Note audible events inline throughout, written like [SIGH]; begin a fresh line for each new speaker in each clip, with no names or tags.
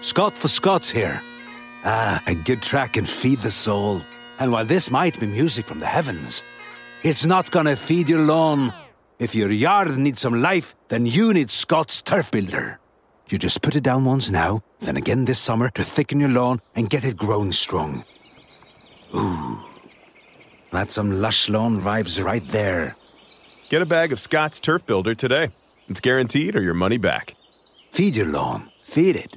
Scott for Scots here. Ah, a good track can feed the soul. And while this might be music from the heavens, it's not gonna feed your lawn. If your yard needs some life, then you need Scott's Turf Builder. You just put it down once now, then again this summer to thicken your lawn and get it growing strong. Ooh, that's some lush lawn vibes right there.
Get a bag of Scott's Turf Builder today. It's guaranteed or your money back.
Feed your lawn. Feed it.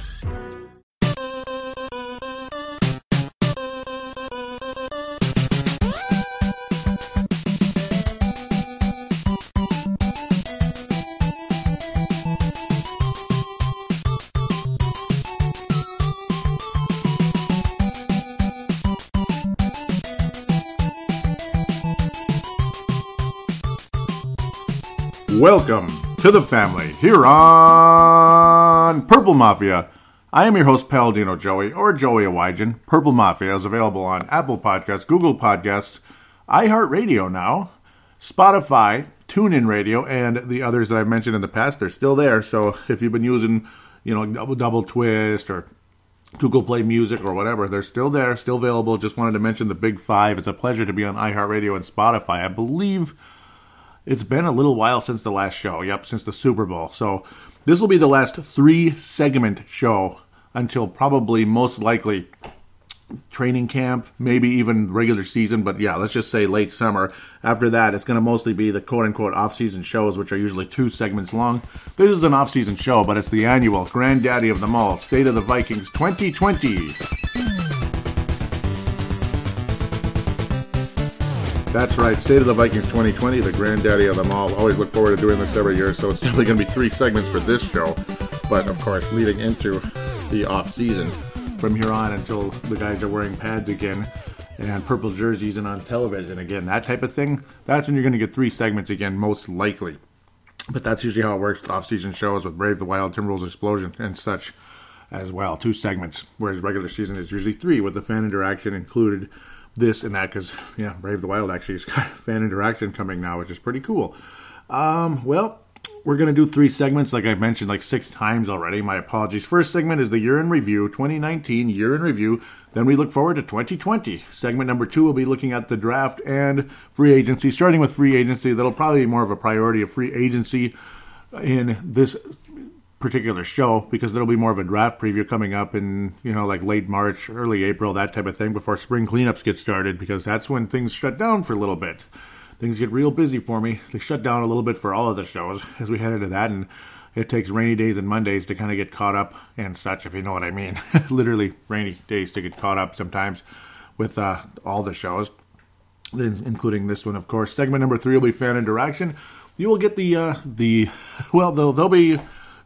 Welcome to the family here on Purple Mafia. I am your host, Paladino Joey, or Joey Awajan. Purple Mafia is available on Apple Podcasts, Google Podcasts, iHeartRadio now, Spotify, TuneIn Radio, and the others that I've mentioned in the past. They're still there. So if you've been using, you know, Double, double Twist or Google Play Music or whatever, they're still there, still available. Just wanted to mention the big five. It's a pleasure to be on iHeartRadio and Spotify. I believe it's been a little while since the last show. Yep, since the Super Bowl. So this will be the last three segment show until probably most likely training camp, maybe even regular season, but yeah, let's just say late summer. After that, it's going to mostly be the quote unquote off season shows, which are usually two segments long. This is an off season show, but it's the annual Granddaddy of them all, State of the Vikings 2020. That's right, State of the Vikings 2020, the granddaddy of them all. Always look forward to doing this every year, so it's definitely going to be three segments for this show. But of course, leading into the off season from here on until the guys are wearing pads again and purple jerseys and on television again, that type of thing. That's when you're going to get three segments again, most likely. But that's usually how it works off season shows with Brave the Wild, Timberwolves Explosion, and such as well. Two segments, whereas regular season is usually three with the fan interaction included this and that because yeah, Brave the Wild actually has got [LAUGHS] fan interaction coming now, which is pretty cool. Um, well, we're gonna do three segments, like I've mentioned, like six times already. My apologies. First segment is the year in review, 2019 year in review. Then we look forward to 2020. Segment number two will be looking at the draft and free agency. Starting with free agency, that'll probably be more of a priority of free agency in this particular show because there'll be more of a draft preview coming up in you know like late March, early April, that type of thing before spring cleanups get started because that's when things shut down for a little bit. Things get real busy for me. They shut down a little bit for all of the shows as we head into that, and it takes rainy days and Mondays to kind of get caught up and such, if you know what I mean. [LAUGHS] Literally rainy days to get caught up sometimes with uh, all the shows, including this one, of course. Segment number three will be fan interaction. You will get the uh, the [LAUGHS] well, there'll, there'll be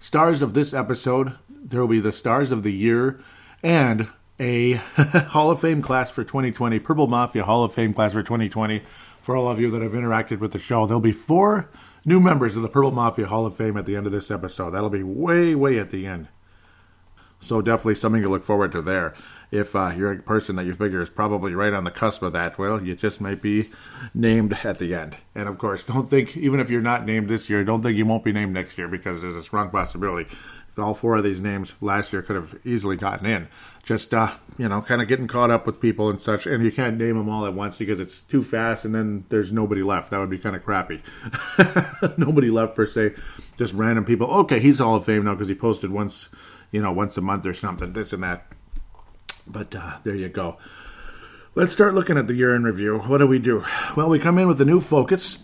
stars of this episode. There will be the stars of the year and a [LAUGHS] Hall of Fame class for 2020, Purple Mafia Hall of Fame class for 2020. For all of you that have interacted with the show, there'll be four new members of the Purple Mafia Hall of Fame at the end of this episode. That'll be way, way at the end. So definitely something to look forward to there. If uh, you're a person that you figure is probably right on the cusp of that, well, you just might be named at the end. And of course, don't think even if you're not named this year, don't think you won't be named next year because there's a strong possibility. All four of these names last year could have easily gotten in. Just uh, you know, kind of getting caught up with people and such, and you can't name them all at once because it's too fast, and then there's nobody left. That would be kind of crappy. [LAUGHS] nobody left per se, just random people. Okay, he's Hall of Fame now because he posted once you know, once a month or something, this and that. But uh, there you go. Let's start looking at the year in review. What do we do? Well, we come in with a new focus,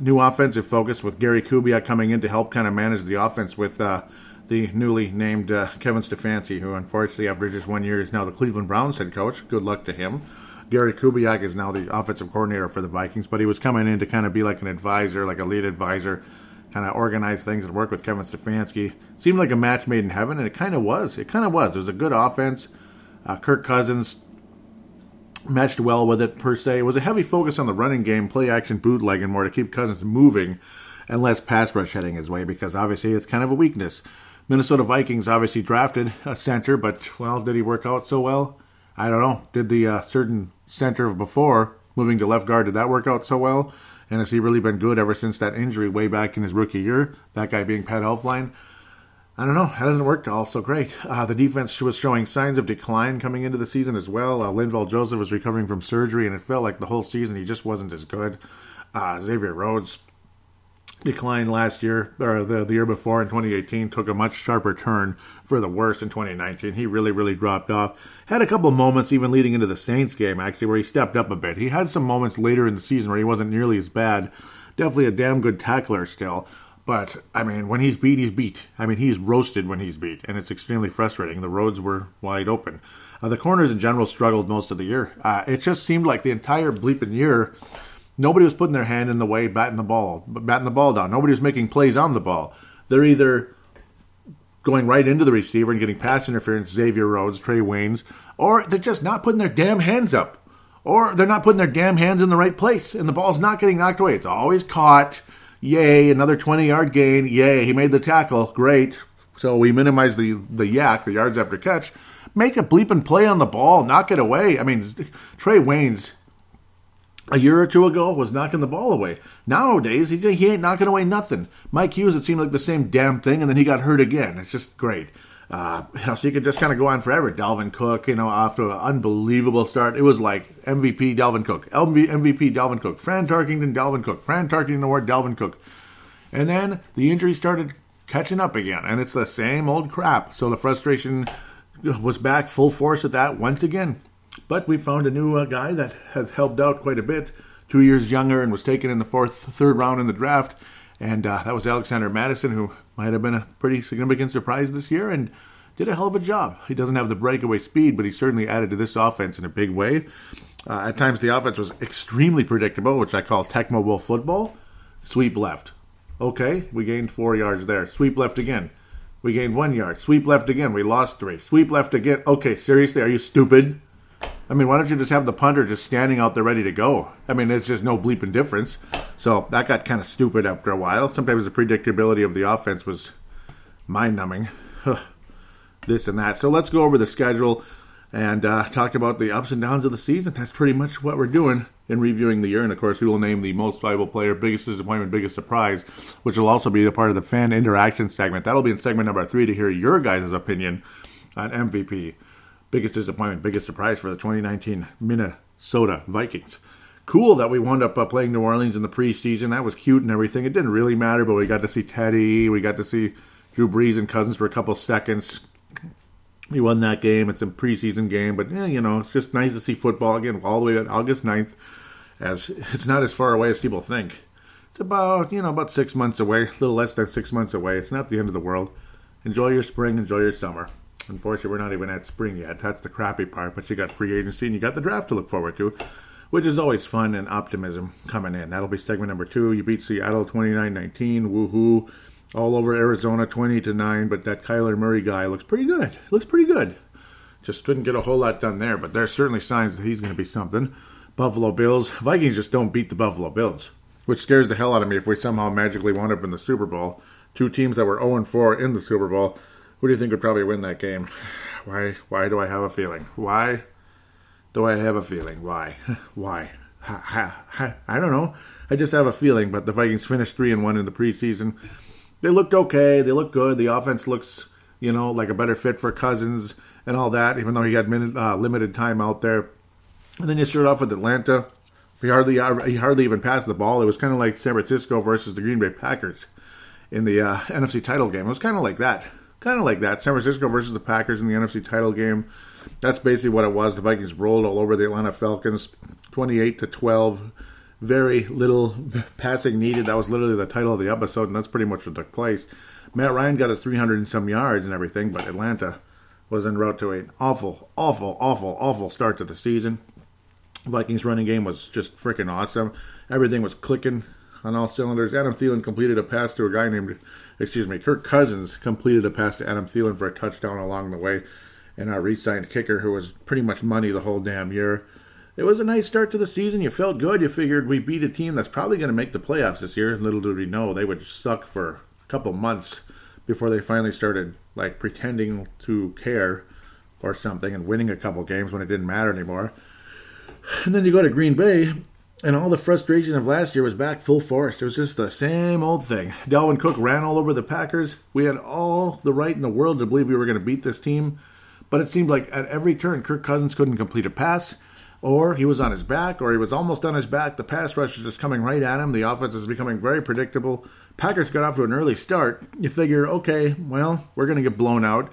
new offensive focus with Gary Kubiak coming in to help kind of manage the offense with uh, the newly named uh, Kevin Stefanski, who unfortunately after just one year is now the Cleveland Browns head coach. Good luck to him. Gary Kubiak is now the offensive coordinator for the Vikings, but he was coming in to kind of be like an advisor, like a lead advisor kind of organize things and work with Kevin Stefanski. Seemed like a match made in heaven, and it kind of was. It kind of was. It was a good offense. Uh, Kirk Cousins matched well with it per se. It was a heavy focus on the running game, play action, bootleg, and more to keep Cousins moving and less pass rush heading his way because obviously it's kind of a weakness. Minnesota Vikings obviously drafted a center, but well, did he work out so well? I don't know. Did the uh, certain center of before moving to left guard did that work out so well? And has he really been good ever since that injury way back in his rookie year? That guy being Pat Elflein. I don't know. That hasn't worked all so great. Uh, the defense was showing signs of decline coming into the season as well. Uh, Linval Joseph was recovering from surgery, and it felt like the whole season he just wasn't as good. Uh, Xavier Rhodes declined last year or the, the year before in 2018 took a much sharper turn for the worse in 2019 he really really dropped off. Had a couple moments even leading into the saints game actually where he stepped up a bit. He had some moments later in the season where he wasn't nearly as bad. Definitely a damn good tackler still. But i mean when he's beat he's beat. I mean he's roasted when he's beat and it's extremely frustrating. The roads were wide open. Uh, the corners in general struggled most of the year. Uh, it just seemed like the entire bleeping year Nobody was putting their hand in the way, batting the ball, batting the ball down. Nobody was making plays on the ball. They're either going right into the receiver and getting pass interference, Xavier Rhodes, Trae Waynes, or they're just not putting their damn hands up. Or they're not putting their damn hands in the right place, and the ball's not getting knocked away. It's always caught. Yay, another 20 yard gain. Yay, he made the tackle. Great. So we minimize the, the YAC, the yards after catch. Make a bleeping play on the ball, knock it away. I mean, Trae Waynes a year or two ago was knocking the ball away. Nowadays, he, he ain't knocking away nothing. Mike Hughes, it seemed like the same damn thing, and then he got hurt again. It's just great. Uh, you know, so you could just kind of go on forever. Dalvin Cook, you know, after an unbelievable start, it was like MVP Dalvin Cook, MVP Dalvin Cook, Fran Tarkenton Dalvin Cook, Fran Tarkenton Award Dalvin Cook, and then the injury started catching up again, and it's the same old crap. So the frustration was back full force at that once again. But we found a new uh, guy that has helped out quite a bit. Two years younger and was taken in the fourth, third round in the draft, and uh, that was Alexander Mattison, who might have been a pretty significant surprise this year and did a hell of a job. He doesn't have the breakaway speed, but he certainly added to this offense in a big way. Uh, at times, the offense was extremely predictable, which I call Tecmo Bowl football. Sweep left. Okay, we gained four yards there. Sweep left again. We gained one yard. Sweep left again. We lost three. Sweep left again. Okay, seriously, are you stupid? I mean, why don't you just have the punter just standing out there ready to go? I mean, it's just no bleeping difference. So that got kind of stupid after a while. Sometimes the predictability of the offense was mind numbing. this and that. So let's go over the schedule and uh, talk about the ups and downs of the season. That's pretty much what we're doing in reviewing the year. And of course, we will name the most valuable player, biggest disappointment, biggest surprise, which will also be a part of the fan interaction segment. That'll be in segment number three to hear your guys' opinion on MVP biggest disappointment, biggest surprise for the 2019 Minnesota Vikings. Cool that we wound up uh, playing New Orleans in the preseason. That was cute and everything. It didn't really matter, but we got to see Teddy. We got to see Drew Brees and Cousins for a couple seconds. We won that game. It's a preseason game, but yeah, you know, it's just nice to see football again all the way to August 9th, as it's not as far away as people think. It's about, you know, about six months away, a little less than six months away. It's not the end of the world. Enjoy your spring, enjoy your summer. Unfortunately, we're not even at spring yet. That's the crappy part. But you got free agency and you got the draft to look forward to, which is always fun and optimism coming in. That'll be segment number two. You beat Seattle 29-19. Woohoo! All over Arizona 20 to nine. But that Kyler Murray guy looks pretty good. Looks pretty good. Just couldn't get a whole lot done there. But there's certainly signs that he's going to be something. Buffalo Bills. Vikings just don't beat the Buffalo Bills, which scares the hell out of me if we somehow magically wound up in the Super Bowl. Two teams that were 0 4 in the Super Bowl who do you think would probably win that game? Why? Why do I have a feeling? Why do I have a feeling? Why? [LAUGHS] Why? I don't know. I just have a feeling. But the Vikings finished three and one in the preseason. They looked okay. They looked good. The offense looks, you know, like a better fit for Cousins and all that. Even though he had minute, uh, limited time out there. And then you start off with Atlanta. He hardly uh, he hardly even passed the ball. It was kind of like San Francisco versus the Green Bay Packers in the uh, [LAUGHS] NFC title game. It was kind of like that kind of like that. San Francisco versus the Packers in the NFC title game. That's basically what it was. The Vikings rolled all over the Atlanta Falcons, 28 to 12. Very little [LAUGHS] passing needed. That was literally the title of the episode, and that's pretty much what took place. Matt Ryan got his 300 and some yards and everything, but Atlanta was en route to an awful, awful, awful, awful start to the season. Vikings running game was just freaking awesome. Everything was clicking on all cylinders. Adam Thielen completed a pass to a guy named, excuse me, Kirk Cousins completed a pass to Adam Thielen for a touchdown along the way, and our re-signed kicker who was pretty much money the whole damn year. It was a nice start to the season. You felt good. You figured we beat a team that's probably going to make the playoffs this year. And little did we know they would suck for a couple months before they finally started like pretending to care or something and winning a couple games when it didn't matter anymore. And then you go to Green Bay, and all the frustration of last year was back full force. It was just the same old thing. Dalvin Cook ran all over the Packers. We had all the right in the world to believe we were going to beat this team, but it seemed like at every turn, Kirk Cousins couldn't complete a pass, or he was on his back, or he was almost on his back. The pass rush was just coming right at him. The offense was becoming very predictable. Packers got off to an early start. You figure, okay, well, we're going to get blown out,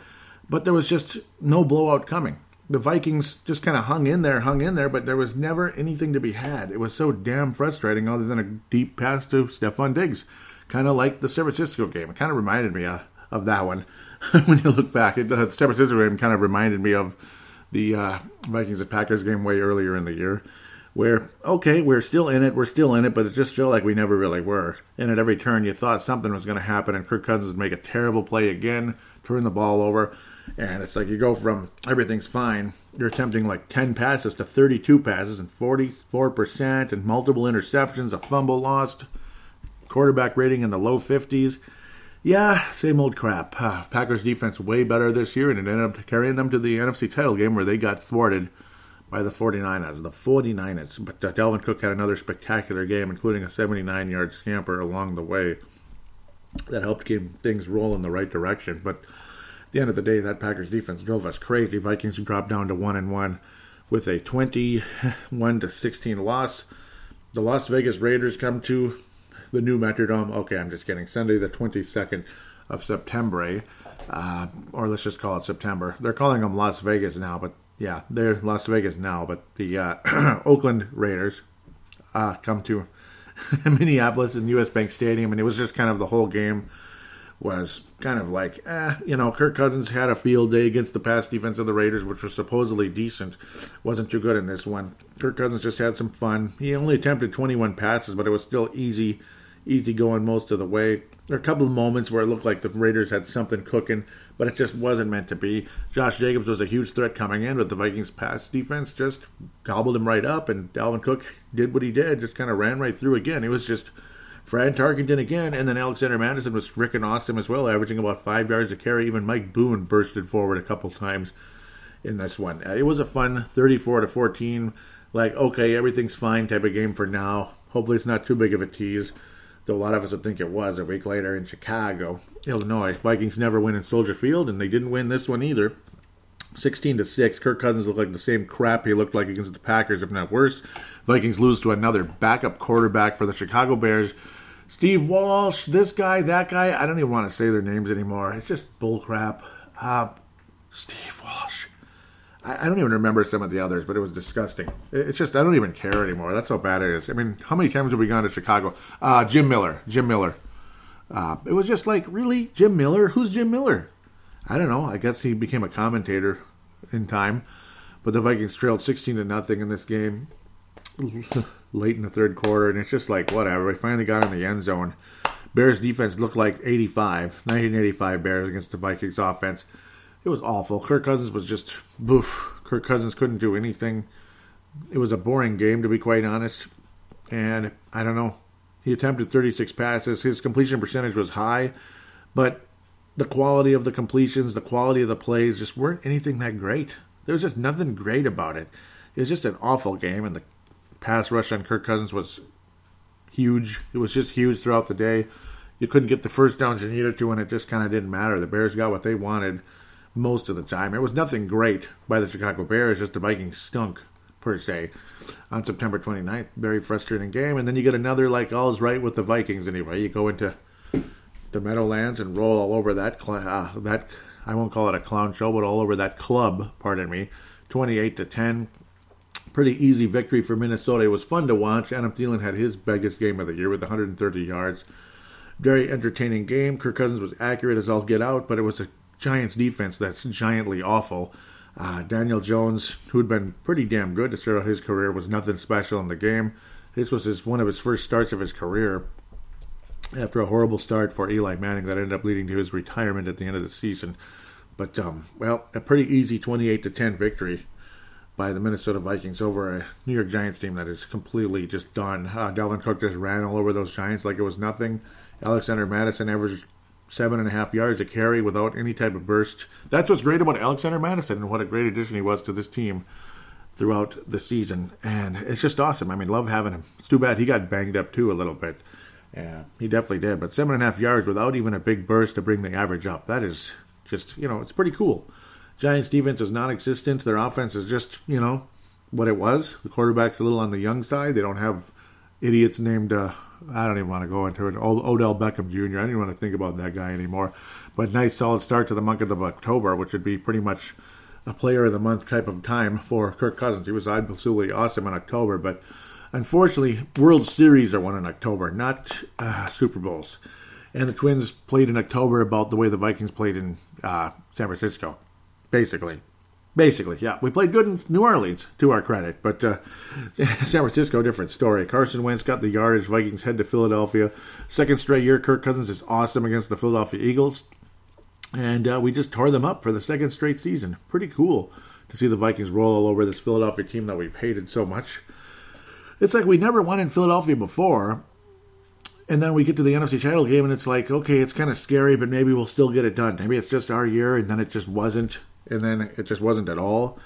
but there was just no blowout coming the Vikings just kind of hung in there, hung in there, but there was never anything to be had. It was so damn frustrating, other than a deep pass to Stefon Diggs, kind of like the San Francisco game. It kind of reminded me uh, of that one [LAUGHS] when you look back. It, the San Francisco game kind of reminded me of the uh, Vikings and Packers game way earlier in the year, where okay, we're still in it, we're still in it, but it just felt like we never really were. And at every turn, you thought something was going to happen, and Kirk Cousins would make a terrible play again, turn the ball over and it's like you go from everything's fine, you're attempting like 10 passes to 32 passes and 44% and multiple interceptions, a fumble lost, quarterback rating in the low 50s. Yeah, same old crap. Uh, Packers defense way better this year, and it ended up carrying them to the NFC title game where they got thwarted by the 49ers. The 49ers. But uh, Dalvin Cook had another spectacular game, including a 79 yard scamper along the way that helped keep things roll in the right direction. But the end of the day, that Packers defense drove us crazy. Vikings dropped down to one and one with a 21 to 16 loss. The Las Vegas Raiders come to the new Metrodome. Okay, I'm just kidding. Sunday, the 22nd of September, uh, or let's just call it September. They're calling them Las Vegas now, but yeah, they're Las Vegas now. But the uh, [CLEARS THROAT] Oakland Raiders uh, come to [LAUGHS] Minneapolis in US Bank Stadium, and it was just kind of the whole game was kind of like, eh, you know, Kirk Cousins had a field day against the pass defense of the Raiders, which was supposedly decent. Wasn't too good in this one. Kirk Cousins just had some fun. He only attempted 21 passes, but it was still easy, easy going most of the way. There are a couple of moments where it looked like the Raiders had something cooking, but it just wasn't meant to be. Josh Jacobs was a huge threat coming in, but the Vikings' pass defense just gobbled him right up, and Dalvin Cook did what he did, just kind of ran right through again. It was just Fran Tarkenton again, and then Alexander Mattison was freaking awesome as well, averaging about five yards a carry. Even Mike Boone bursted forward a couple times in this one. Uh, it was a fun 34 to 14, like okay, everything's fine type of game for now. Hopefully, it's not too big of a tease. Though a lot of us would think it was a week later in Chicago, Illinois. Vikings never win in Soldier Field, and they didn't win this one either. 16 to 6. Kirk Cousins looked like the same crap he looked like against the Packers, if not worse. Vikings lose to another backup quarterback for the Chicago Bears Steve Walsh, this guy, that guy. I don't even want to say their names anymore. It's just bullcrap. Uh, Steve Walsh. I, I, don't even remember some of the others, but it was disgusting. It's just, I don't even care anymore. That's how bad it is. I mean, how many times have we gone to Chicago? Uh, Jim Miller. Jim Miller. Uh, it was just like, really? Jim Miller? Who's Jim Miller? I don't know. I guess he became a commentator in time. But the Vikings trailed 16 to nothing in this game. [LAUGHS] late in the third quarter, and it's just like whatever. We finally got in the end zone. Bears defense looked like 85, 1985 Bears against the Vikings offense. It was awful. Kirk Cousins was just boof. Kirk Cousins couldn't do anything. It was a boring game to be quite honest. And I don't know. He attempted 36 passes. His completion percentage was high, but the quality of the completions, the quality of the plays just weren't anything that great. There was just nothing great about it. It was just an awful game, and the pass rush on Kirk Cousins was huge. It was just huge throughout the day. You couldn't get the first downs you needed to, and it just kind of didn't matter. The Bears got what they wanted most of the time. It was nothing great by the Chicago Bears, just the Vikings stunk, per se, on September 29th. Very frustrating game. And then you get another, like, all is right with the Vikings anyway. You go into the Meadowlands and roll all over that, cl- uh, that I won't call it a clown show, but all over that club, pardon me, 28 to 10 pretty easy victory for Minnesota. It was fun to watch. Adam Thielen had his biggest game of the year with 130 yards. Very entertaining game. Kirk Cousins was accurate as all get out, but it was a Giants defense that's giantly awful. Uh, Daniel Jones, who'd been pretty damn good to start out his career, was nothing special in the game. This was his, one of his first starts of his career after a horrible start for Eli Manning that ended up leading to his retirement at the end of the season. But um, well, a pretty easy 28 to 10 victory by the Minnesota Vikings over a New York Giants team that is completely just done. Uh, Dalvin Cook just ran all over those Giants like it was nothing. Alexander Mattison averaged seven and a half yards a carry without any type of burst. That's what's great about Alexander Mattison and what a great addition he was to this team throughout the season. And it's just awesome. I mean, love having him. It's too bad he got banged up too a little bit. Yeah, he definitely did. But seven and a half yards without even a big burst to bring the average up. That is just, you know, it's pretty cool. Giants defense is non existent. Their offense is just, you know, what it was. The quarterback's a little on the young side. They don't have idiots named, uh, I don't even want to go into it, Odell Beckham Jr. I don't even want to think about that guy anymore. But nice solid start to the month of October, which would be pretty much a player of the month type of time for Kirk Cousins. He was absolutely awesome in October, but unfortunately, World Series are won in October, not uh, Super Bowls. And the Twins played in October about the way the Vikings played in uh, San Francisco, basically. Basically, yeah. We played good in New Orleans, to our credit, but uh, [LAUGHS] San Francisco, different story. Carson Wentz got the yardage. Vikings head to Philadelphia. Second straight year, Kirk Cousins is awesome against the Philadelphia Eagles. And uh, we just tore them up for the second straight season. Pretty cool to see the Vikings roll all over this Philadelphia team that we've hated so much. It's like we never won in Philadelphia before, and then we get to the NFC title game, and it's like, okay, it's kind of scary, but maybe we'll still get it done. Maybe it's just our year, and then it just wasn't and then it just wasn't at all.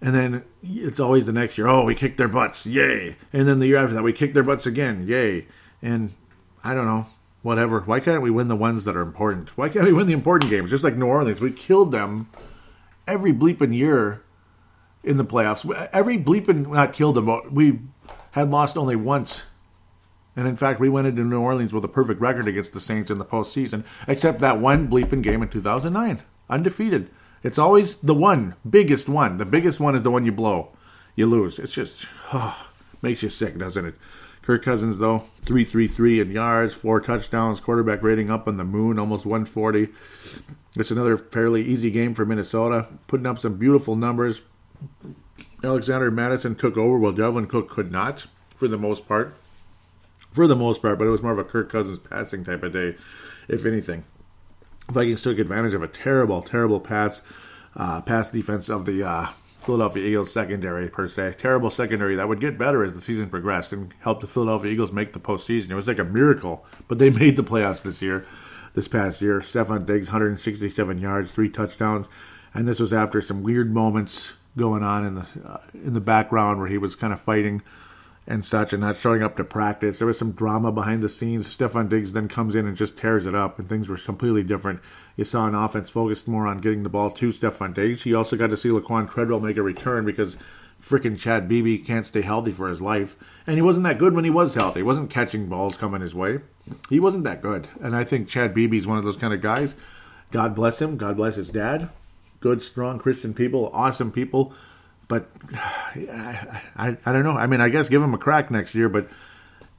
And then it's always the next year, oh, we kicked their butts, yay. And then the year after that, we kicked their butts again, yay. And I don't know, whatever. Why can't we win the ones that are important? Why can't we win the important games? Just like New Orleans, we killed them every bleeping year in the playoffs. Every bleeping, not killed them, but we had lost only once. And in fact, we went into New Orleans with a perfect record against the Saints in the postseason, except that one bleeping game in 2009. Undefeated. It's always the one, biggest one. The biggest one is the one you blow. You lose. It's just, oh, makes you sick, doesn't it? Kirk Cousins, though, 333 in yards, four touchdowns, quarterback rating up on the moon, almost 140. It's another fairly easy game for Minnesota, putting up some beautiful numbers. Alexander Mattison took over while Dalvin Cook could not, for the most part. For the most part, but it was more of a Kirk Cousins passing type of day, if anything. Vikings took advantage of a terrible, terrible pass uh, pass defense of the uh, Philadelphia Eagles secondary per se. Terrible secondary that would get better as the season progressed and help the Philadelphia Eagles make the postseason. It was like a miracle, but they [LAUGHS] made the playoffs this year, this past year. Stefon Diggs, 167 yards, three touchdowns, and this was after some weird moments going on in the uh, in the background where he was kind of fighting and such and not showing up to practice. There was some drama behind the scenes. Stefon Diggs then comes in and just tears it up, and things were completely different. You saw an offense focused more on getting the ball to Stefon Diggs. You also got to see Laquan Treadwell make a return because freaking Chad Beebe can't stay healthy for his life. And he wasn't that good when he was healthy. He wasn't catching balls coming his way. He wasn't that good. And I think Chad Beebe is one of those kind of guys. God bless him. God bless his dad. Good, strong Christian people, awesome people but [SIGHS] I, I, I don't know. I mean, I guess give him a crack next year, but [LAUGHS]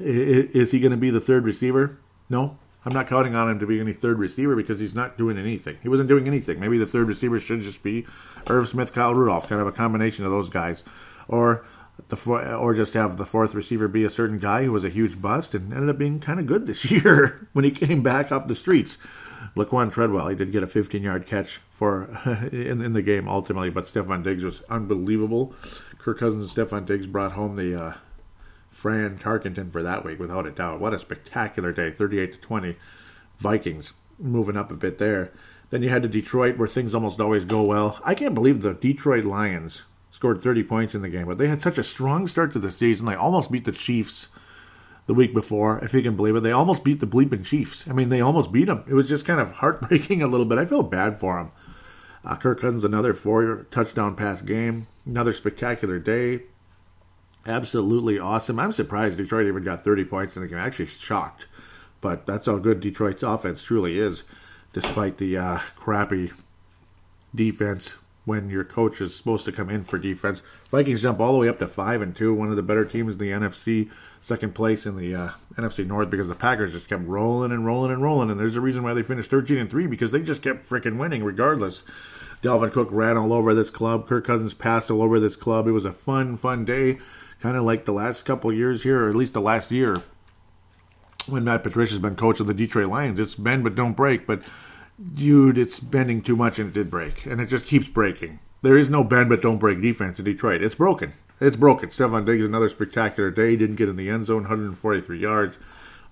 is he going to be the third receiver? No, I'm not counting on him to be any third receiver because he's not doing anything. He wasn't doing anything. Maybe the third receiver should just be Irv Smith, Kyle Rudolph, kind of a combination of those guys, or the or just have the fourth receiver be a certain guy who was a huge bust and ended up being kind of good this [LAUGHS] year when he came back off the streets. Laquan Treadwell, he did get a 15 yard catch for [LAUGHS] in, in the game ultimately, but Stefon Diggs was unbelievable. Kirk Cousins and Stefon Diggs brought home the uh, Fran Tarkenton for that week without a doubt. What a spectacular day, 38 to 20. Vikings moving up a bit there. Then you had to Detroit, where things almost always go well. I can't believe the Detroit Lions scored 30 points in the game, but they had such a strong start to the season. They almost beat the Chiefs the week before, if you can believe it. They almost beat the bleeping Chiefs. I mean, they almost beat them. It was just kind of heartbreaking [LAUGHS] a little bit. I feel bad for them. Uh, Kirk Cousins, another four touchdown pass game. Another spectacular day. Absolutely awesome. I'm surprised Detroit even got 30 points in the game. Actually shocked. But that's how good Detroit's offense truly is, despite the uh, crappy defense when your coach is supposed to come in for defense. Vikings jump all the way up to five and two, one of the better teams in the NFC, second place in the uh, NFC North because the Packers just kept rolling and rolling and rolling, and there's a reason why they finished thirteen and three because they just kept freaking winning regardless. Dalvin Cook ran all over this club. Kirk Cousins passed all over this club. It was a fun, fun day, kind of like the last couple years here, or at least the last year when Matt Patricia's been coach of the Detroit Lions. It's bend but don't break, but dude, it's bending too much and it did break, and it just keeps breaking. There is no bend but don't break defense in Detroit. It's broken. It's broken. Stefon Diggs another spectacular day. Didn't get in the end zone, 143 yards,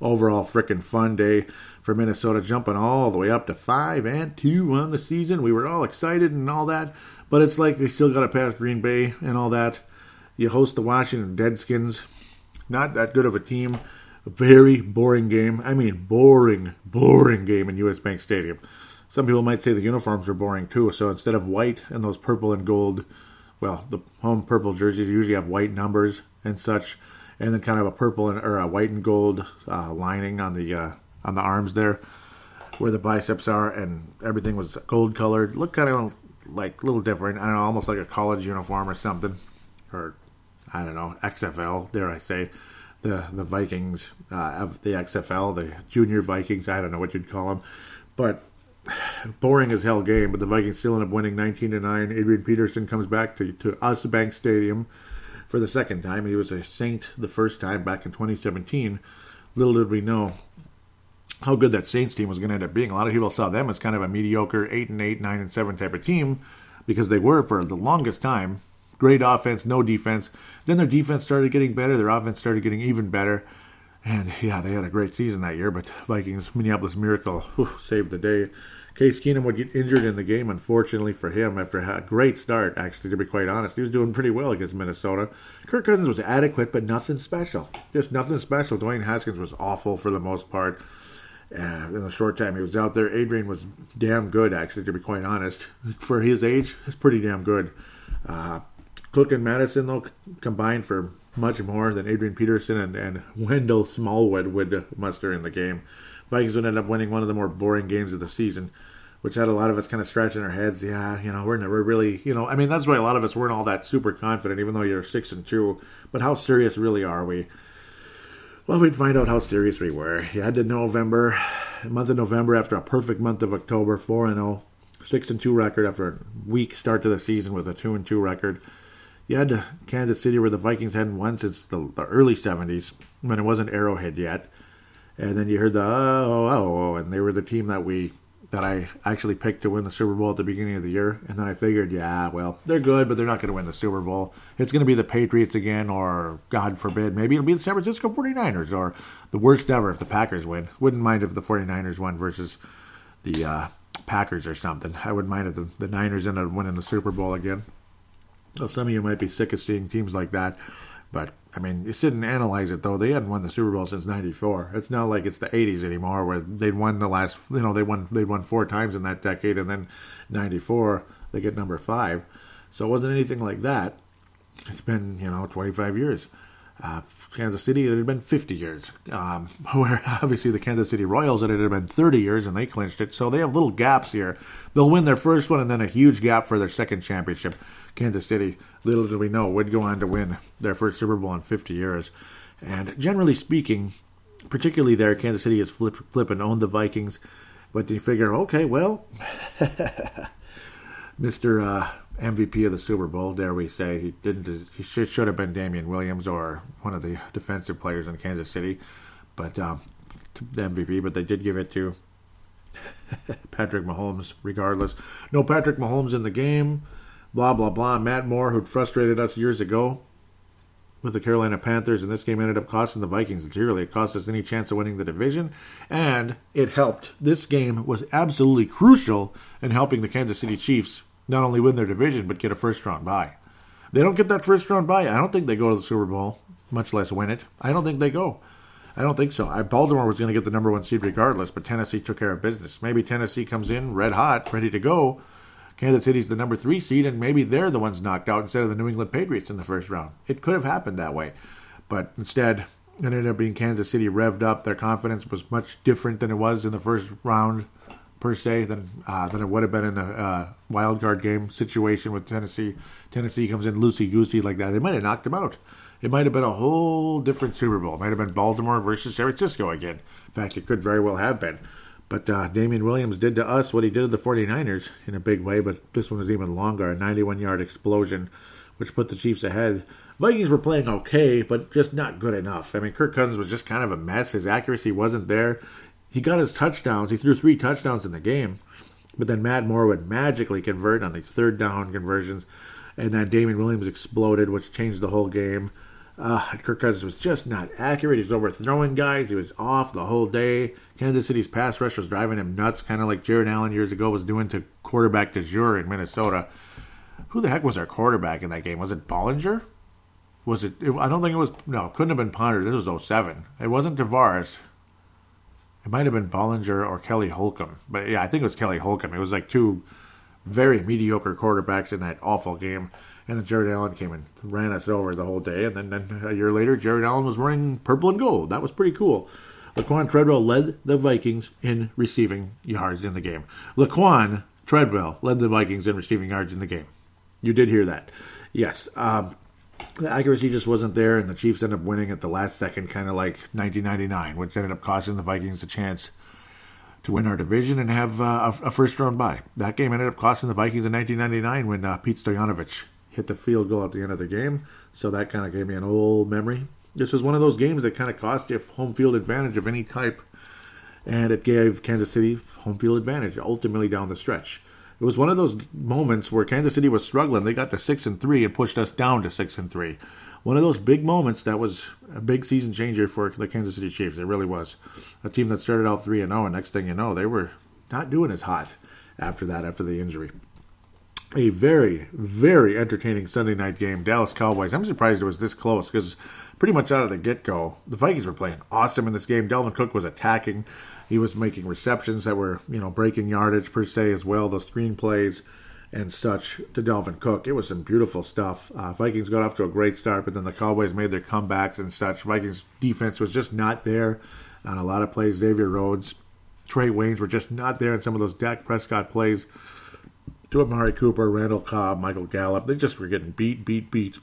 overall freaking fun day for Minnesota, jumping all the way up to five and two on the season. We were all excited and all that, but it's like we still got to pass Green Bay and all that. You host the Washington Deadskins, not that good of a team. Very boring game. I mean, boring, boring game in US Bank Stadium. Some people might say the uniforms are boring too. So instead of white and those purple and gold, well, the home purple jerseys usually have white numbers and such, and then kind of a purple and or a white and gold uh, lining on the uh, on the arms there, where the biceps are, and everything was gold colored. Looked kind of like a little different. I don't know, almost like a college uniform or something, or I don't know, XFL. Dare I say? The the Vikings uh, of the XFL, the Junior Vikings. I don't know what you'd call them, but [SIGHS] boring as hell game, but the Vikings still end up winning 19 to 9. Adrian Peterson comes back to, to US Bank Stadium for the second time. He was a Saint the first time back in 2017. Little did we know how good that Saints team was going to end up being. A lot of people saw them as kind of a mediocre 8 and 8, 9 and 7 type of team because they were for the longest time. Great offense, no defense. Then their defense started getting better, their offense started getting even better. And yeah, they had a great season that year, but Vikings Minneapolis Miracle whew, saved the day. Case Keenum would get injured in the game, unfortunately for him, after a great start, actually, to be quite honest. He was doing pretty well against Minnesota. Kirk Cousins was adequate, but nothing special. Just nothing special. Dwayne Haskins was awful for the most part. Uh, in the short time he was out there, Adrian was damn good, actually, to be quite honest. For his age, it's pretty damn good. Uh, Cook and Mattison, though, combined for much more than Adrian Peterson and, and Wendell Smallwood would muster in the game. Vikings would end up winning one of the more boring games of the season, which had a lot of us kind of scratching our heads. Yeah, you know, we're never really, you know, I mean, that's why a lot of us weren't all that super confident, even though you're six and two. But how serious really are we? Well, we'd find out how serious we were. You had the November, month of November after a perfect month of October, four and zero, oh, six and two record after a weak start to the season with a two and two record. You had Kansas City, where the Vikings hadn't won since the, the early '70s, when it wasn't Arrowhead yet. And then you heard the oh, oh, oh, and they were the team that we that I actually picked to win the Super Bowl at the beginning of the year. And then I figured, yeah, well, they're good, but they're not going to win the Super Bowl. It's going to be the Patriots again, or God forbid, maybe it'll be the San Francisco 49ers, or the worst ever if the Packers win. Wouldn't mind if the 49ers won versus the uh, Packers or something. I wouldn't mind if the, the Niners ended up winning the Super Bowl again. So some of you might be sick of seeing teams like that. But I mean, you and analyze it though. They hadn't won the Super Bowl since '94. It's not like it's the '80s anymore, where they'd won the last. You know, they won they won four times in that decade, and then '94 they get number five. So it wasn't anything like that. It's been you know 25 years. Uh, Kansas City, it had been 50 years. Um, [LAUGHS] where obviously the Kansas City Royals, it had been 30 years and they clinched it. So they have little gaps here. They'll win their first one and then a huge gap for their second championship. Kansas City, little did we know, would go on to win their first Super Bowl in 50 years. And generally speaking, particularly there, Kansas City has flip, flip and owned the Vikings. But you figure, okay, well, [LAUGHS] Mr. Uh, MVP of the Super Bowl, dare we say, he didn't. He should, should have been Damien Williams or one of the defensive players in Kansas City, but um, the MVP. But they did give it to [LAUGHS] Patrick Mahomes, regardless. No Patrick Mahomes in the game blah, blah, blah. Matt Moore, who'd frustrated us years ago with the Carolina Panthers, and this game ended up costing the Vikings dearly. It cost us any chance of winning the division, and it helped. This game was absolutely crucial in helping the Kansas City Chiefs not only win their division, but get a first round bye. They don't get that first round bye. I don't think they go to the Super Bowl, much less win it. I don't think they go. I don't think so. Baltimore was going to get the number one seed regardless, but Tennessee took care of business. Maybe Tennessee comes in red hot, ready to go, Kansas City's the number three seed, and maybe they're the ones knocked out instead of the New England Patriots in the first round. It could have happened that way, but instead, it ended up being Kansas City revved up. Their confidence was much different than it was in the first round, per se, than uh, than it would have been in a uh, wild card game situation with Tennessee. Tennessee comes in loosey goosey like that. They might have knocked him out. It might have been a whole different Super Bowl. It might have been Baltimore versus San Francisco again. In fact, it could very well have been. But uh, Damien Williams did to us what he did to the 49ers in a big way, but this one was even longer a 91 yard explosion, which put the Chiefs ahead. Vikings were playing okay, but just not good enough. I mean, Kirk Cousins was just kind of a mess. His accuracy wasn't there. He got his touchdowns. He threw three touchdowns in the game, but then Matt Moore would magically convert on these third down conversions, and then Damien Williams exploded, which changed the whole game. Uh, Kirk Cousins was just not accurate. He was overthrowing guys. He was off the whole day. Kansas City's pass rush was driving him nuts, kind of like Jared Allen years ago was doing to quarterback de jour in Minnesota. Who the heck was our quarterback in that game? Was it Bollinger? Was it, it I don't think it was. No, couldn't have been Ponder. This was 07. It wasn't Tarvaris. It might have been Bollinger or Kelly Holcomb. But yeah, I think it was Kelly Holcomb. It was like two very mediocre quarterbacks in that awful game. And then Jared Allen came and ran us over the whole day. And then, then a year later, Jared Allen was wearing purple and gold. That was pretty cool. Laquan Treadwell led the Vikings in receiving yards in the game. Laquan Treadwell led the Vikings in receiving yards in the game. You did hear that. Yes. Um, the accuracy just wasn't there, and the Chiefs ended up winning at the last second, kind of like 1999, which ended up costing the Vikings a chance to win our division and have uh, a, a, first round bye. That game ended up costing the Vikings in 1999 when uh, Pete Stoyanovich hit the field goal at the end of the game. So that kind of gave me an old memory. This was one of those games that kind of cost you home field advantage of any type, and it gave Kansas City home field advantage ultimately down the stretch. It was one of those moments where Kansas City was struggling. They got to six and three and pushed us down to six and three. One of those big moments that was a big season changer for the Kansas City Chiefs. It really was. A team that started out three and zero, and next thing you know, they were not doing as hot after that, after the injury. A very, very entertaining Sunday night game. Dallas Cowboys. I'm surprised it was this close because pretty much out of the get go, the Vikings were playing awesome in this game. Dalvin Cook was attacking. He was making receptions that were, you know, breaking yardage per se as well, the screen plays and such to Dalvin Cook. It was some beautiful stuff. Uh, Vikings got off to a great start, but then the Cowboys made their comebacks and such. Vikings defense was just not there on a lot of plays. Xavier Rhodes, Trae Waynes were just not there in some of those Dak Prescott plays. To Amari Cooper, Randall Cobb, Michael Gallup, they just were getting beat, beat, beat.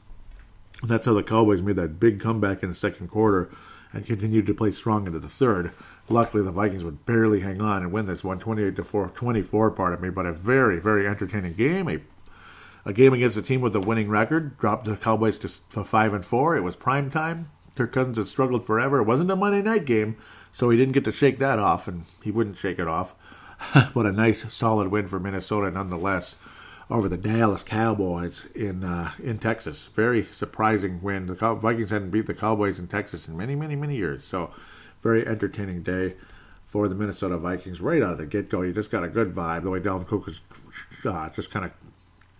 That's how the Cowboys made that big comeback in the second quarter and continued to play strong into the third. Luckily, the Vikings would barely hang on and win this one, 28 to 4, 24, pardon me, but a very, very entertaining game. A, a game against a team with a winning record, dropped the Cowboys to 5 and 4. It was prime time. Kirk Cousins had struggled forever. It wasn't a Monday night game, so he didn't get to shake that off, and he wouldn't shake it off. [LAUGHS] but a nice, solid win for Minnesota nonetheless over the Dallas Cowboys in uh, in Texas. Very surprising win. The Vikings hadn't beat the Cowboys in Texas in many, many, many years. So, very entertaining day for the Minnesota Vikings right out of the get go. You just got a good vibe. The way Dalvin Cook was uh, just kind of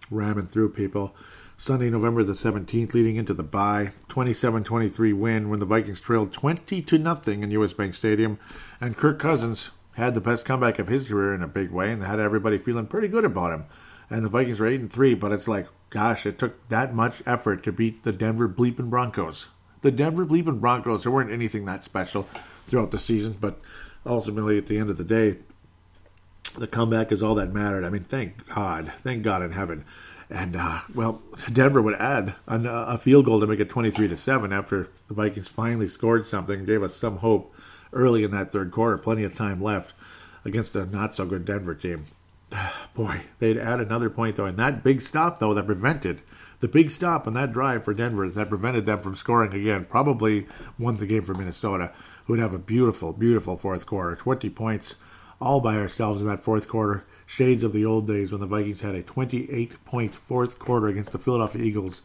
ramming through people. Sunday, November the 17th, leading into the bye. 27-23 win when the Vikings trailed 20 to nothing in U.S. Bank Stadium, and Kirk Cousins had the best comeback of his career in a big way, and had everybody feeling pretty good about him and the Vikings were eight and three. But it's like, gosh, it took that much effort to beat the Denver Bleeping Broncos. The Denver Bleeping Broncos. There weren't anything that special throughout the season, but ultimately, at the end of the day, the comeback is all that mattered. I mean, thank God, thank God in heaven. And uh, well, Denver would add a, a field goal to make it twenty-three to seven after the Vikings finally scored something, gave us some hope early in that third quarter. Plenty of time left against a not so good Denver team. [SIGHS] boy, they'd add another point though, and that big stop though that prevented the big stop on that drive for Denver that prevented them from scoring again. Probably won the game for Minnesota, who would have a beautiful, beautiful fourth quarter, twenty points all by ourselves in that fourth quarter. Shades of the old days when the Vikings had a 28 point fourth quarter against the Philadelphia Eagles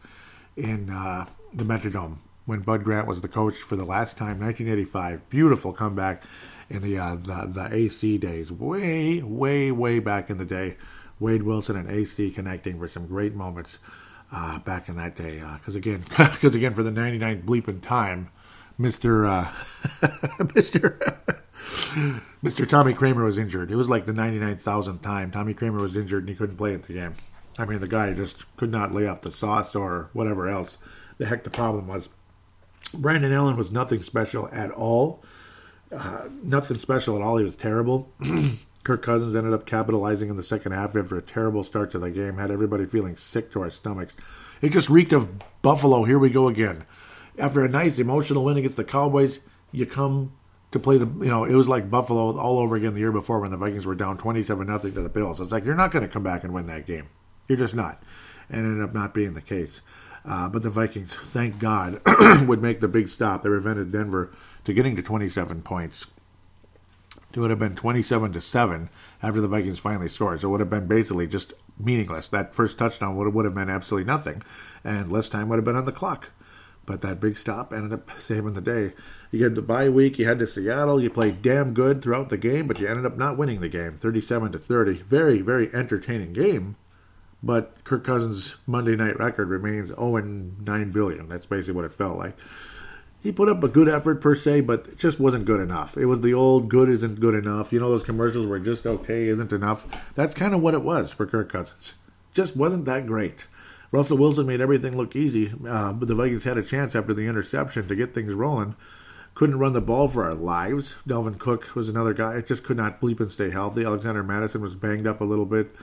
in uh, the Metrodome when Bud Grant was the coach for the last time, 1985. Beautiful comeback in the, uh, the the AC days, way, way, way back in the day. Wade Wilson and AC connecting for some great moments uh, back in that day. Because uh, again, [LAUGHS] because again, for the 99th bleeping time, Mister uh, [LAUGHS] Mister [LAUGHS] Mister Tommy Kramer was injured. It was like the 99,000th time Tommy Kramer was injured and he couldn't play at the game. I mean, the guy just could not lay off the sauce or whatever else. The heck the problem was. Brandon Allen was nothing special at all. Uh, nothing special at all. He was terrible. [CLEARS THROAT] Kirk Cousins ended up capitalizing in the second half after a terrible start to the game. Had everybody feeling sick to our stomachs. It just reeked of Buffalo. Here we go again. After a nice emotional win against the Cowboys, you come to play the. You know, it was like Buffalo all over again the year before when the Vikings were down twenty-seven nothing to the Bills. It's like you're not going to come back and win that game. You're just not, and ended up not being the case. Uh, but the Vikings, thank God, [CLEARS THROAT] would make the big stop. They prevented Denver to getting to 27 points. It would have been 27 to 7 after the Vikings finally scored. So it would have been basically just meaningless. That first touchdown would have, would have been absolutely nothing, and less time would have been on the clock. But that big stop ended up saving the day. You get the bye week, you head to Seattle, you played damn good throughout the game, but you ended up not winning the game, 37 to 30. Very, very entertaining game. But Kirk Cousins' Monday night record remains 0 and 9 billion. That's basically what it felt like. He put up a good effort per se, but it just wasn't good enough. It was the old good isn't good enough. You know those commercials were just okay isn't enough. That's kind of what it was for Kirk Cousins. Just wasn't that great. Russell Wilson made everything look easy, uh, but the Vikings had a chance after the interception to get things rolling. Couldn't run the ball for our lives. Dalvin Cook was another guy. It just could not bleep and stay healthy. Alexander Mattison was banged up a little bit.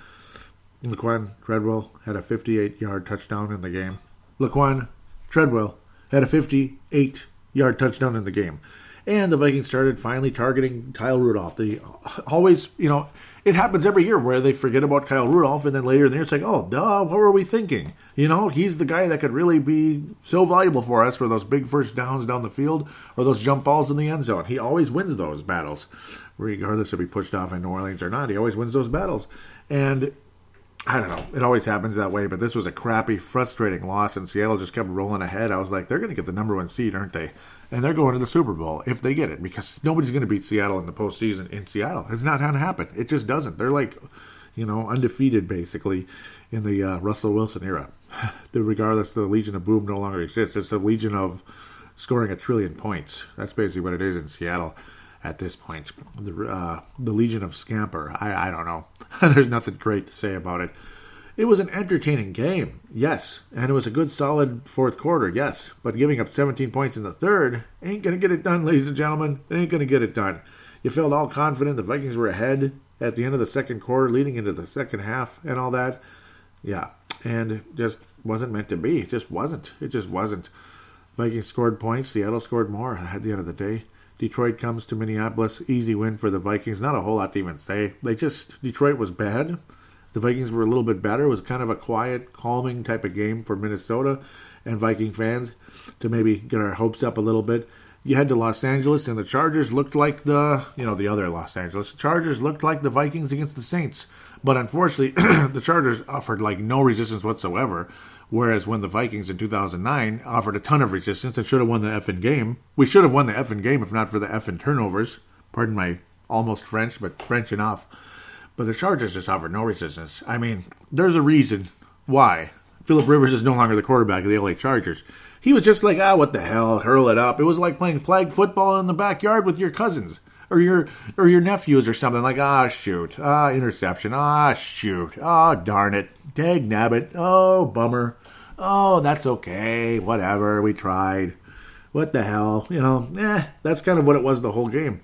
Laquan Treadwell had a 58 yard touchdown in the game. Laquan Treadwell had a 58 yard touchdown in the game. And the Vikings started finally targeting Kyle Rudolph. They always, you know, it happens every year where they forget about Kyle Rudolph, and then later in the year it's like, oh, duh, what were we thinking? You know, he's the guy that could really be so valuable for us for those big first downs down the field or those jump balls in the end zone. He always wins those battles, regardless if he pushed off in New Orleans or not. He always wins those battles. And I don't know. It always happens that way, but this was a crappy, frustrating loss, and Seattle just kept rolling ahead. I was like, they're going to get the number one seed, aren't they? And they're going to the Super Bowl if they get it, because nobody's going to beat Seattle in the postseason in Seattle. It's not going to happen. It just doesn't. They're like, you know, undefeated basically in the uh, Russell Wilson era. [SIGHS] Regardless, the Legion of Boom no longer exists. It's the Legion of scoring a trillion points. That's basically what it is in Seattle at this point. The uh, the Legion of Scamper. I, I don't know. [LAUGHS] There's nothing great to say about it. It was an entertaining game, yes, and it was a good solid fourth quarter, yes. But giving up 17 points in the third ain't gonna get it done, ladies and gentlemen. Ain't gonna get it done. You felt all confident the Vikings were ahead at the end of the second quarter, leading into the second half, and all that. Yeah, and just wasn't meant to be. It just wasn't. It just wasn't. Vikings scored points. Seattle scored more at the end of the day. Detroit comes to Minneapolis. Easy win for the Vikings. Not a whole lot to even say. They just Detroit was bad. The Vikings were a little bit better. It was kind of a quiet, calming type of game for Minnesota and Viking fans to maybe get our hopes up a little bit. You head to Los Angeles, and the Chargers looked like the, you know, the other Los Angeles. The Chargers looked like the Vikings against the Saints. But unfortunately, [CLEARS THROAT] the Chargers offered like no resistance whatsoever. Whereas when the Vikings in 2009 offered a ton of resistance and should have won the effing game, we should have won the effing game if not for the effing turnovers. Pardon my almost French, but French enough. But the Chargers just offered no resistance. I mean, there's a reason why Philip Rivers is no longer the quarterback of the LA Chargers. He was just like, ah, what the hell, hurl it up. It was like playing flag football in the backyard with your cousins or your or your nephews or something like ah shoot. Ah interception. Ah shoot. Ah darn it. Dag nabbit oh bummer. Oh that's okay. Whatever. We tried. What the hell? You know eh that's kind of what it was the whole game.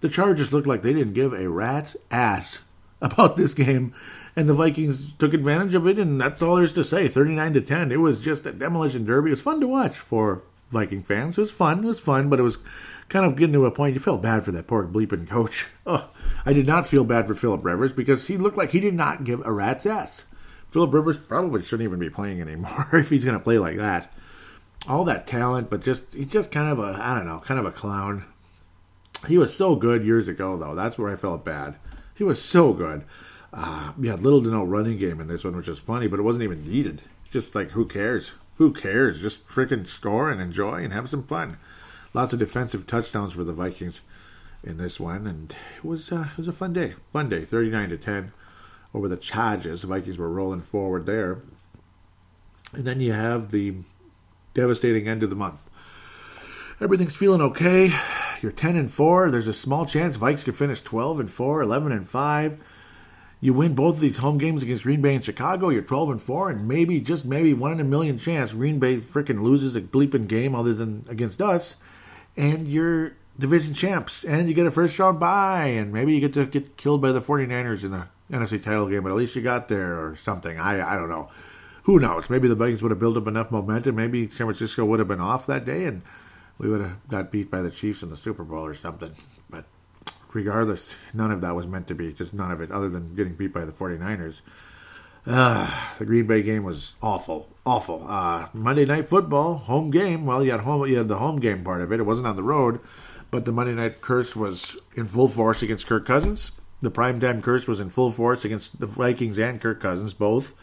The Chargers looked like they didn't give a rat's ass about this game and the Vikings took advantage of it and that's all there's to say 39 to 10 it was just a demolition derby it was fun to watch for Viking fans it was fun it was fun but it was kind of getting to a point you felt bad for that poor bleeping coach. [LAUGHS] Oh, I did not feel bad for Philip Rivers because he looked like he did not give a rat's ass. Philip Rivers probably shouldn't even be playing anymore [LAUGHS] if he's going to play like that. All that talent, but just he's just kind of a I don't know, kind of a clown. He was so good years ago, though. That's where I felt bad. He was so good. Uh, had little to no running game in this one, which is funny, but it wasn't even needed. Just like who cares? Who cares? Just freaking score and enjoy and have some fun lots of defensive touchdowns for the Vikings in this one, and it was uh, it was a fun day. Fun day, thirty nine to ten over the Chargers. The Vikings were rolling forward there, and then you have the devastating end of the month. Everything's feeling okay. You're ten and four. There's a small chance Vikes could finish twelve and 4, 11 and five. You win both of these home games against Green Bay and Chicago. You're 12 and four, and maybe just maybe one in a million chance Green Bay freaking loses a bleeping game other than against us and you're division champs, and you get a first round bye, and maybe you get to get killed by the 49ers in the NFC title game, but at least you got there or something. I I don't know. Who knows? Maybe the Vikings would have built up enough momentum. Maybe San Francisco would have been off that day, and we would have got beat by the Chiefs in the Super Bowl or something. But regardless, none of that was meant to be. Just none of it, other than getting beat by the 49ers. Uh, the Green Bay game was awful, awful. Uh, Monday Night Football, home game. Well, you had home, you had the home game part of it. It wasn't on the road, but the Monday Night curse was in full force against Kirk Cousins. The primetime curse was in full force against the Vikings and Kirk Cousins both.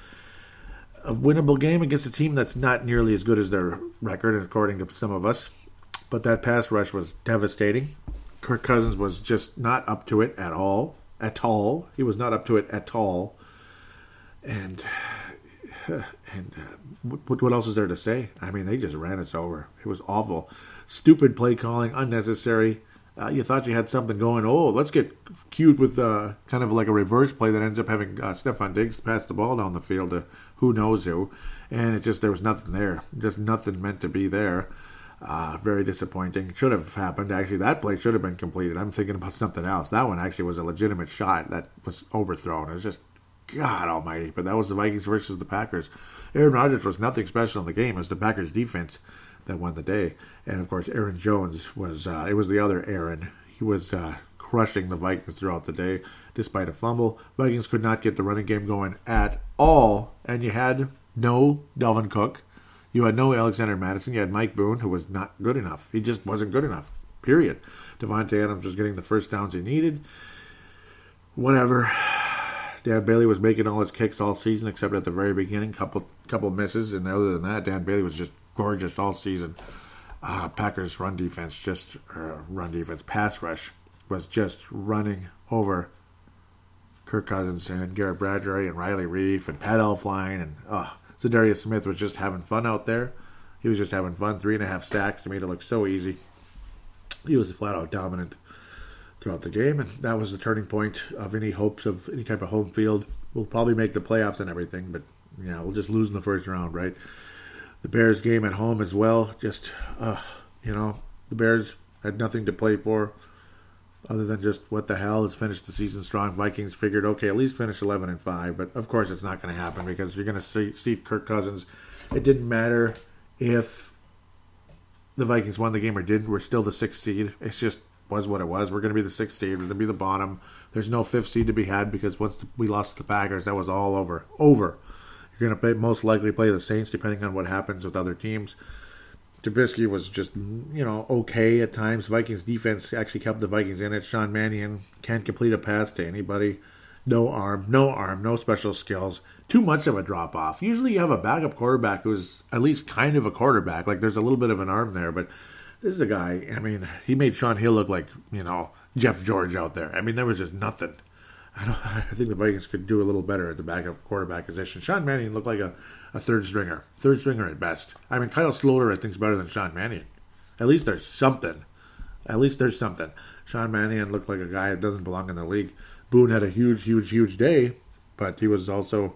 a winnable game against a team that's not nearly as good as their record, according to some of us. But that pass rush was devastating. Kirk Cousins was just not up to it at all. At all. He was not up to it at all. And [SIGHS] and uh, what, what else is there to say? I mean, they just ran us over. It was awful. Stupid play calling, unnecessary. Uh, you thought you had something going. Oh, let's get cute with uh, kind of like a reverse play that ends up having uh, Stefon Diggs pass the ball down the field to who knows who. And it just, there was nothing there. Just nothing meant to be there. Uh, very disappointing. Should have happened. Actually, that play should have been completed. I'm thinking about something else. That one actually was a legitimate shot that was overthrown. It was just God Almighty! But that was the Vikings versus the Packers. Aaron Rodgers was nothing special in the game. It was the Packers defense that won the day, and of course, Aaron Jones was. Uh, it was the other Aaron. He was uh, crushing the Vikings throughout the day, despite a fumble. Vikings could not get the running game going at all, and you had no Dalvin Cook. You had no Alexander Mattison. You had Mike Boone, who was not good enough. He just wasn't good enough. Period. Davante Adams was getting the first downs he needed. Whatever. [SIGHS] Dan Bailey was making all his kicks all season, except at the very beginning, couple couple misses, and other than that, Dan Bailey was just gorgeous all season. Uh, Packers run defense, just uh, run defense, pass rush was just running over Kirk Cousins and Garrett Bradbury and Riley Reiff and Pat Elflein and uh, Za'Darius Smith was just having fun out there. He was just having fun. Three and a half sacks. He made it look so easy. He was flat out dominant throughout the game, and that was the turning point of any hopes of any type of home field. We'll probably make the playoffs and everything, but yeah, we'll just lose in the first round, right? The Bears game at home as well. Just, uh, you know, the Bears had nothing to play for other than just what the hell. Let's finish the season strong. Vikings figured, okay, at least finish 11 and 5, but of course it's not going to happen because you're going to see, see Kirk Cousins. It didn't matter if the Vikings won the game or didn't. We're still the sixth seed. It's just was what it was. We're going to be the sixth seed. We're going to be the bottom. There's no fifth seed to be had because once we lost to the Packers, that was all over. Over. You're going to most likely play the Saints, depending on what happens with other teams. Trubisky was just, you know, okay at times. Vikings defense actually kept the Vikings in it. Sean Mannion can't complete a pass to anybody. No arm, no arm, no special skills. Too much of a drop off. Usually you have a backup quarterback who's at least kind of a quarterback. Like there's a little bit of an arm there, but this is a guy. I mean, he made Sean Hill look like you know Jeff George out there. I mean, there was just nothing. I don't. [LAUGHS] I think the Vikings could do a little better at the backup quarterback position. Sean Mannion looked like a, a third stringer, third stringer at best. I mean, Kyle Sloter I think is better than Sean Mannion. At least there's something. At least there's something. Sean Mannion looked like a guy that doesn't belong in the league. Boone had a huge, huge, huge day, but he was also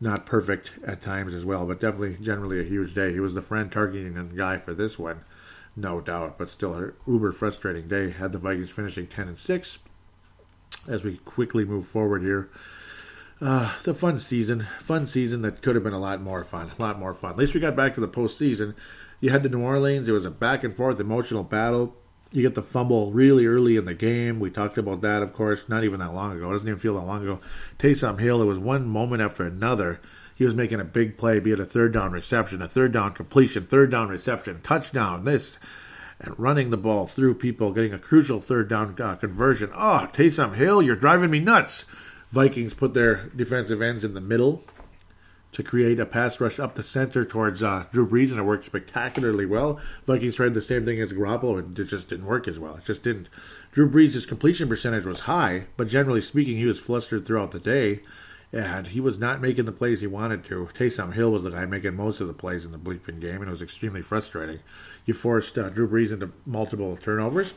not perfect at times as well. But definitely, generally a huge day. He was the friend targeting guy for this one no doubt, but still uber frustrating day. Had the Vikings finishing 10 and 6 as we quickly move forward here. Uh, it's a fun season, fun season that could have been a lot more fun, a lot more fun. At least we got back to the postseason. You head to New Orleans. It was a back and forth emotional battle. You get the fumble really early in the game. We talked about that, of course, not even that long ago. It doesn't even feel that long ago. Taysom Hill, it was one moment after another he was making a big play, be it a third down reception, a third down completion, third down reception, touchdown, this, and running the ball through people, getting a crucial third down uh, conversion. Oh, Taysom Hill, you're driving me nuts. Vikings put their defensive ends in the middle to create a pass rush up the center towards uh, Drew Brees, and it worked spectacularly well. Vikings tried the same thing as Garoppolo, and it just didn't work as well. It just didn't. Drew Brees' completion percentage was high, but generally speaking, he was flustered throughout the day and he was not making the plays he wanted to. Taysom Hill was the guy making most of the plays in the bleeping game, and it was extremely frustrating. You forced uh, Drew Brees into multiple turnovers,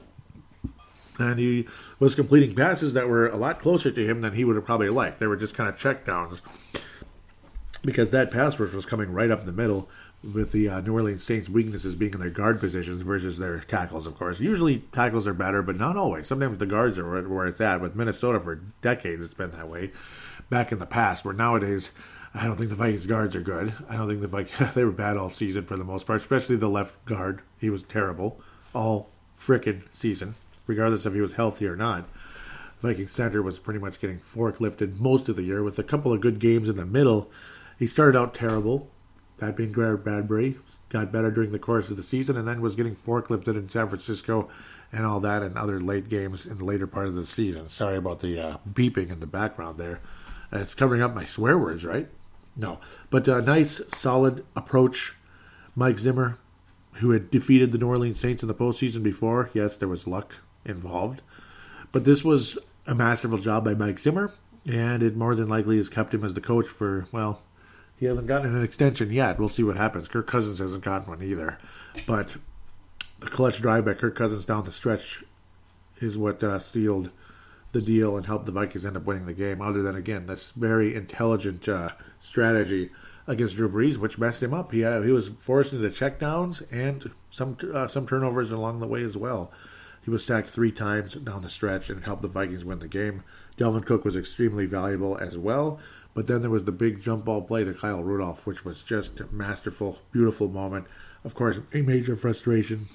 and he was completing passes that were a lot closer to him than he would have probably liked. They were just kind of check downs because that pass rush was coming right up the middle with the uh, New Orleans Saints' weaknesses being in their guard positions versus their tackles, of course. Usually tackles are better, but not always. Sometimes the guards are where it's at. With Minnesota for decades, it's been that way back in the past, where nowadays I don't think the Vikings guards are good. I don't think the Vikings [LAUGHS] they were bad all season for the most part, especially the left guard. He was terrible all frickin' season, regardless if he was healthy or not. Viking center was pretty much getting forklifted most of the year with a couple of good games in the middle. He started out terrible, that being Garrett Bradbury, got better during the course of the season, and then was getting forklifted in San Francisco and all that and other late games in the later part of the season. Sorry about the uh, beeping in the background there. It's covering up my swear words, right? No, but a nice, solid approach. Mike Zimmer, who had defeated the New Orleans Saints in the postseason before. Yes, there was luck involved, but this was a masterful job by Mike Zimmer, and it more than likely has kept him as the coach for well. He hasn't gotten an extension yet. We'll see what happens. Kirk Cousins hasn't gotten one either, but the clutch drive by Kirk Cousins down the stretch is what uh, sealed the deal and help the Vikings end up winning the game. Other than again, this very intelligent uh, strategy against Drew Brees, which messed him up. He uh, he was forced into checkdowns and some uh, some turnovers along the way as well. He was sacked three times down the stretch and helped the Vikings win the game. Dalvin Cook was extremely valuable as well. But then there was the big jump ball play to Kyle Rudolph, which was just a masterful, beautiful moment. Of course, a major frustration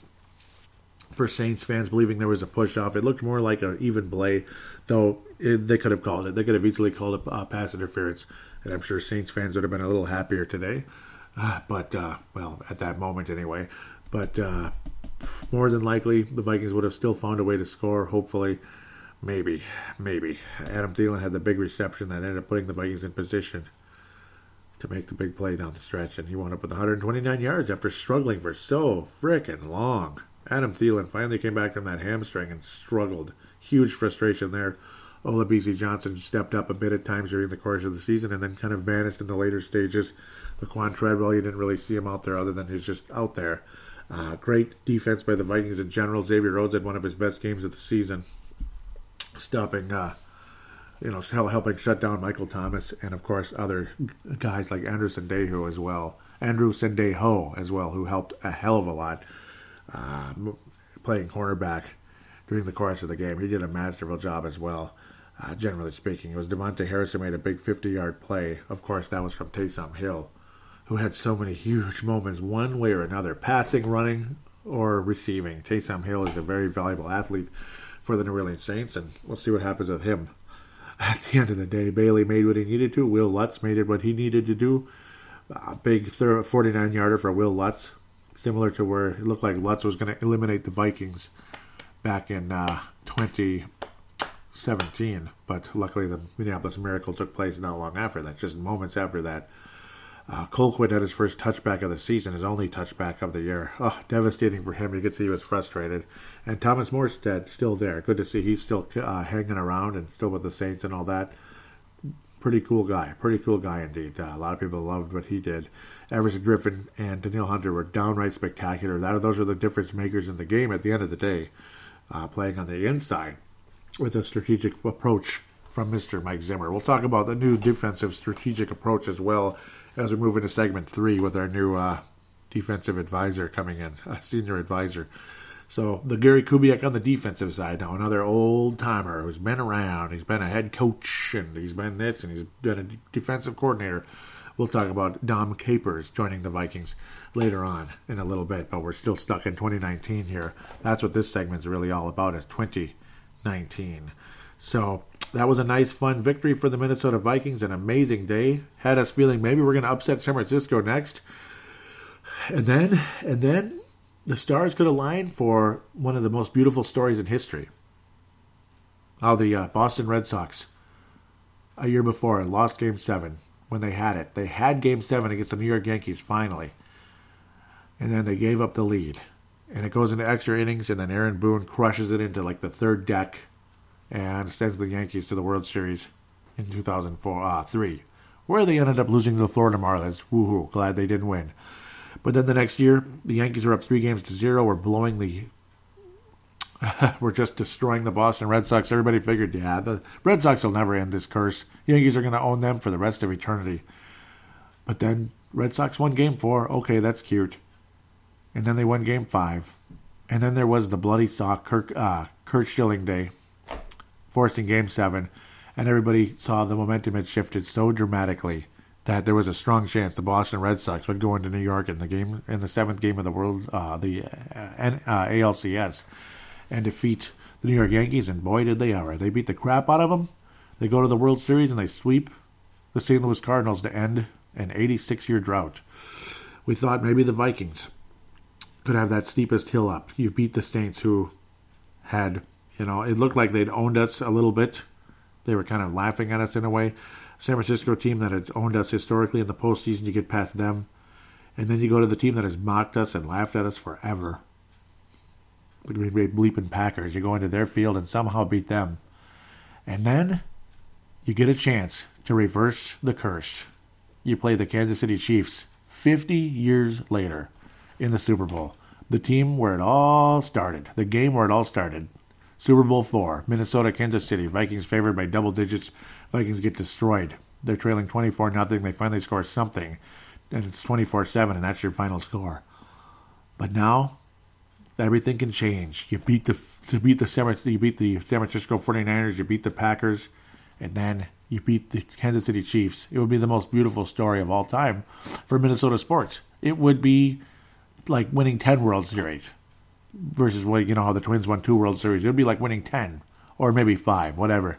for Saints fans believing there was a push off. It looked more like an even play, though it, they could have called it. They could have easily called it uh, pass interference, and I'm sure Saints fans would have been a little happier today. Uh, but uh, well, at that moment anyway. But uh, more than likely, the Vikings would have still found a way to score. Hopefully, maybe, maybe Adam Thielen had the big reception that ended up putting the Vikings in position to make the big play down the stretch, and he wound up with 129 yards after struggling for so frickin' long. Adam Thielen finally came back from that hamstring and struggled. Huge frustration there. Olabisi Johnson stepped up a bit at times during the course of the season and then kind of vanished in the later stages. Laquan Treadwell, you didn't really see him out there other than he's just out there. Uh, great defense by the Vikings in general. Xavier Rhodes had one of his best games of the season, stopping, uh, you know, helping shut down Michael Thomas and, of course, other guys like Anderson Sendejo as well. Andrew Sendejo as well, who helped a hell of a lot uh, playing cornerback during the course of the game. He did a masterful job as well. Uh, generally speaking, it was Davontae Harris who made a big 50-yard play. Of course, that was from Taysom Hill, who had so many huge moments, one way or another, passing, running, or receiving. Taysom Hill is a very valuable athlete for the New Orleans Saints, and we'll see what happens with him. [LAUGHS] At the end of the day, Bailey made what he needed to. Will Lutz made it what he needed to do. A big 49 yarder for Will Lutz similar to where it looked like Lutz was going to eliminate the Vikings back in uh, 2017. But luckily, the Minneapolis Miracle took place not long after that, just moments after that. Uh, Colquitt had his first touchback of the season, his only touchback of the year. Oh, devastating for him. You could see he was frustrated. And Thomas Morstead still there. Good to see he's still uh, hanging around and still with the Saints and all that pretty cool guy. Pretty cool guy indeed. Uh, a lot of people loved what he did. Everson Griffen and Danielle Hunter were downright spectacular. That those are the difference makers in the game at the end of the day, uh, playing on the inside with a strategic approach from Mr. Mike Zimmer. We'll talk about the new defensive strategic approach as well as we move into segment three with our new uh, defensive advisor coming in, a senior advisor. So the Gary Kubiak on the defensive side now, another old timer who's been around. He's been a head coach and he's been this and he's been a defensive coordinator. We'll talk about Dom Capers joining the Vikings later on in a little bit, but we're still stuck in 2019 here. That's what this segment's really all about is 2019. So that was a nice, fun victory for the Minnesota Vikings. An amazing day. Had us feeling maybe we're going to upset San Francisco next. And then, and then the stars could align for one of the most beautiful stories in history. How the uh, Boston Red Sox, a year before, lost Game 7 when they had it. They had Game 7 against the New York Yankees finally. And then they gave up the lead. And it goes into extra innings, and then Aaron Boone crushes it into like the third deck and sends the Yankees to the World Series in 2004 uh, 3, where they ended up losing to the Florida Marlins. Woohoo, glad they didn't win. But then the next year, the Yankees are up three games to zero. We're blowing the. [LAUGHS] we're just destroying the Boston Red Sox. Everybody figured, yeah, the Red Sox will never end this curse. Yankees are going to own them for the rest of eternity. But then Red Sox won game four. Okay, that's cute. And then they won game five. And then there was the bloody sock, Kirk, uh, Curt Schilling Day, forcing game seven. And everybody saw the momentum had shifted so dramatically that there was a strong chance the Boston Red Sox would go into New York in the game in the seventh game of the world, uh, the uh, uh, ALCS, and defeat the New York Yankees. And boy, did they ever! They beat the crap out of them. They go to the World Series and they sweep the St. Louis Cardinals to end an 86-year drought. We thought maybe the Vikings could have that steepest hill up. You beat the Saints, who had, you know, it looked like they'd owned us a little bit. They were kind of laughing at us in a way. San Francisco team that had owned us historically in the postseason. You get past them, and then you go to the team that has mocked us and laughed at us forever. The Green Bay Bleeping Packers. You go into their field and somehow beat them, and then you get a chance to reverse the curse. You play the Kansas City Chiefs 50 years later in the Super Bowl. The team where it all started, the game where it all started. Super Bowl four, Minnesota, Kansas City. Vikings favored by double digits. Vikings get destroyed. They're trailing 24 nothing. They finally score something, and it's 24 7, and that's your final score. But now, everything can change. You beat the you beat the San, you beat the San Francisco 49ers. You beat the Packers, and then you beat the Kansas City Chiefs. It would be the most beautiful story of all time for Minnesota sports. It would be like winning 10 World Series versus what you know how the Twins won two World Series. It would be like winning 10 or maybe 5, whatever.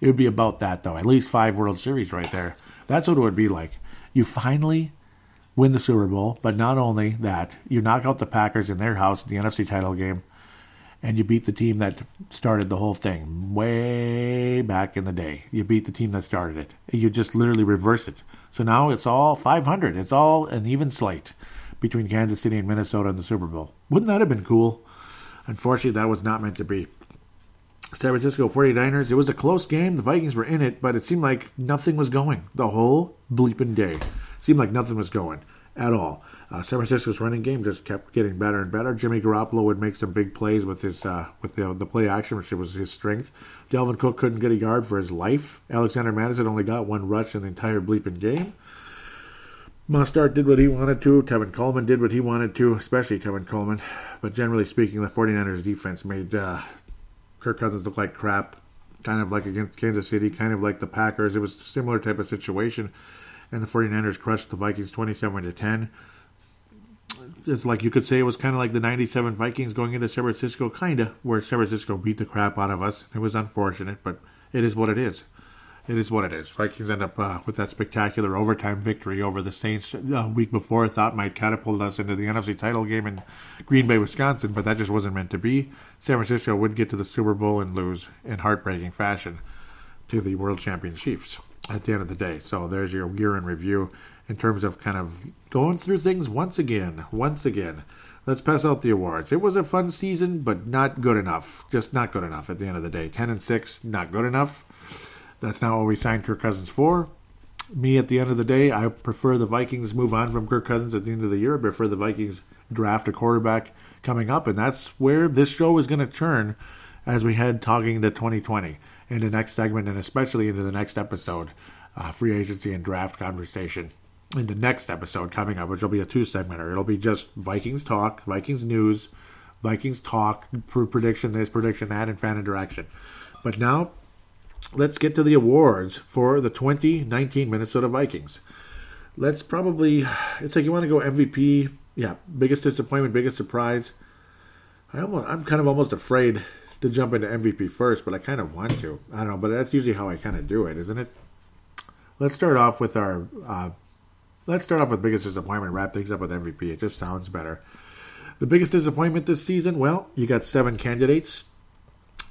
It would be about that though. At least 5 World Series right there. That's what it would be like. You finally win the Super Bowl, but not only that, you knock out the Packers in their house in the NFC title game and you beat the team that started the whole thing way back in the day. You beat the team that started it. You just literally reverse it. So now it's all 500. It's all an even slate between Kansas City and Minnesota in the Super Bowl. Wouldn't that have been cool? Unfortunately, that was not meant to be. San Francisco 49ers, it was a close game. The Vikings were in it, but it seemed like nothing was going the whole bleeping day. seemed like nothing was going at all. Uh, San Francisco's running game just kept getting better and better. Jimmy Garoppolo would make some big plays with his uh, with the, the play action, which was his strength. Dalvin Cook couldn't get a yard for his life. Alexander Mattison only got one rush in the entire bleeping game. Mostert did what he wanted to. Tevin Coleman did what he wanted to, especially Tevin Coleman. But generally speaking, the 49ers defense made uh, Kirk Cousins look like crap, kind of like against Kansas City, kind of like the Packers. It was a similar type of situation and the 49ers crushed the Vikings 27 to 10. It's like you could say it was kind of like the 97 Vikings going into San Francisco, kind of, where San Francisco beat the crap out of us. It was unfortunate, but it is what it is. It is what it is. Vikings end up uh, with that spectacular overtime victory over the Saints a uh, week before. Thought might catapult us into the NFC title game in Green Bay, Wisconsin, but that just wasn't meant to be. San Francisco would get to the Super Bowl and lose in heartbreaking fashion to the world champion Chiefs at the end of the day. So there's your year in review in terms of kind of going through things once again. Once again. Let's pass out the awards. It was a fun season, but not good enough. Just not good enough at the end of the day. 10 and 6, not good enough. That's not what we signed Kirk Cousins for. Me, at the end of the day, I prefer the Vikings move on from Kirk Cousins at the end of the year. I prefer the Vikings draft a quarterback coming up, and that's where this show is going to turn as we head talking to 2020 in the next segment and especially into the next episode, uh, free agency and draft conversation. In the next episode coming up, which will be a two segmenter, it'll be just Vikings talk, Vikings news, Vikings talk, prediction this, prediction that, and fan interaction. But now, let's get to the awards for the 2019 Minnesota Vikings. Let's probably, it's like you want to go MVP. Yeah, biggest disappointment, biggest surprise. I almost, I'm kind of almost afraid to jump into MVP first, but I kind of want to. I don't know, but that's usually how I kind of do it, isn't it? Let's start off with our. Uh, let's start off with biggest disappointment. Wrap things up with MVP. It just sounds better. The biggest disappointment this season. Well, you got seven candidates.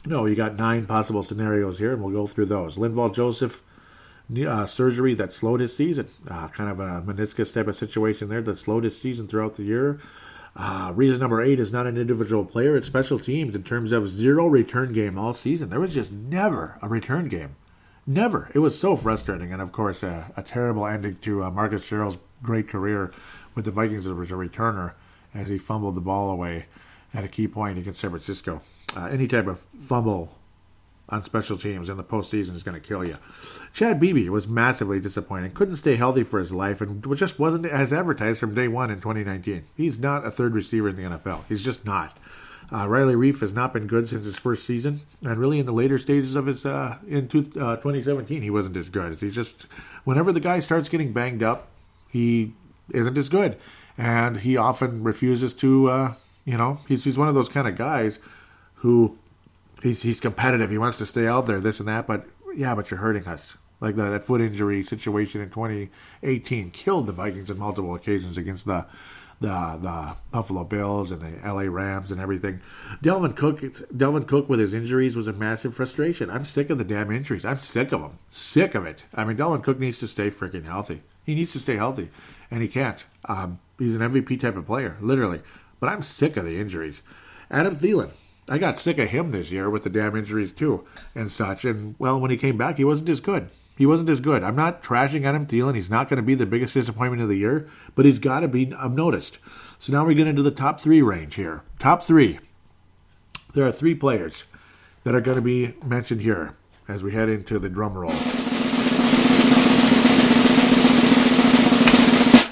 No, you got nine possible scenarios here, and we'll go through those. Linval Joseph. Uh, surgery that slowed his season, uh, kind of a meniscus type of situation there that slowed his season throughout the year. Uh, reason number eight is not an individual player, it's special teams in terms of zero return game all season. There was just never a return game. Never. It was so frustrating. And of course, a, a terrible ending to uh, Marcus Sherels's great career with the Vikings as a returner as he fumbled the ball away at a key point against San Francisco. Uh, any type of fumble on special teams in the postseason is going to kill you. Chad Beebe was massively disappointing. Couldn't stay healthy for his life and just wasn't as advertised from day one in 2019. He's not a third receiver in the NFL. He's just not. Uh, Riley Reiff has not been good since his first season, and really in the later stages of his uh, in two, uh, 2017, he wasn't as good. He just whenever the guy starts getting banged up, he isn't as good, and he often refuses to. Uh, you know, he's he's one of those kind of guys who he's he's competitive. He wants to stay out there, this and that. But yeah, but you're hurting us. Like that, that foot injury situation in 2018 killed the Vikings on multiple occasions against the the the Buffalo Bills and the LA Rams and everything. Dalvin Cook, Dalvin Cook with his injuries was a massive frustration. I'm sick of the damn injuries. I'm sick of them. Sick of it. I mean, Dalvin Cook needs to stay freaking healthy. He needs to stay healthy, and he can't. Um, he's an MVP type of player, literally. But I'm sick of the injuries. Adam Thielen. I got sick of him this year with the damn injuries too and such. And well, when he came back, he wasn't as good. He wasn't as good. I'm not trashing Adam Thielen. He's not going to be the biggest disappointment of the year, but he's got to be noticed. So now we're getting into the top three range here. Top three. There are three players that are going to be mentioned here as we head into the drum roll.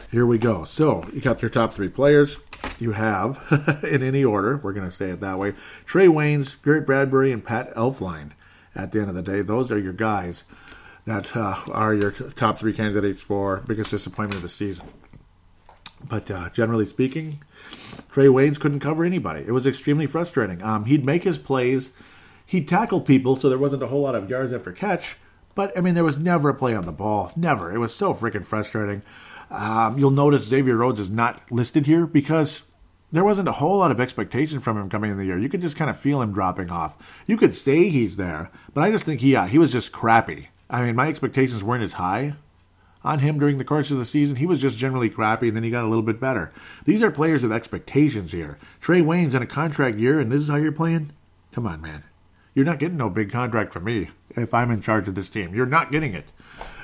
Here we go. So you got your top three players. You have, [LAUGHS] in any order, we're going to say it that way, Trae Waynes, Garrett Bradbury, and Pat Elflein. At the end of the day, those are your guys that uh, are your top three candidates for biggest disappointment of the season. But uh, generally speaking, Trae Waynes couldn't cover anybody. It was extremely frustrating. Um, he'd make his plays, he'd tackle people, so there wasn't a whole lot of yards after catch. But I mean, there was never a play on the ball. Never. It was so freaking frustrating. Um, you'll notice Xavier Rhodes is not listed here because there wasn't a whole lot of expectation from him coming in the year. You could just kind of feel him dropping off. You could say he's there, but I just think he uh, he was just crappy. I mean, my expectations weren't as high on him during the course of the season. He was just generally crappy, and then he got a little bit better. These are players with expectations here. Trae Waynes in a contract year, and this is how you're playing? Come on, man. You're not getting no big contract from me if I'm in charge of this team. You're not getting it.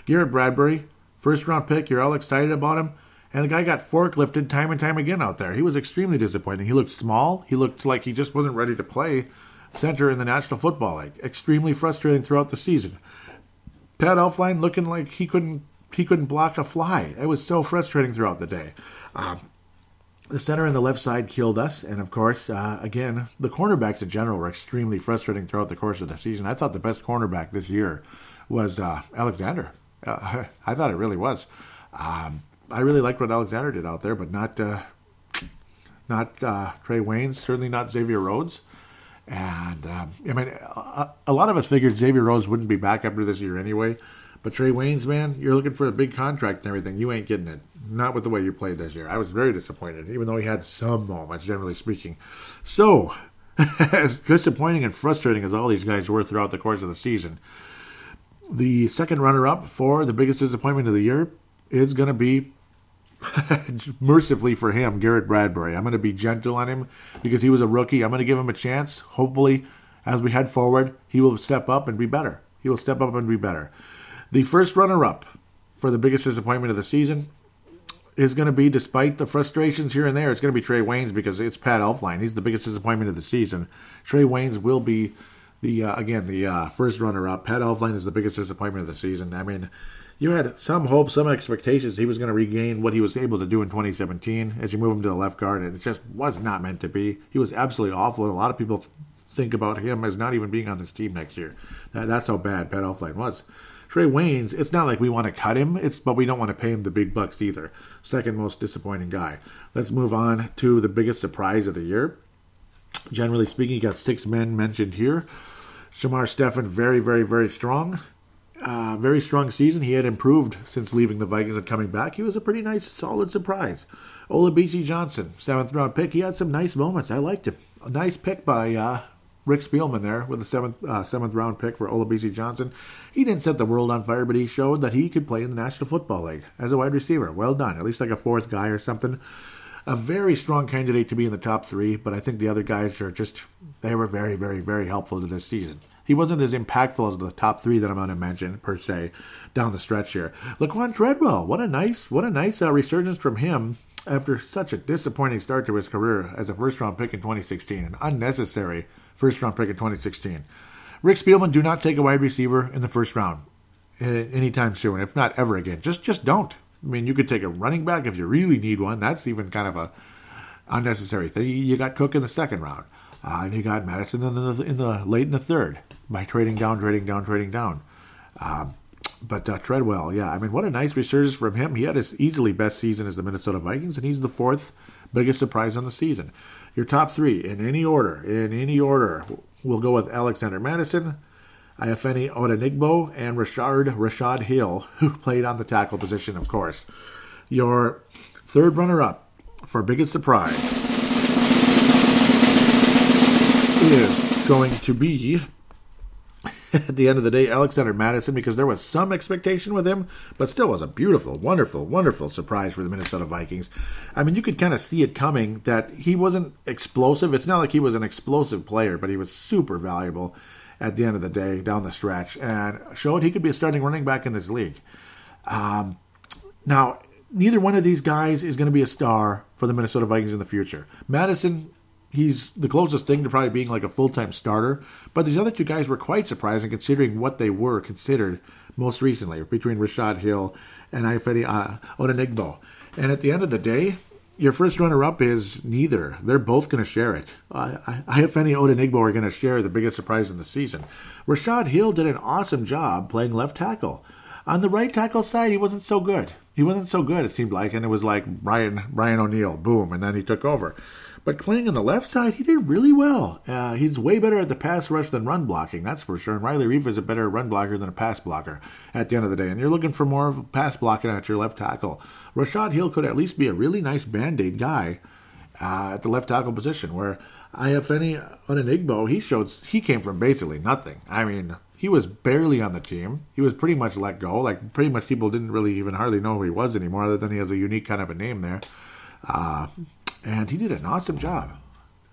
Garrett Bradbury, first round pick, you're all excited about him. And the guy got forklifted time and time again out there. He was extremely disappointing. He looked small. He looked like he just wasn't ready to play center in the National Football League. Extremely frustrating throughout the season. Pat Elflein looking like he couldn't he couldn't block a fly. It was so frustrating throughout the day. Um, the center and the left side killed us, and of course, uh, again, the cornerbacks in general were extremely frustrating throughout the course of the season. I thought the best cornerback this year was uh, Alexander. Uh, [LAUGHS] I thought it really was. Um, I really liked what Alexander did out there, but not uh, [CLEARS THROAT] not uh, Trae Waynes, certainly not Xavier Rhodes. And um, I mean, a, a, lot of us figured Xavier Rhodes wouldn't be back after this year anyway. But Trae Waynes, man, you're looking for a big contract and everything. You ain't getting it. Not with the way you played this year. I was very disappointed, even though he had some moments, generally speaking. So, [LAUGHS] as disappointing and frustrating as all these guys were throughout the course of the season, the second runner up for the biggest disappointment of the year is going to be [LAUGHS] mercifully for him, Garrett Bradbury. I'm going to be gentle on him because he was a rookie. I'm going to give him a chance. Hopefully, as we head forward, he will step up and be better. He will step up and be better. The first runner up for the biggest disappointment of the season is going to be, despite the frustrations here and there, it's going to be Trae Waynes because it's Pat Elflein. He's the biggest disappointment of the season. Trae Waynes will be the uh, again the uh, first runner up. Pat Elflein is the biggest disappointment of the season. I mean, you had some hope, some expectations he was going to regain what he was able to do in 2017 as you move him to the left guard, and it just was not meant to be. He was absolutely awful. A lot of people think about him as not even being on this team next year. That, that's how bad Pat Elflein was. Trae Waynes, it's not like we want to cut him, it's but we don't want to pay him the big bucks either. Second most disappointing guy. Let's move on to the biggest surprise of the year. Generally speaking, you got six men mentioned here. Shamar Stephen, very, very, very strong. Uh, very strong season. He had improved since leaving the Vikings and coming back. He was a pretty nice, solid surprise. Olabisi Johnson, seventh round pick. He had some nice moments. I liked him. A nice pick by uh, Rick Spielman there with the seventh uh, seventh round pick for Olabisi Johnson. He didn't set the world on fire, but he showed that he could play in the National Football League as a wide receiver. Well done. At least like a fourth guy or something. A very strong candidate to be in the top three, but I think the other guys are just they were very, very, very helpful to this season. He wasn't as impactful as the top three that I'm going to mention per se down the stretch here. Laquan Treadwell, what a nice, what a nice uh, resurgence from him after such a disappointing start to his career as a first round pick in 2016, an unnecessary first round pick in 2016. Rick Spielman, do not take a wide receiver in the first round anytime soon, if not ever again. Just just don't. I mean, you could take a running back if you really need one. That's even kind of a unnecessary thing. You got Cook in the second round, uh, and you got Mattison in the, in the late in the third by trading down, trading down, trading down. Um, but uh, Treadwell, yeah, I mean, what a nice resurgence from him. He had his easily best season as the Minnesota Vikings, and he's the fourth biggest surprise on the season. Your top three in any order, in any order, we'll go with Alexander Mattison, Ifeadi Odenigbo, and Rashard Rashad Hill, [LAUGHS] who played on the tackle position, of course. Your third runner up for biggest surprise is going to be [LAUGHS] at the end of the day, Alexander Mattison because there was some expectation with him, but still was a beautiful, wonderful, wonderful surprise for the Minnesota Vikings. I mean, you could kind of see it coming that he wasn't explosive. It's not like he was an explosive player, but he was super valuable at the end of the day down the stretch and showed he could be a starting running back in this league. Um, now, neither one of these guys is going to be a star for the Minnesota Vikings in the future. Mattison, he's the closest thing to probably being like a full time starter. But these other two guys were quite surprising considering what they were considered most recently between Rashad Hill and Ifeadi uh, Odenigbo. And at the end of the day, your first runner up is neither. They're both going to share it. Uh, Ifeadi Odenigbo are going to share the biggest surprise in the season. Rashad Hill did an awesome job playing left tackle. On the right tackle side, he wasn't so good. He wasn't so good, it seemed like, and it was like Brian Brian O'Neill, boom, and then he took over. But playing on the left side, he did really well. Uh, he's way better at the pass rush than run blocking, that's for sure. And Riley Reiff is a better run blocker than a pass blocker at the end of the day. And you're looking for more of pass blocking at your left tackle. Rashad Hill could at least be a really nice band aid guy uh, at the left tackle position, where Ifeadi Odenigbo, he showed he came from basically nothing. I mean, he was barely on the team. He was pretty much let go. Like pretty much people didn't really even hardly know who he was anymore, other than he has a unique kind of a name there. Uh, and he did an awesome job.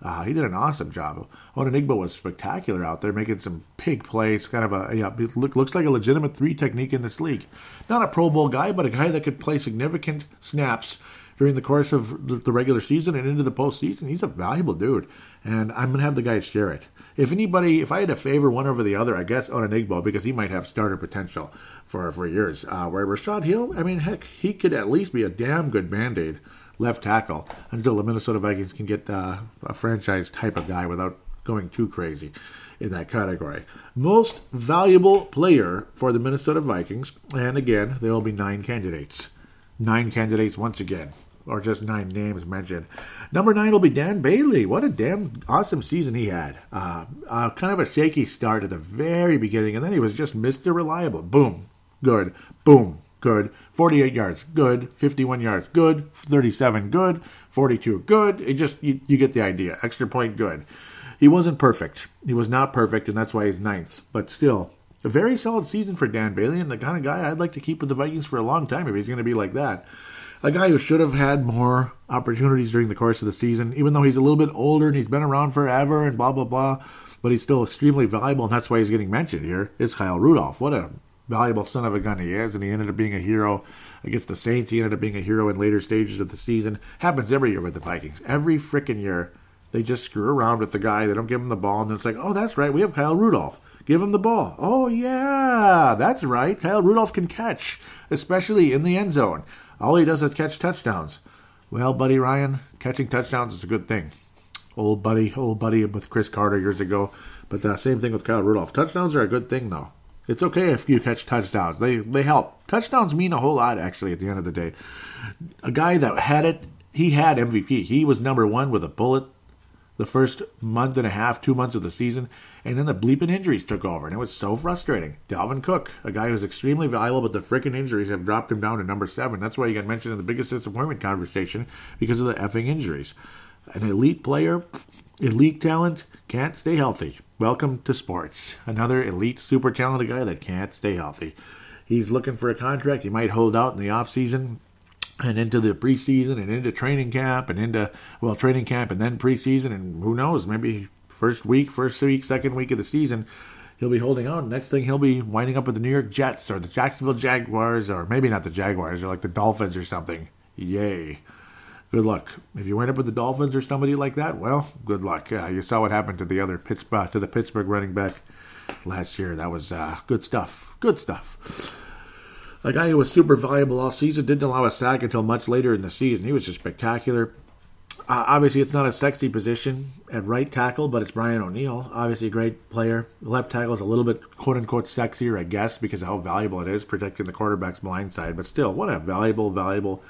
Uh, he did an awesome job. Odenigbo was spectacular out there, making some big plays. Kind of a yeah, look, looks like a legitimate three technique in this league. Not a Pro Bowl guy, but a guy that could play significant snaps during the course of the regular season and into the postseason. He's a valuable dude, and I'm gonna have the guys share it. If anybody, if I had to favor one over the other, I guess Odenigbo because he might have starter potential for for years. Uh, where Rashad Hill, I mean, heck, he could at least be a damn good band aid left tackle until the Minnesota Vikings can get uh, a franchise type of guy without going too crazy in that category. Most valuable player for the Minnesota Vikings, and again, there will be nine candidates. Nine candidates once again, or just nine names mentioned. Number nine will be Dan Bailey. What a damn awesome season he had. Uh, uh, kind of a shaky start at the very beginning, and then he was just Mr. Reliable. Boom, good. Boom, good. 48 yards, good. 51 yards, good. 37, good. 42, good. It just, you, you get the idea. Extra point, good. He wasn't perfect. He was not perfect, and that's why he's ninth. But still, a very solid season for Dan Bailey, and the kind of guy I'd like to keep with the Vikings for a long time if he's going to be like that. A guy who should have had more opportunities during the course of the season, even though he's a little bit older and he's been around forever and blah, blah, blah. But he's still extremely valuable, and that's why he's getting mentioned here. Is Kyle Rudolph. What a valuable son of a gun he is, and he ended up being a hero against the Saints. He ended up being a hero in later stages of the season. Happens every year with the Vikings. Every freaking year, they just screw around with the guy. They don't give him the ball, and then it's like, oh, that's right, we have Kyle Rudolph. Give him the ball. Oh, yeah, that's right. Kyle Rudolph can catch, especially in the end zone. All he does is catch touchdowns. Well, buddy Ryan, catching touchdowns is a good thing. Old buddy, old buddy with Cris Carter years ago. But the same thing with Kyle Rudolph. Touchdowns are a good thing, though. It's okay if you catch touchdowns. They they help. Touchdowns mean a whole lot actually at the end of the day. A guy that had it, he had MVP. He was number 1 with a bullet the first month and a half, 2 months of the season, and then the bleeping injuries took over and it was so frustrating. Dalvin Cook, a guy who's extremely valuable but the freaking injuries have dropped him down to number 7. That's why he got mentioned in the biggest disappointment conversation because of the effing injuries. An elite player, elite talent can't stay healthy. Welcome to sports. Another elite, super talented guy that can't stay healthy. He's looking for a contract. He might hold out in the off season and into the preseason and into training camp and into well training camp and then preseason and who knows maybe first week, first week, second week of the season he'll be holding out. Next thing he'll be winding up with the New York Jets or the Jacksonville Jaguars or maybe not the Jaguars or like the Dolphins or something. Yay good luck. If you wind up with the Dolphins or somebody like that, well, good luck. Uh, you saw what happened to the other Pittsburgh to the Pittsburgh running back last year. That was uh, good stuff. Good stuff. A guy who was super valuable all season didn't allow a sack until much later in the season. He was just spectacular. Uh, obviously, it's not a sexy position at right tackle, but it's Brian O'Neill. Obviously, a great player. Left tackle is a little bit quote unquote sexier, I guess, because how valuable it is protecting the quarterback's blind side. But still, what a valuable, valuable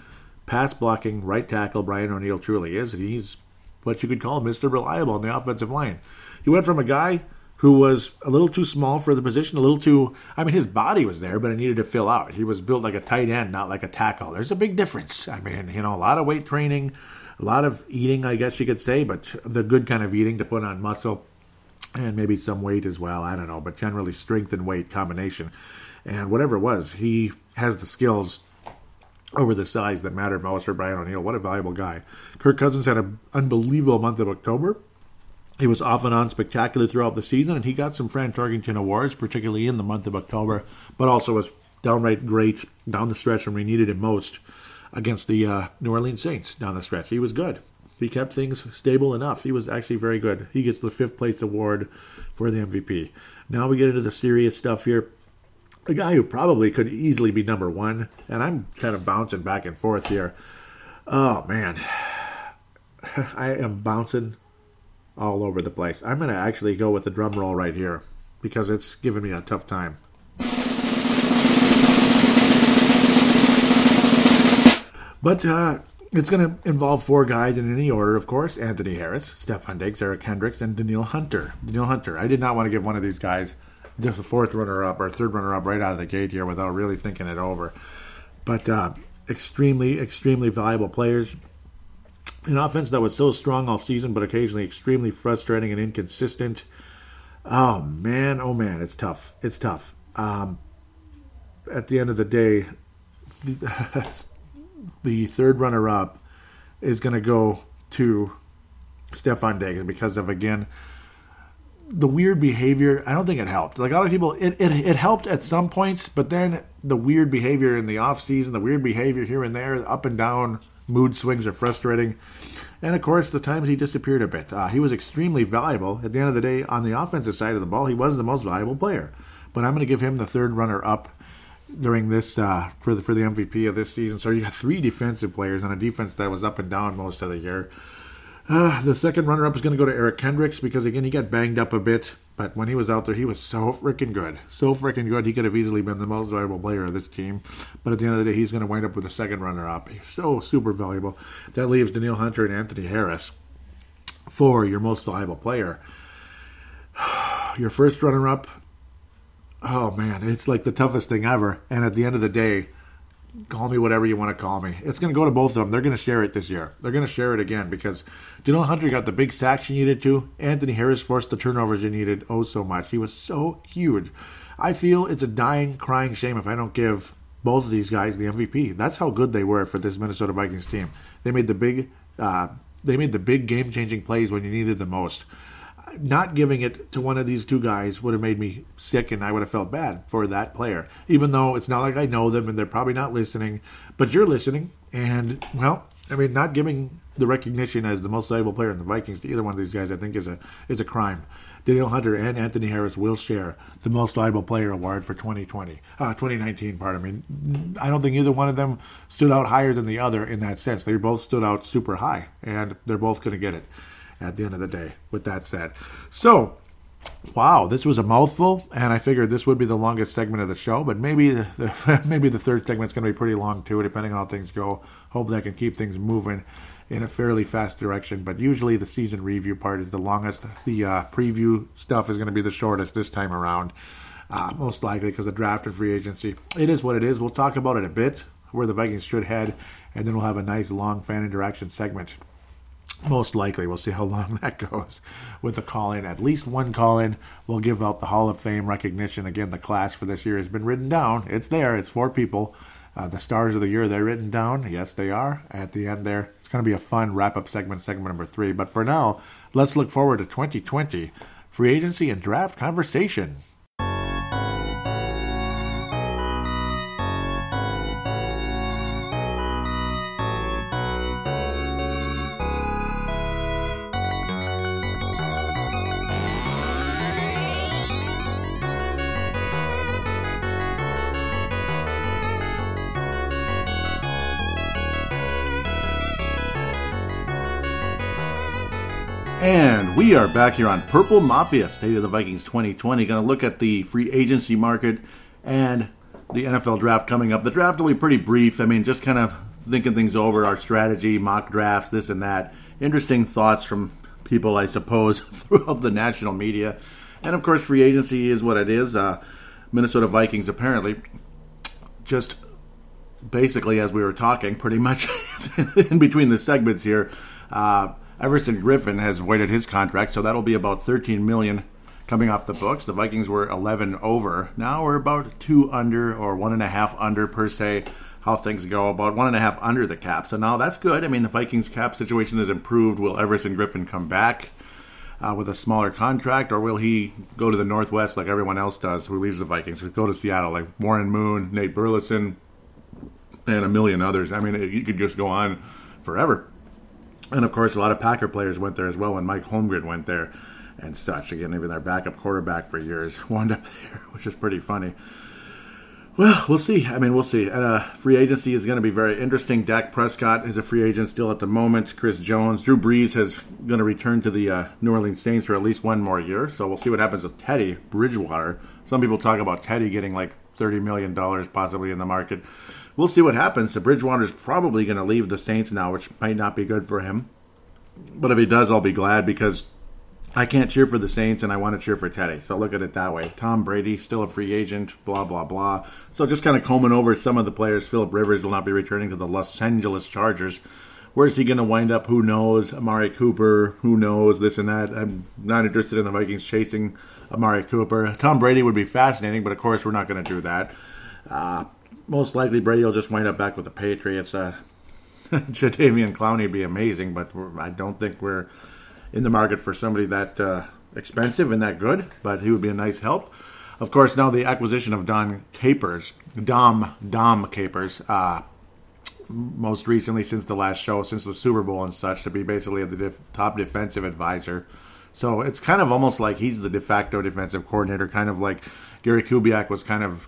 pass blocking right tackle Brian O'Neill truly is. He's what you could call Mr. Reliable on the offensive line. He went from a guy who was a little too small for the position, a little too. I mean, his body was there, but it needed to fill out. He was built like a tight end, not like a tackle. There's a big difference. I mean, you know, a lot of weight training, a lot of eating, I guess you could say, but the good kind of eating to put on muscle and maybe some weight as well. I don't know, but generally strength and weight combination. And whatever it was, he has the skills over the size that mattered most for Brian O'Neill. What a valuable guy. Kirk Cousins had an unbelievable month of October. He was off and on spectacular throughout the season, and he got some Fran Tarkenton awards, particularly in the month of October, but also was downright great down the stretch when we needed him most against the uh, New Orleans Saints down the stretch. He was good. He kept things stable enough. He was actually very good. He gets the fifth place award for the MVP. Now we get into the serious stuff here. A guy who probably could easily be number one, and I'm kind of bouncing back and forth here. Oh man, [SIGHS] I am bouncing all over the place. I'm going to actually go with the drum roll right here because it's giving me a tough time. But uh, it's going to involve four guys in any order, of course. Anthony Harris, Stefon Diggs, Eric Kendricks, and Danielle Hunter. Danielle Hunter. I did not want to give one of these guys just the fourth runner-up or third runner-up right out of the gate here without really thinking it over. But uh, extremely, extremely valuable players an offense that was so strong all season, but occasionally extremely frustrating and inconsistent. Oh man, oh man, it's tough. It's tough. Um, at the end of the day, the, [LAUGHS] the third runner-up is going to go to Stefon Diggs because of again the weird behavior. I don't think it helped. Like a lot of people, it, it, it helped at some points, but then the weird behavior in the off season, the weird behavior here and there, up and down mood swings are frustrating. And of course, the times he disappeared a bit. Uh, he was extremely valuable. At the end of the day, on the offensive side of the ball, he was the most valuable player. But I'm going to give him the third runner up during this uh, for the for the MVP of this season. So you got three defensive players on a defense that was up and down most of the year. Uh, the second runner up is going to go to Eric Kendricks because again he got banged up a bit. But when he was out there, he was so freaking good. So freaking good. He could have easily been the most valuable player of this team. But at the end of the day, he's going to wind up with a second runner up. He's so super valuable. That leaves Danielle Hunter and Anthony Harris for your most valuable player. [SIGHS] Your first runner up, oh man, it's like the toughest thing ever. And at the end of the day, call me whatever you want to call me. It's going to go to both of them. They're going to share it this year. They're going to share it again because Danielle Hunter got the big sacks he needed to. Anthony Harris forced the turnovers he needed oh so much. He was so huge. I feel it's a dying, crying shame if I don't give both of these guys the MVP. That's how good they were for this Minnesota Vikings team. They made the big, uh, they made the big game-changing plays when you needed the most not giving it to one of these two guys would have made me sick and I would have felt bad for that player. Even though it's not like I know them and they're probably not listening, but you're listening. And, well, I mean, not giving the recognition as the most valuable player in the Vikings to either one of these guys, I think, is a is a crime. Daniel Hunter and Anthony Harris will share the most valuable player award for 2020, uh, 2019. Part. I mean, I don't think either one of them stood out higher than the other in that sense. They both stood out super high, and they're both going to get it at the end of the day, with that said. So, wow, this was a mouthful, and I figured this would be the longest segment of the show, but maybe the, the [LAUGHS] maybe the third segment's going to be pretty long too, depending on how things go. Hopefully, I can keep things moving in a fairly fast direction. But usually, the season review part is the longest. The uh, preview stuff is going to be the shortest this time around, uh, most likely because of draft and free agency. It is what it is. We'll talk about it a bit, where the Vikings should head, and then we'll have a nice long fan interaction segment most likely. We'll see how long [LAUGHS] that goes with the call in. At least one call in will give out the Hall of Fame recognition. Again, the class for this year has been written down. It's there, it's four people. Uh, the stars of the year, they're written down. Yes, they are. At the end there, it's going to be a fun wrap up segment, segment number three. But for now, let's look forward to 2020 free agency and draft conversation.
We are back here on Purple Mafia, State of the Vikings 2020. Going to look at the free agency market and the NFL draft coming up. The draft will be pretty brief. I mean, just kind of thinking things over, our strategy, mock drafts, this and that. Interesting thoughts from people, I suppose, [LAUGHS] throughout the national media.
And of course, free agency is what it is. Uh, Minnesota Vikings apparently just basically, as we were talking, pretty much [LAUGHS] in between the segments here, uh, Everson Griffen has voided his contract, so that'll be about 13 million coming off the books. The Vikings were 11 over. Now we're about two under or one and a half under per se. How things go, about one and a half under the cap. So now that's good. I mean, the Vikings cap situation has improved. Will Everson Griffen come back uh, with a smaller contract, or will he go to the Northwest like everyone else does who leaves the Vikings? Go to Seattle like Warren Moon, Nate Burleson, and a million others. I mean, you could just go on forever. And of course, a lot of Packer players went there as well when Mike Holmgren went there and such. Again, even their backup quarterback for years [LAUGHS] wound up there, which is pretty funny. Well, we'll see. I mean, we'll see. Uh, free agency is going to be very interesting. Dak Prescott is a free agent still at the moment. Chris Jones, Drew Brees is going to return to the uh, New Orleans Saints for at least one more year. So we'll see what happens with Teddy Bridgewater. Some people talk about Teddy getting like thirty million dollars possibly in the market we'll see what happens. The Bridgewater's probably going to leave the Saints now, which might not be good for him. But if he does, I'll be glad because I can't cheer for the Saints and I want to cheer for Teddy. So look at it that way. Tom Brady, still a free agent, blah, blah, blah. So just kind of combing over some of the players. Philip Rivers will not be returning to the Los Angeles Chargers. Where's he going to wind up? Who knows? Amari Cooper, who knows? This and that. I'm not interested in the Vikings chasing Amari Cooper. Tom Brady would be fascinating, but of course, we're not going to do that. Uh, most likely Brady will just wind up back with the Patriots. Uh, [LAUGHS] Jadeveon Clowney would be amazing, but I don't think we're in the market for somebody that uh, expensive and that good. But he would be a nice help. Of course, now the acquisition of Don Capers, Dom Dom Capers, uh, most recently since the last show, since the Super Bowl and such, to be basically the def- top defensive advisor. So it's kind of almost like he's the de facto defensive coordinator, kind of like Gary Kubiak was kind of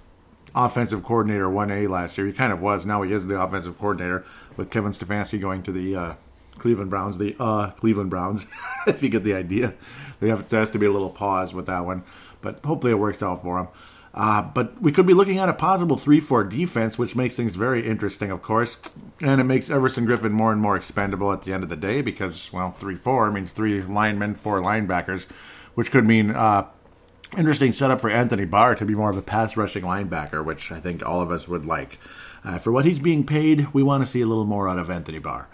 offensive coordinator 1A last year. He kind of was. Now he is the offensive coordinator with Kevin Stefanski going to the uh, Cleveland Browns, the uh, Cleveland Browns, [LAUGHS] if you get the idea. There, has to be a little pause with that one, but hopefully it works out for him. Uh, but we could be looking at a possible 3 4 defense, which makes things very interesting, of course. And it makes Everson Griffen more and more expendable at the end of the day because, well, 3 4 means three linemen, four linebackers, which could mean uh, interesting setup for Anthony Barr to be more of a pass rushing linebacker, which I think all of us would like. Uh, for what he's being paid, we want to see a little more out of Anthony Barr.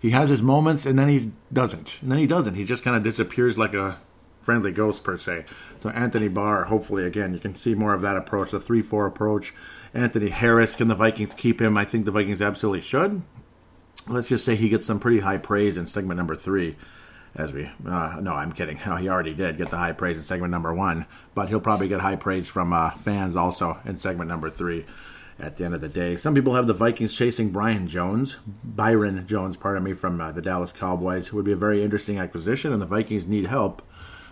He has his moments, and then he doesn't. And then he doesn't. He just kind of disappears like a friendly ghost, per se. So Anthony Barr, hopefully, again, you can see more of that approach, the 3 4 approach. Anthony Harris, can the Vikings keep him? I think the Vikings absolutely should. Let's just say he gets some pretty high praise in segment number three as we uh, no i'm kidding. No, [LAUGHS] he already did get the high praise in segment number one but he'll probably get high praise from uh, fans also in segment number three at the end of the day. Some people have the vikings chasing brian jones byron jones pardon me from uh, the dallas cowboys who would be a very interesting acquisition and the vikings need help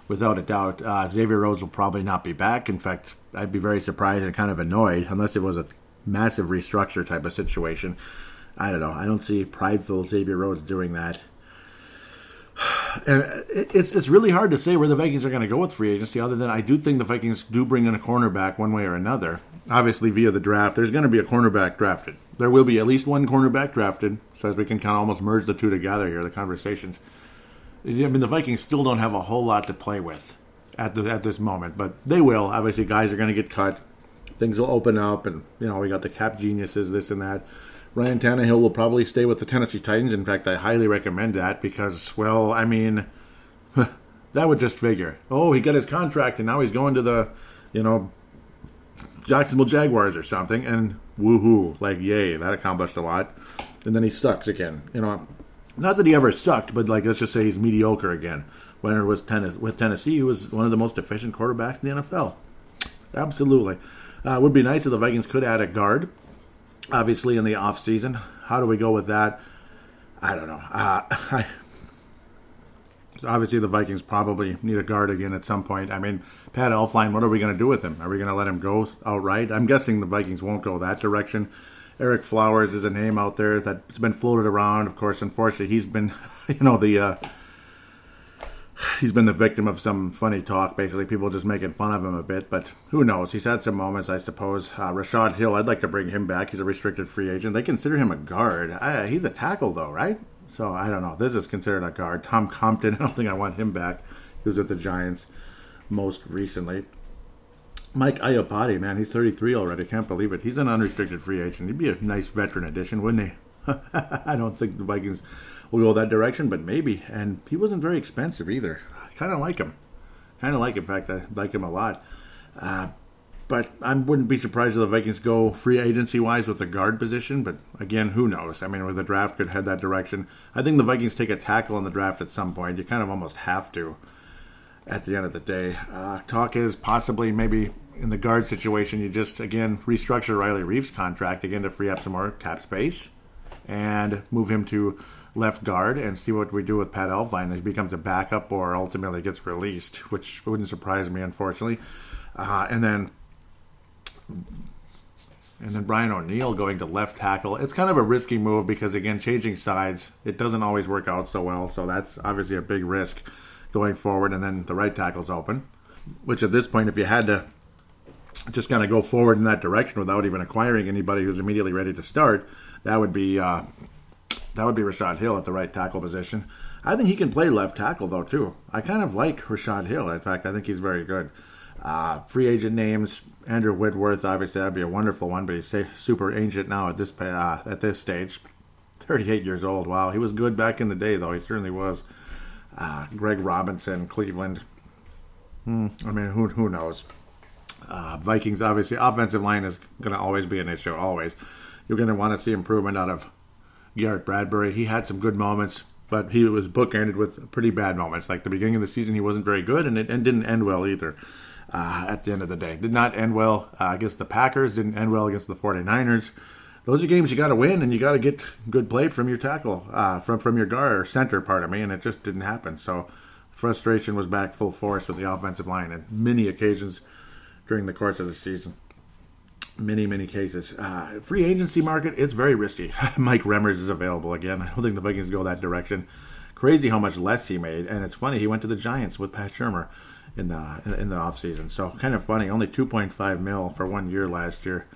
without a doubt. Uh, xavier rhodes will probably not be back. In fact i'd be very surprised and kind of annoyed unless it was a massive restructure type of situation. I don't know. I don't see prideful xavier rhodes doing that and it's it's really hard to say where the Vikings are going to go with free agency. Other than I do think the Vikings do bring in a cornerback one way or another. Obviously, via the draft, there's going to be a cornerback drafted. There will be at least one cornerback drafted, so as we can kind of almost merge the two together here. The conversations. I mean, the Vikings still don't have a whole lot to play with at the at this moment, but they will. Obviously, guys are going to get cut. Things will open up, and you know we got the cap geniuses, this and that. Ryan Tannehill will probably stay with the Tennessee Titans. In fact, I highly recommend that because, well, I mean, [LAUGHS] that would just figure. Oh, he got his contract and now he's going to the, you know, Jacksonville Jaguars or something, and woohoo, like yay, that accomplished a lot. And then he sucks again. You know, not that he ever sucked, but like let's just say he's mediocre again. When it was tennis with Tennessee, he was one of the most efficient quarterbacks in the NFL. Absolutely, uh, would be nice if the Vikings could add a guard obviously in the off season. How do we go with that? I don't know. Uh, [LAUGHS] I, obviously, the Vikings probably need a guard again at some point. I mean, Pat Elflein, what are we going to do with him? Are we going to let him go outright? I'm guessing the Vikings won't go that direction. Ereck Flowers is a name out there that's been floated around. Of course, unfortunately, he's been, [LAUGHS] you know, the uh, he's been the victim of some funny talk. Basically, people just making fun of him a bit. But who knows? He's had some moments, I suppose. Uh, Rashod Hill, I'd like to bring him back. He's a restricted free agent. They consider him a guard. I, he's a tackle, though, right? So I don't know. This is considered a guard. Tom Compton, [LAUGHS] I don't think I want him back. He was with the Giants. most recently. Mike Iupati, man, he's 33 already. Can't believe it. He's an unrestricted free agent. He'd be a nice veteran addition, wouldn't he? [LAUGHS] I don't think the Vikings will go that direction, but maybe. And he wasn't very expensive either. I kind of like him. Kind of like, in fact, I like him a lot. Uh, but I wouldn't be surprised if the Vikings go free agency wise with the guard position. But again, who knows? I mean, where the draft could head that direction. I think the Vikings take a tackle in the draft at some point. You kind of almost have to at the end of the day. Uh, talk is possibly maybe in the guard situation, you just again restructure Riley Reiff's contract again to free up some more cap space and move him to left guard and see what we do with Pat Elflein. He becomes a backup or ultimately gets released, which wouldn't surprise me, unfortunately. Uh, and then and then Brian O'Neill going to left tackle. It's kind of a risky move because again, changing sides, it doesn't always work out so well. So that's obviously a big risk going forward. And then the right tackle's open, which at this point, if you had to just kind of go forward in that direction without even acquiring anybody who's immediately ready to start, that would be uh, that would be Rashod Hill at the right tackle position. I think he can play left tackle though too. I kind of like Rashod Hill. In fact, I think he's very good. Uh, free agent names: Andrew Whitworth. Obviously, that'd be a wonderful one, but he's super ancient now at this uh, at this stage. 38 years old. Wow, he was good back in the day, though. He certainly was. Uh, Greg Robinson, Cleveland. Hmm, I mean, who who knows? Uh, Vikings, obviously, offensive line is going to always be an issue. Always, you're going to want to see improvement out of Garrett Bradbury. He had some good moments, but he was bookended with pretty bad moments. Like the beginning of the season, he wasn't very good, and it and didn't end well either. Uh, at the end of the day, did not end well uh, against the Packers. Didn't end well against the 49ers. Those are games you got to win, and you got to get good play from your tackle, uh, from from your guard or center, part of me, and it just didn't happen. So frustration was back full force with the offensive line, and many occasions during the course of the season. Many, many cases. Uh, free agency market, it's very risky. [LAUGHS] Mike Remmers is available again. I don't think the Vikings go that direction. Crazy how much less he made, and it's funny he went to the Giants with Pat Shurmur in the in the offseason. So kind of funny. Only 2.5 mil for one year last year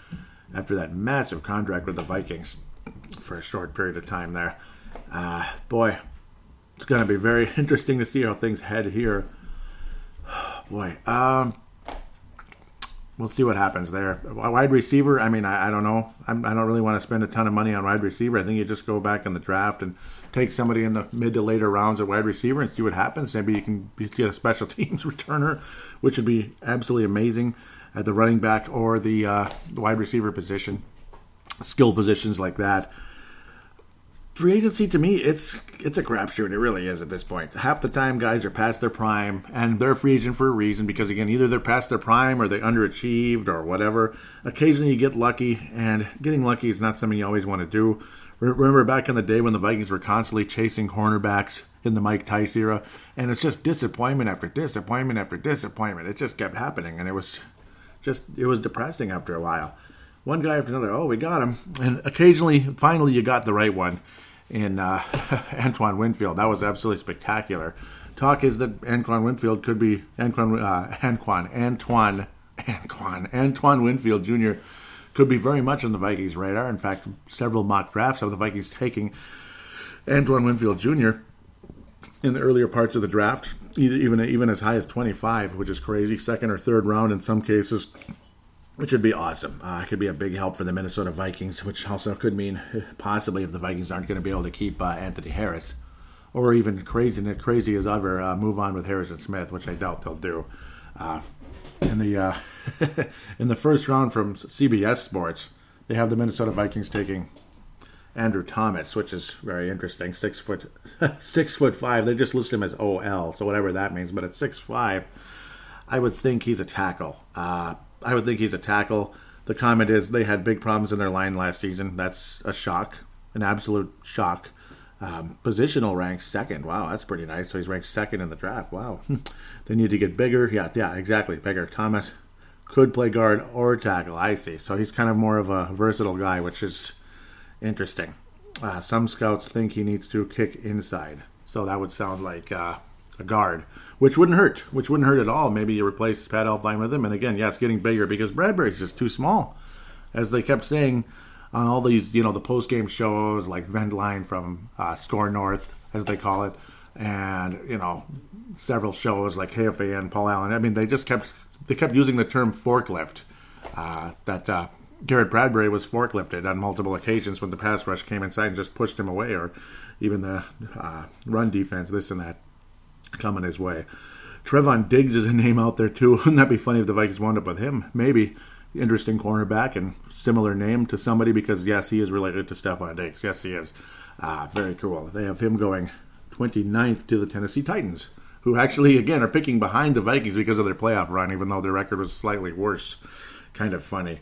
after that massive contract with the Vikings for a short period of time there. Uh, boy, it's going to be very [LAUGHS] interesting to see how things head here. [SIGHS] Boy, um, we'll see what happens there. Wide receiver, I mean, I, I don't know. I'm, I do not really want to spend a ton of money on wide receiver. I think you just go back in the draft and take somebody in the mid to later rounds at wide receiver and see what happens. Maybe you can get a special [LAUGHS] teams returner, which would be absolutely amazing at the running back or the, uh, the wide receiver position, skill positions like that free agency to me, it's it's a crapshoot. It really is at this point. Half the time, guys are past their prime, and they're free agent for a reason because again, either they're past their prime or they underachieved or whatever. Occasionally, you get lucky, and getting lucky is not something you always want to do. Remember back in the day when the Vikings were constantly chasing cornerbacks in the Mike Tice era, and it's just disappointment after disappointment after disappointment. It just kept happening, and it was just it was depressing after a while. One guy after another. Oh, we got him, and occasionally, finally, you got the right one in uh, [LAUGHS] Antoine Winfield. That was absolutely spectacular. Talk is that Antoine Winfield could be Antoine uh, Antoine Antoine Antoine Antoine Winfield Jr. could be very much on the Vikings' radar. In fact, several mock drafts of the Vikings taking Antoine Winfield Jr. in the earlier parts of the draft, even even as high as 25, which is crazy. Second or third round in some cases which would be awesome. Uh, it could be a big help for the Minnesota Vikings, which also could mean [LAUGHS] possibly if the Vikings aren't going to be able to keep uh, Anthony Harris, or even crazy crazy as ever, uh, move on with Harrison Smith, which I doubt they'll do. Uh, in the uh, [LAUGHS] in the first round from CBS Sports, they have the Minnesota Vikings taking Andrew Thomas, which is very interesting. Six foot [LAUGHS] six foot five. They just list him as OL, so whatever that means. But at six five, I would think he's a tackle. I would think he's a tackle. The comment is they had big problems in their line last season. That's a shock, an absolute shock. Um, positional rank second. Wow, that's pretty nice. So he's ranked second in the draft. Wow. [LAUGHS] they need to get bigger. Yeah, yeah, exactly. Bigger. Thomas could play guard or tackle. I see. So he's kind of more of a versatile guy, which is interesting. Uh, some scouts think he needs to kick inside. So that would sound like uh, a guard, which wouldn't hurt, which wouldn't hurt at all. Maybe you replace Pat Elflein with him, and again, yes, getting bigger because Bradbury's just too small, as they kept saying on all these, you know, the post game shows like Vendline from uh, Score North, as they call it. and you know several shows like KFAN, Paul Allen. I mean, they just kept they kept using the term forklift. Uh, that uh, Garrett Bradbury was forklifted on multiple occasions when the pass rush came inside and just pushed him away, or even the uh, run defense, this and that, coming his way. Trevon Diggs is a name out there too. [LAUGHS] Wouldn't that be funny if the Vikings wound up with him? Maybe interesting cornerback and similar name to somebody because yes, he is related to Stefon Diggs. Yes, he is. Ah, very cool. They have him going 29th to the Tennessee Titans, who actually again are picking behind the Vikings because of their playoff run, even though their record was slightly worse. Kind of funny.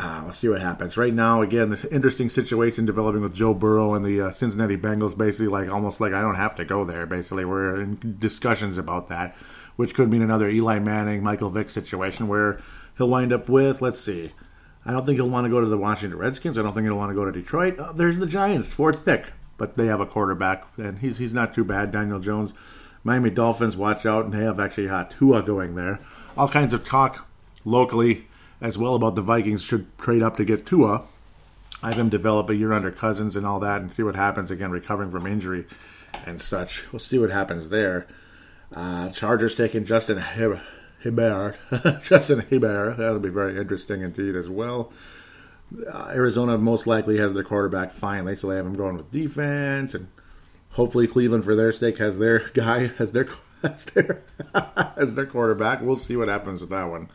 Uh, we'll see what happens. Right now, again, this interesting situation developing with Joe Burrow and the uh, Cincinnati Bengals. Basically, like almost like I don't have to go there. Basically, we're in discussions about that, which could mean another Eli Manning, Michael Vick situation where he'll wind up with. Let's see. I don't think he'll want to go to the Washington Redskins. I don't think he'll want to go to Detroit. Uh, there's the Giants, fourth pick, but they have a quarterback, and he's he's not too bad. Daniel Jones, Miami Dolphins, watch out, and they have actually had Tua going there. All kinds of talk locally as well about the Vikings should trade up to get Tua. I have him develop a year under Cousins and all that, and see what happens again, recovering from injury and such. We'll see what happens there. Uh, Chargers taking Justin Herbert. [LAUGHS] Justin Herbert. That'll be very interesting indeed as well. Uh, Arizona most likely has their quarterback finally, so they have him going with defense, and hopefully Cleveland, for their sake, has their [LAUGHS] guy as their [LAUGHS] as their, as their quarterback. We'll see what happens with that one.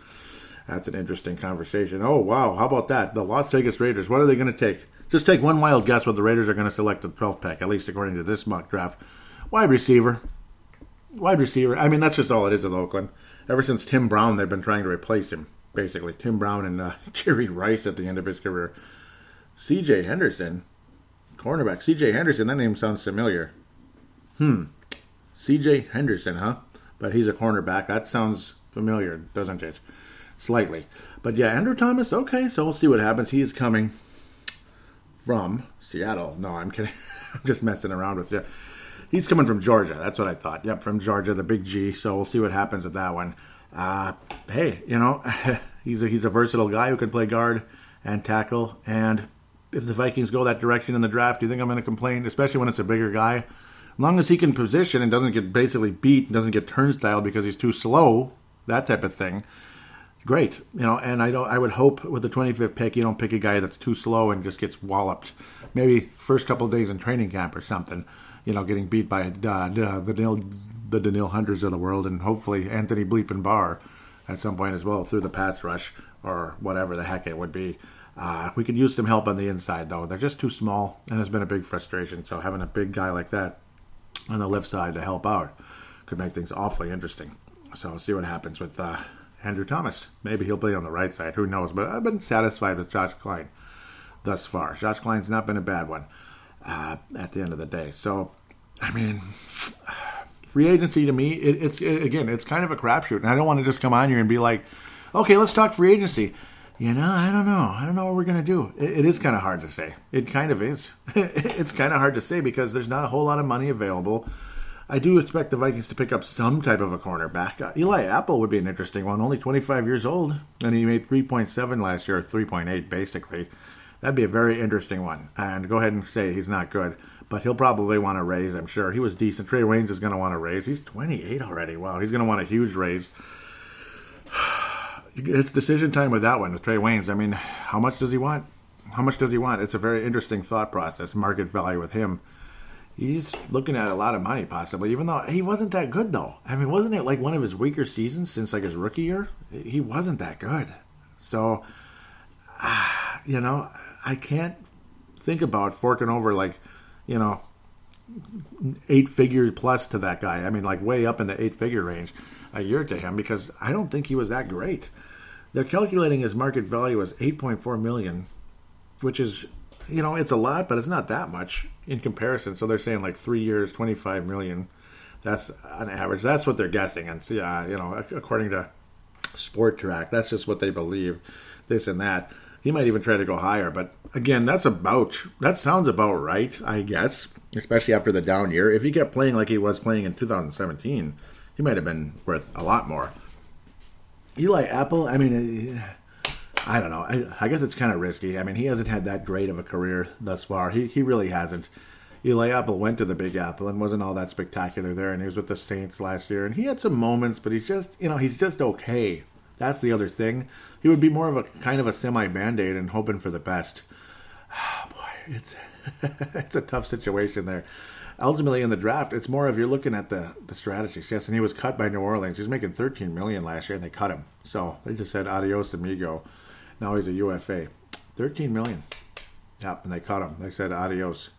That's an interesting conversation. Oh, wow. How about that? The Las Vegas Raiders, what are they going to take? Just take one wild guess what the Raiders are going to select the 12th pick, at least according to this mock draft. Wide receiver. Wide receiver. I mean, that's just all it is at Oakland. Ever since Tim Brown, they've been trying to replace him, basically. Tim Brown and uh, [LAUGHS] Jerry Rice at the end of his career. C.J. Henderson, cornerback. C.J. Henderson, that name sounds familiar. Hmm. C.J. Henderson, huh? But he's a cornerback. That sounds familiar, doesn't it? Slightly. But yeah, Andrew Thomas, okay, so we'll see what happens. He is coming from Seattle. No, I'm kidding. [LAUGHS] I'm just messing around with you. He's coming from Georgia. That's what I thought. Yep, from Georgia, the big G. So we'll see what happens with that one. Uh, hey, you know, [LAUGHS] he's a, he's a versatile guy who can play guard and tackle. And if the Vikings go that direction in the draft, do you think I'm going to complain? Especially when it's a bigger guy. As long as he can position and doesn't get basically beat, and doesn't get turnstile because he's too slow, that type of thing great. You know, and I don't. I would hope with the 25th pick, you don't pick a guy that's too slow and just gets walloped. Maybe first couple days in training camp or something. You know, getting beat by uh, the Danielle, the Danielle Hunters of the world, and hopefully Anthony Bleepin Barr at some point as well through the pass rush or whatever the heck it would be. Uh, we could use some help on the inside though. They're just too small, and it's been a big frustration. So having a big guy like that on the left side to help out could make things awfully interesting. So we'll see what happens with. Uh, Andrew Thomas. Maybe he'll play on the right side. Who knows? But I've been satisfied with Josh Kline thus far. Josh Kline's not been a bad one uh, at the end of the day. So, I mean, [SIGHS] free agency to me, it, it's it, again, it's kind of a crapshoot. And I don't want to just come on here and be like, okay, let's talk free agency. You know, I don't know. I don't know what we're going to do. It, it is kind of hard to say. It kind of is. [LAUGHS] it's kind of hard to say because there's not a whole lot of money available. I do expect the Vikings to pick up some type of a cornerback. Uh, Eli Apple would be an interesting one. Only 25 years old, and he made 3.7 last year, 3.8 basically. That'd be a very interesting one. And go ahead and say he's not good, but he'll probably want to raise. I'm sure he was decent. Trae Waynes is going to want to raise. He's 28 already. Wow, he's going to want a huge raise. [SIGHS] It's decision time with that one with Trae Waynes. I mean, how much does he want? How much does he want? It's a very interesting thought process. Market value with him he's looking at a lot of money possibly even though he wasn't that good though. I mean wasn't it like one of his weaker seasons since like his rookie year? He wasn't that good. So uh, you know i can't think about forking over like you know eight figure plus to that guy. I mean like way up in the eight figure range a year to him because i don't think he was that great. They're calculating his market value as 8.4 million which is you know, it's a lot, but it's not that much in comparison. So they're saying like three years, 25 million. That's an average. That's what they're guessing. And, yeah, you know, according to Spotrac, that's just what they believe, this and that. He might even try to go higher. But again, that's about, that sounds about right, I guess, especially after the down year. If he kept playing like he was playing in 2017, he might have been worth a lot more. Eli Apple, I mean, I don't know. I, I guess it's kind of risky. I mean, he hasn't had that great of a career thus far. He he really hasn't. Eli Apple went to the Big Apple and wasn't all that spectacular there, and he was with the Saints last year, and he had some moments, but he's just, you know, he's just okay. That's the other thing. He would be more of a kind of a semi band aid and hoping for the best. [SIGHS] Oh, boy, it's [LAUGHS] it's a tough situation there. Ultimately, in the draft, it's more of you're looking at the the strategies. Yes, and he was cut by New Orleans. He was making 13 million last year, and they cut him. So they just said adios amigo. Now he's a UFA. 13 million. Yep, and they cut him. They said adios.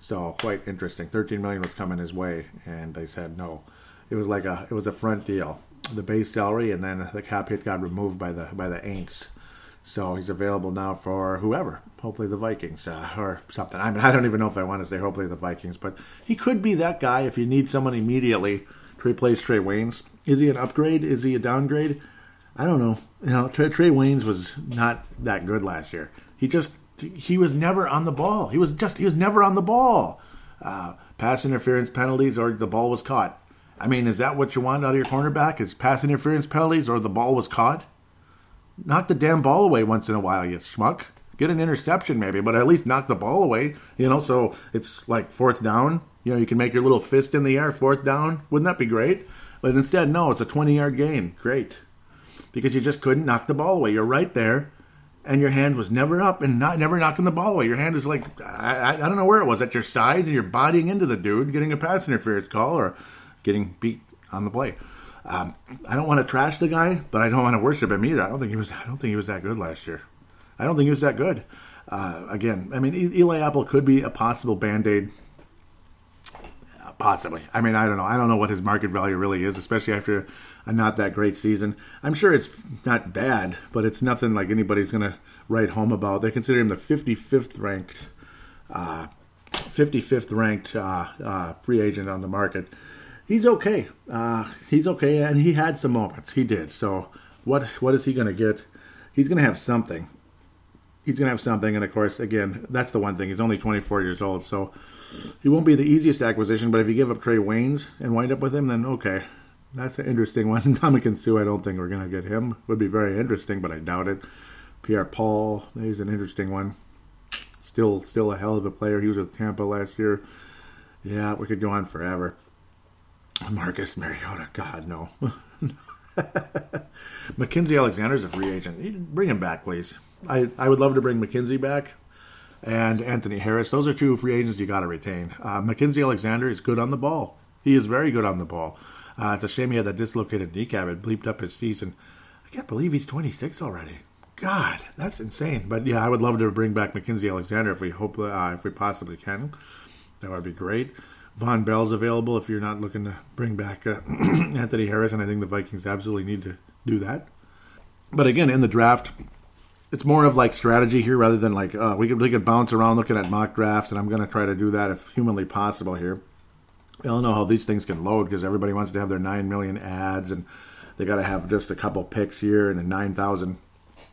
So quite interesting. 13 million was coming his way, and they said no. It was like a it was a front deal, the base salary, and then the cap hit got removed by the by the Aints. So he's available now for whoever, hopefully the Vikings uh, or something. I mean, I don't even know if I want to say hopefully the Vikings, but he could be that guy if you need someone immediately to replace Trae Waynes. Is he an upgrade? Is he a downgrade? I don't know. You know, Trae, Trae Waynes was not that good last year. He just he was never on the ball. He was just he was never on the ball. Uh, pass interference penalties or the ball was caught. I mean, is that what you want out of your cornerback? Is pass interference penalties or the ball was caught? Knock the damn ball away once in a while, you schmuck. Get an interception maybe, but at least knock the ball away. You know, so it's like fourth down. You know, you can make your little fist in the air, fourth down. Wouldn't that be great? But instead, no, it's a 20 yard gain. Great. Because you just couldn't knock the ball away. You're right there and your hand was never up and not never knocking the ball away. Your hand is like I, I, don't know where it was at your sides, and you're bodying into the dude, getting a pass interference call or getting beat on the play. Um, I don't want to trash the guy, but I don't want to worship him either. I don't think he was. I don't think he was that good last year. I don't think he was that good. Uh, again, I mean, Eli Apple could be a possible band aid. Possibly. I mean, I don't know. I don't know what his market value really is, especially after a not that great season. I'm sure it's not bad, but it's nothing like anybody's going to write home about. They consider him the 55th ranked, uh, 55th ranked uh, uh, free agent on the market. He's okay. Uh, he's okay, and he had some moments. He did. So what what is he going to get? He's going to have something. He's going to have something, and of course, again, that's the one thing. He's only 24 years old, so he won't be the easiest acquisition. But if you give up Trae Waynes and wind up with him, then okay, that's an interesting one. [LAUGHS] Ndamukong Suh, I don't think we're going to get him. Would be very interesting, but I doubt it. Pierre Paul, he's an interesting one. Still, still a hell of a player. He was with Tampa last year. Yeah, we could go on forever. Marcus Mariota, God no. [LAUGHS] Mackensie Alexander's a free agent. Bring him back, please. I, I would love to bring Mackensie back and Anthony Harris. Those are two free agents you got to retain. Uh, Mackensie Alexander is good on the ball. He is very good on the ball. Uh, it's a shame he had that dislocated kneecap. It bleeped up his season. I can't believe he's 26 already. God, that's insane. But yeah, I would love to bring back Mackensie Alexander if we hope uh, if we possibly can. That would be great. Vonn Bell's available if you're not looking to bring back uh, [CLEARS THROAT] Anthony and I think the Vikings absolutely need to do that. But again, in the draft, it's more of like strategy here rather than like uh, we could we could bounce around looking at mock drafts, and I'm going to try to do that if humanly possible here. I don't know how these things can load because everybody wants to have their 9 million ads and they got to have just a couple picks here and 9,000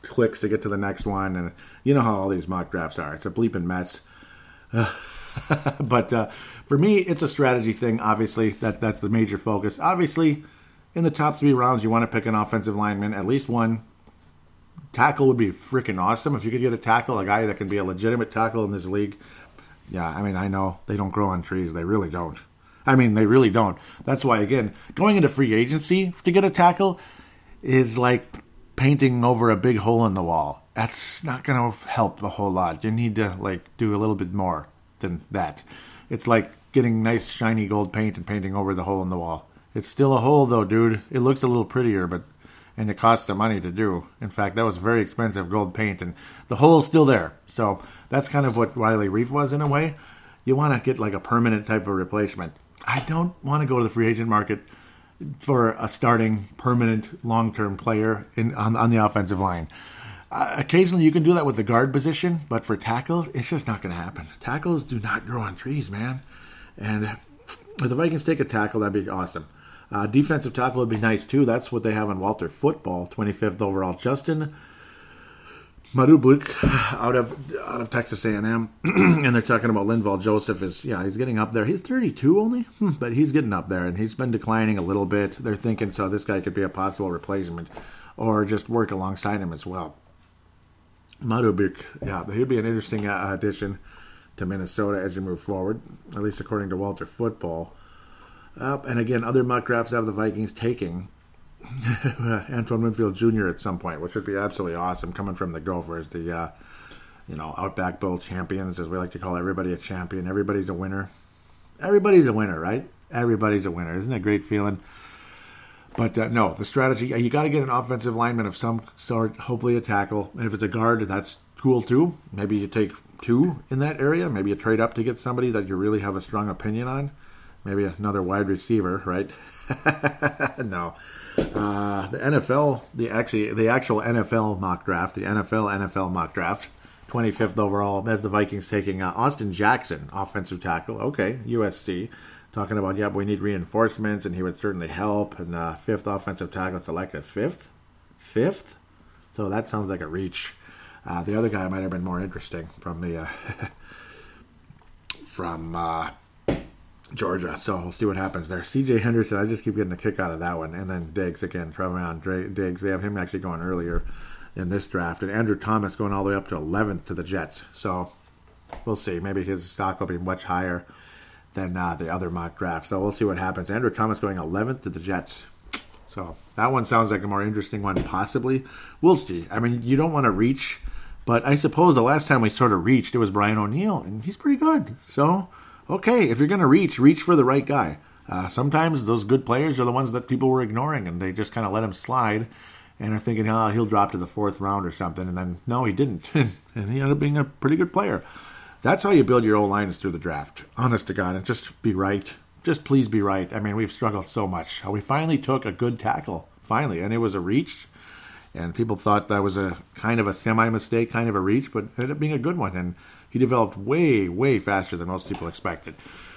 clicks to get to the next one. And you know how all these mock drafts are. It's a bleeping mess. [LAUGHS] but uh, for me, it's a strategy thing. Obviously, that that's the major focus. Obviously, in the top three rounds, you want to pick an offensive lineman, at least one. Tackle would be freaking awesome if you could get a tackle, a guy that can be a legitimate tackle in this league. Yeah, I mean, I know they don't grow on trees; they really don't. I mean, they really don't. That's why, again, going into free agency to get a tackle is like painting over a big hole in the wall. That's not going to help a whole lot. You need to like do a little bit more than that. It's like getting nice shiny gold paint and painting over the hole in the wall. It's still a hole though, dude. It looks a little prettier, but and it costs the money to do. In fact, that was very expensive gold paint, and the hole's still there. So that's kind of what Riley Reiff was in a way. You want to get like a permanent type of replacement. I don't want to go to the free agent market for a starting permanent long term player in on, on the offensive line. Uh, occasionally you can do that with the guard position, but for tackle, it's just not going to happen. Tackles do not grow on trees, man. And if the Vikings take a tackle, that'd be awesome. Uh, defensive tackle would be nice too. That's what they have on Walter Football, 25th overall. Justin Madubuike out of out of Texas A&M, [CLEARS THROAT] and they're talking about Linval Joseph is yeah he's getting up there. He's 32 only, hmm, but he's getting up there, and he's been declining a little bit. They're thinking so this guy could be a possible replacement, or just work alongside him as well. Madubuike, yeah, he'd be an interesting uh, addition. to Minnesota as you move forward, at least according to Walter Football. Uh, and again, other mock drafts have the Vikings taking [LAUGHS] Antoine Winfield Jr. at some point, which would be absolutely awesome coming from the Gophers, the uh, you know Outback Bowl champions, as we like to call everybody a champion. Everybody's a winner. Everybody's a winner, right? Everybody's a winner. Isn't that a great feeling? But uh, no, the strategy you got to get an offensive lineman of some sort, hopefully a tackle, and if it's a guard, that's cool too. Maybe you take two in that area. Maybe you trade up to get somebody that you really have a strong opinion on. Maybe another wide receiver, right? [LAUGHS] no, uh, the NFL, the actually the actual NFL mock draft, the NFL NFL mock draft, 25th overall. Has the Vikings taking uh, Austin Jackson, offensive tackle. Okay, USC. Talking about, yep, we need reinforcements, and he would certainly help. And uh, fifth offensive tackle selected. Fifth? Fifth? So that sounds like a reach. Uh, the other guy might have been more interesting from the uh, [LAUGHS] from uh, Georgia. So we'll see what happens there. C.J. Henderson, I just keep getting a kick out of that one, and then Diggs again. Trevon Diggs, they have him actually going earlier in this draft, and Andrew Thomas going all the way up to 11th to the Jets. So we'll see. Maybe his stock will be much higher than uh, the other mock draft. So we'll see what happens. Andrew Thomas going 11th to the Jets. So that one sounds like a more interesting one, possibly. We'll see. I mean, you don't want to reach, but I suppose the last time we sort of reached, it was Brian O'Neill, and he's pretty good. So, okay, if you're going to reach, reach for the right guy. Uh, sometimes those good players are the ones that people were ignoring, and they just kind of let him slide and are thinking, oh, he'll drop to the fourth round or something. And then, no, he didn't. [LAUGHS] and he ended up being a pretty good player. That's how you build your old lines through the draft. Honest to God, and just be right just please be right. I mean, we've struggled so much. We finally took a good tackle, finally, and it was a reach. And people thought that was a kind of a semi mistake, kind of a reach, but it ended up being a good one. And he developed way, way faster than most people expected.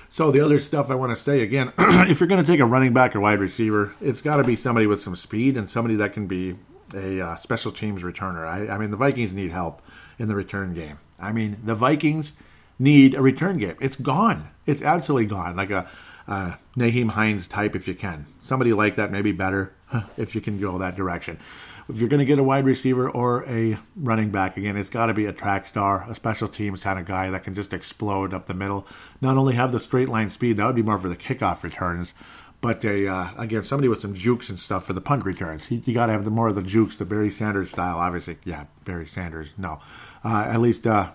So the other stuff I want to say again, [CLEARS THROAT] if you're going to take a running back or wide receiver, it's got to be somebody with some speed and somebody that can be a uh, special teams returner. I, I mean, the Vikings need help in the return game. I mean, the Vikings need a return game. It's gone. It's absolutely gone. Like a uh, Nyheim Hines type if you can. Somebody like that, maybe better if you can go that direction. If you're going to get a wide receiver or a running back, again, it's got to be a track star, a special teams kind of guy that can just explode up the middle. Not only have the straight line speed, that would be more for the kickoff returns, but a, uh, again, somebody with some jukes and stuff for the punt returns. You, you got to have the more of the jukes, the Barry Sanders style, obviously. Yeah, Barry Sanders, no. Uh, at least uh,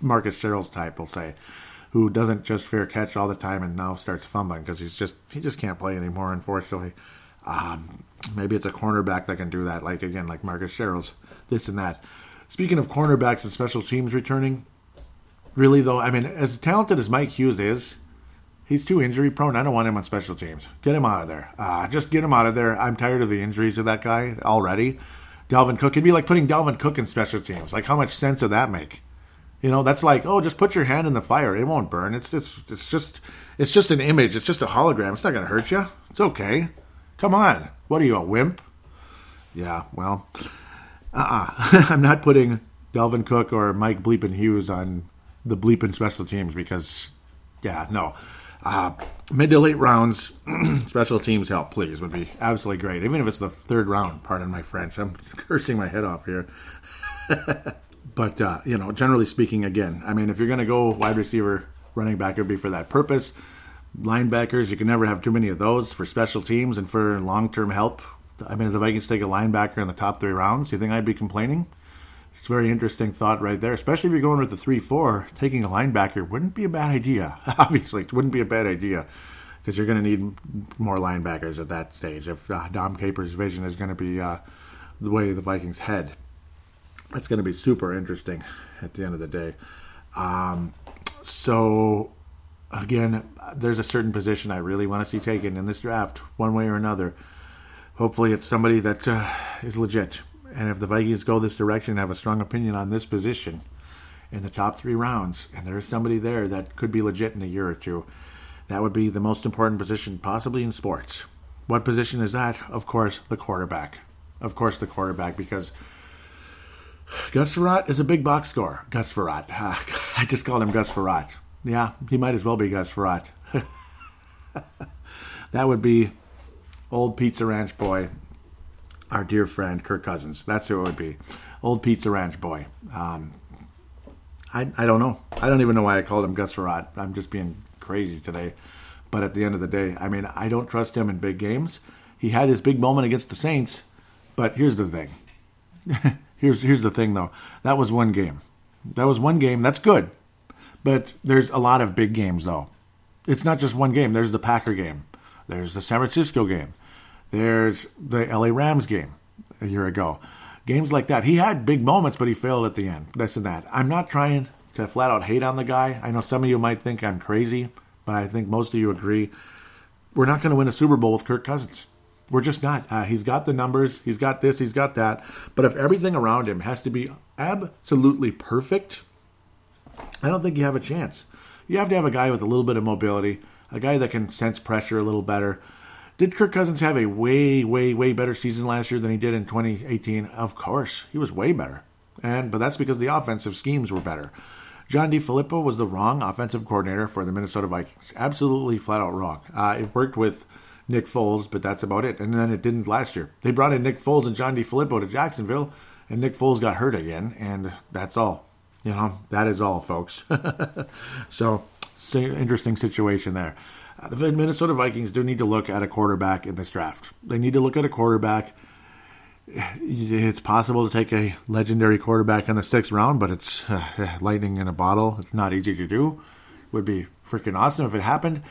Marcus Sherels type, we'll say who doesn't just fair catch all the time and now starts fumbling because he's just he just can't play anymore. Unfortunately, um, maybe it's a cornerback that can do that. Like again, like Marcus Sherels, this and that. Speaking of cornerbacks and special teams returning, really though, I mean, as talented as Mike Hughes is, he's too injury prone. I don't want him on special teams. Get him out of there. Uh, just get him out of there. I'm tired of the injuries of that guy already. Dalvin Cook. It'd be like putting Dalvin Cook in special teams. Like, how much sense would that make? You know, that's like, oh, just put your hand in the fire; it won't burn. It's it's it's just it's just an image. It's just a hologram. It's not going to hurt you. It's okay. Come on. What are you, a wimp? Yeah. Well, uh, uh [LAUGHS] I'm not putting Dalvin Cook or Mike Bleepin Hughes on the Bleepin special teams because, yeah, no. Uh, mid to late rounds, [CLEARS THROAT] special teams help, please, would be absolutely great. Even if it's the third round, pardon my French. I'm [LAUGHS] cursing my head off here. [LAUGHS] But uh, you know, generally speaking, again, I mean, if you're going to go wide receiver, running back, it would be for that purpose. Linebackers, you can never have too many of those for special teams and for long-term help. I mean, if the Vikings take a linebacker in the top three rounds, you think I'd be complaining? It's a very interesting thought right there, especially if you're going with the three-four. Taking a linebacker wouldn't be a bad idea. [LAUGHS] Obviously, it wouldn't be a bad idea because you're going to need more linebackers at that stage. If uh, Dom Capers' vision is going to be uh, the way the Vikings head it's going to be super interesting at the end of the day. Um, so, again, there's a certain position I really want to see taken in this draft, one way or another. Hopefully, it's somebody that uh, is legit. And if the Vikings go this direction, have a strong opinion on this position in the top three rounds, and there's somebody there that could be legit in a year or two, that would be the most important position possibly in sports. What position is that? Of course, the quarterback. Of course, the quarterback, because Gus Frerotte is a big box score. Gus Frerotte. [LAUGHS] I just called him Gus Frerotte. Yeah, he might as well be Gus Frerotte. [LAUGHS] that would be old Pizza Ranch boy, our dear friend Kirk Cousins. That's who it would be. Old Pizza Ranch boy. Um, I, I don't know. I don't even know why I called him Gus Frerotte. I'm just being crazy today. But at the end of the day, I mean, I don't trust him in big games. He had his big moment against the Saints, but here's the thing. [LAUGHS] here's here's the thing though. That was one game. That was one game. That's good. But there's a lot of big games though. It's not just one game. There's the Packer game. There's the San Francisco game. There's the LA Rams game a year ago. Games like that. He had big moments, but he failed at the end. This and that. I'm not trying to flat out hate on the guy. I know some of you might think I'm crazy, but I think most of you agree. We're not going to win a Super Bowl with Kirk Cousins. We're just not. Uh, he's got the numbers, he's got this, he's got that. But if everything around him has to be absolutely perfect, I don't think you have a chance. You have to have a guy with a little bit of mobility, a guy that can sense pressure a little better. Did Kirk Cousins have a way, way, way better season last year than he did in 2018? Of course, he was way better. And but that's because the offensive schemes were better. John DeFilippo was the wrong offensive coordinator for the Minnesota Vikings. Absolutely flat out wrong. Uh, it worked with Nick Foles, but that's about it. And then it didn't last year. They brought in Nick Foles and John DeFilippo to Jacksonville, and Nick Foles got hurt again, and that's all. You know, that is all, folks. [LAUGHS] so, interesting situation there. Uh, the Minnesota Vikings do need to look at a quarterback in this draft. They need to look at a quarterback. [SIGHS] It's possible to take a legendary quarterback in the sixth round, but it's uh, [SIGHS] lightning in a bottle. It's not easy to do. It would be freaking awesome if it happened.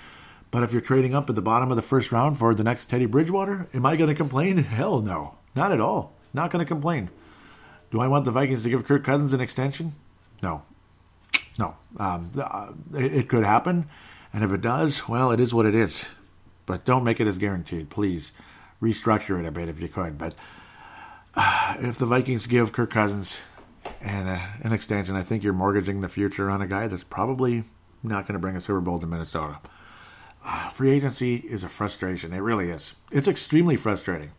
But if you're trading up at the bottom of the first round for the next Teddy Bridgewater, am I going to complain? [LAUGHS] Hell no. Not at all. Not going to complain. Do I want the Vikings to give Kirk Cousins an extension? No. No. Um, uh, it, it could happen. And if it does, well, it is what it is. But don't make it as guaranteed. Please restructure it a bit if you could. But uh, if the Vikings give Kirk Cousins an, uh, an extension, I think you're mortgaging the future on a guy that's probably not going to bring a Super Bowl to Minnesota. Uh, free agency is a frustration. It really is. It's extremely frustrating.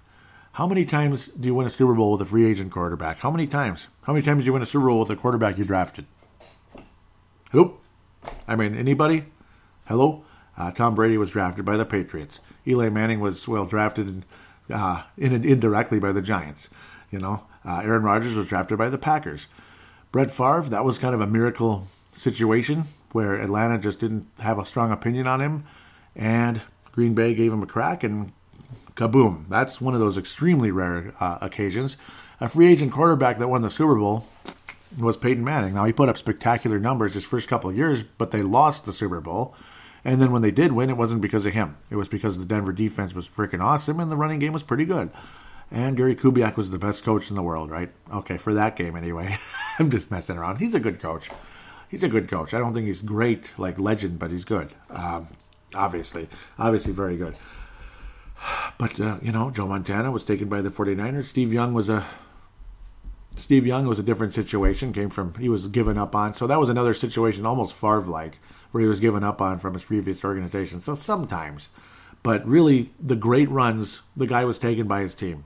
How many times do you win a Super Bowl with a free agent quarterback? How many times? How many times do you win a Super Bowl with a quarterback you drafted? Who? I mean, anybody? Hello? Uh, Tom Brady was drafted by the Patriots. Eli Manning was, well, drafted in, uh, in, indirectly by the Giants. You know, uh, Aaron Rodgers was drafted by the Packers. Brett Favre, that was kind of a miracle situation where Atlanta just didn't have a strong opinion on him and Green Bay gave him a crack, and kaboom! That's one of those extremely rare uh, occasions. A free agent quarterback that won the Super Bowl was Peyton Manning. Now he put up spectacular numbers his first couple of years, but they lost the Super Bowl. And then when they did win, it wasn't because of him. It was because the Denver defense was freaking awesome and the running game was pretty good. And Gary Kubiak was the best coach in the world, right? Okay, for that game anyway. [LAUGHS] I'm just messing around. He's a good coach. He's a good coach. I don't think he's great like legend, but he's good. Um, obviously, obviously very good. But uh, you know, Joe Montana was taken by the 49ers. Steve Young was a Steve Young was a different situation. Came from he was given up on, so that was another situation, almost Favre like, where he was given up on from his previous organization. So sometimes, but really, the great runs, the guy was taken by his team.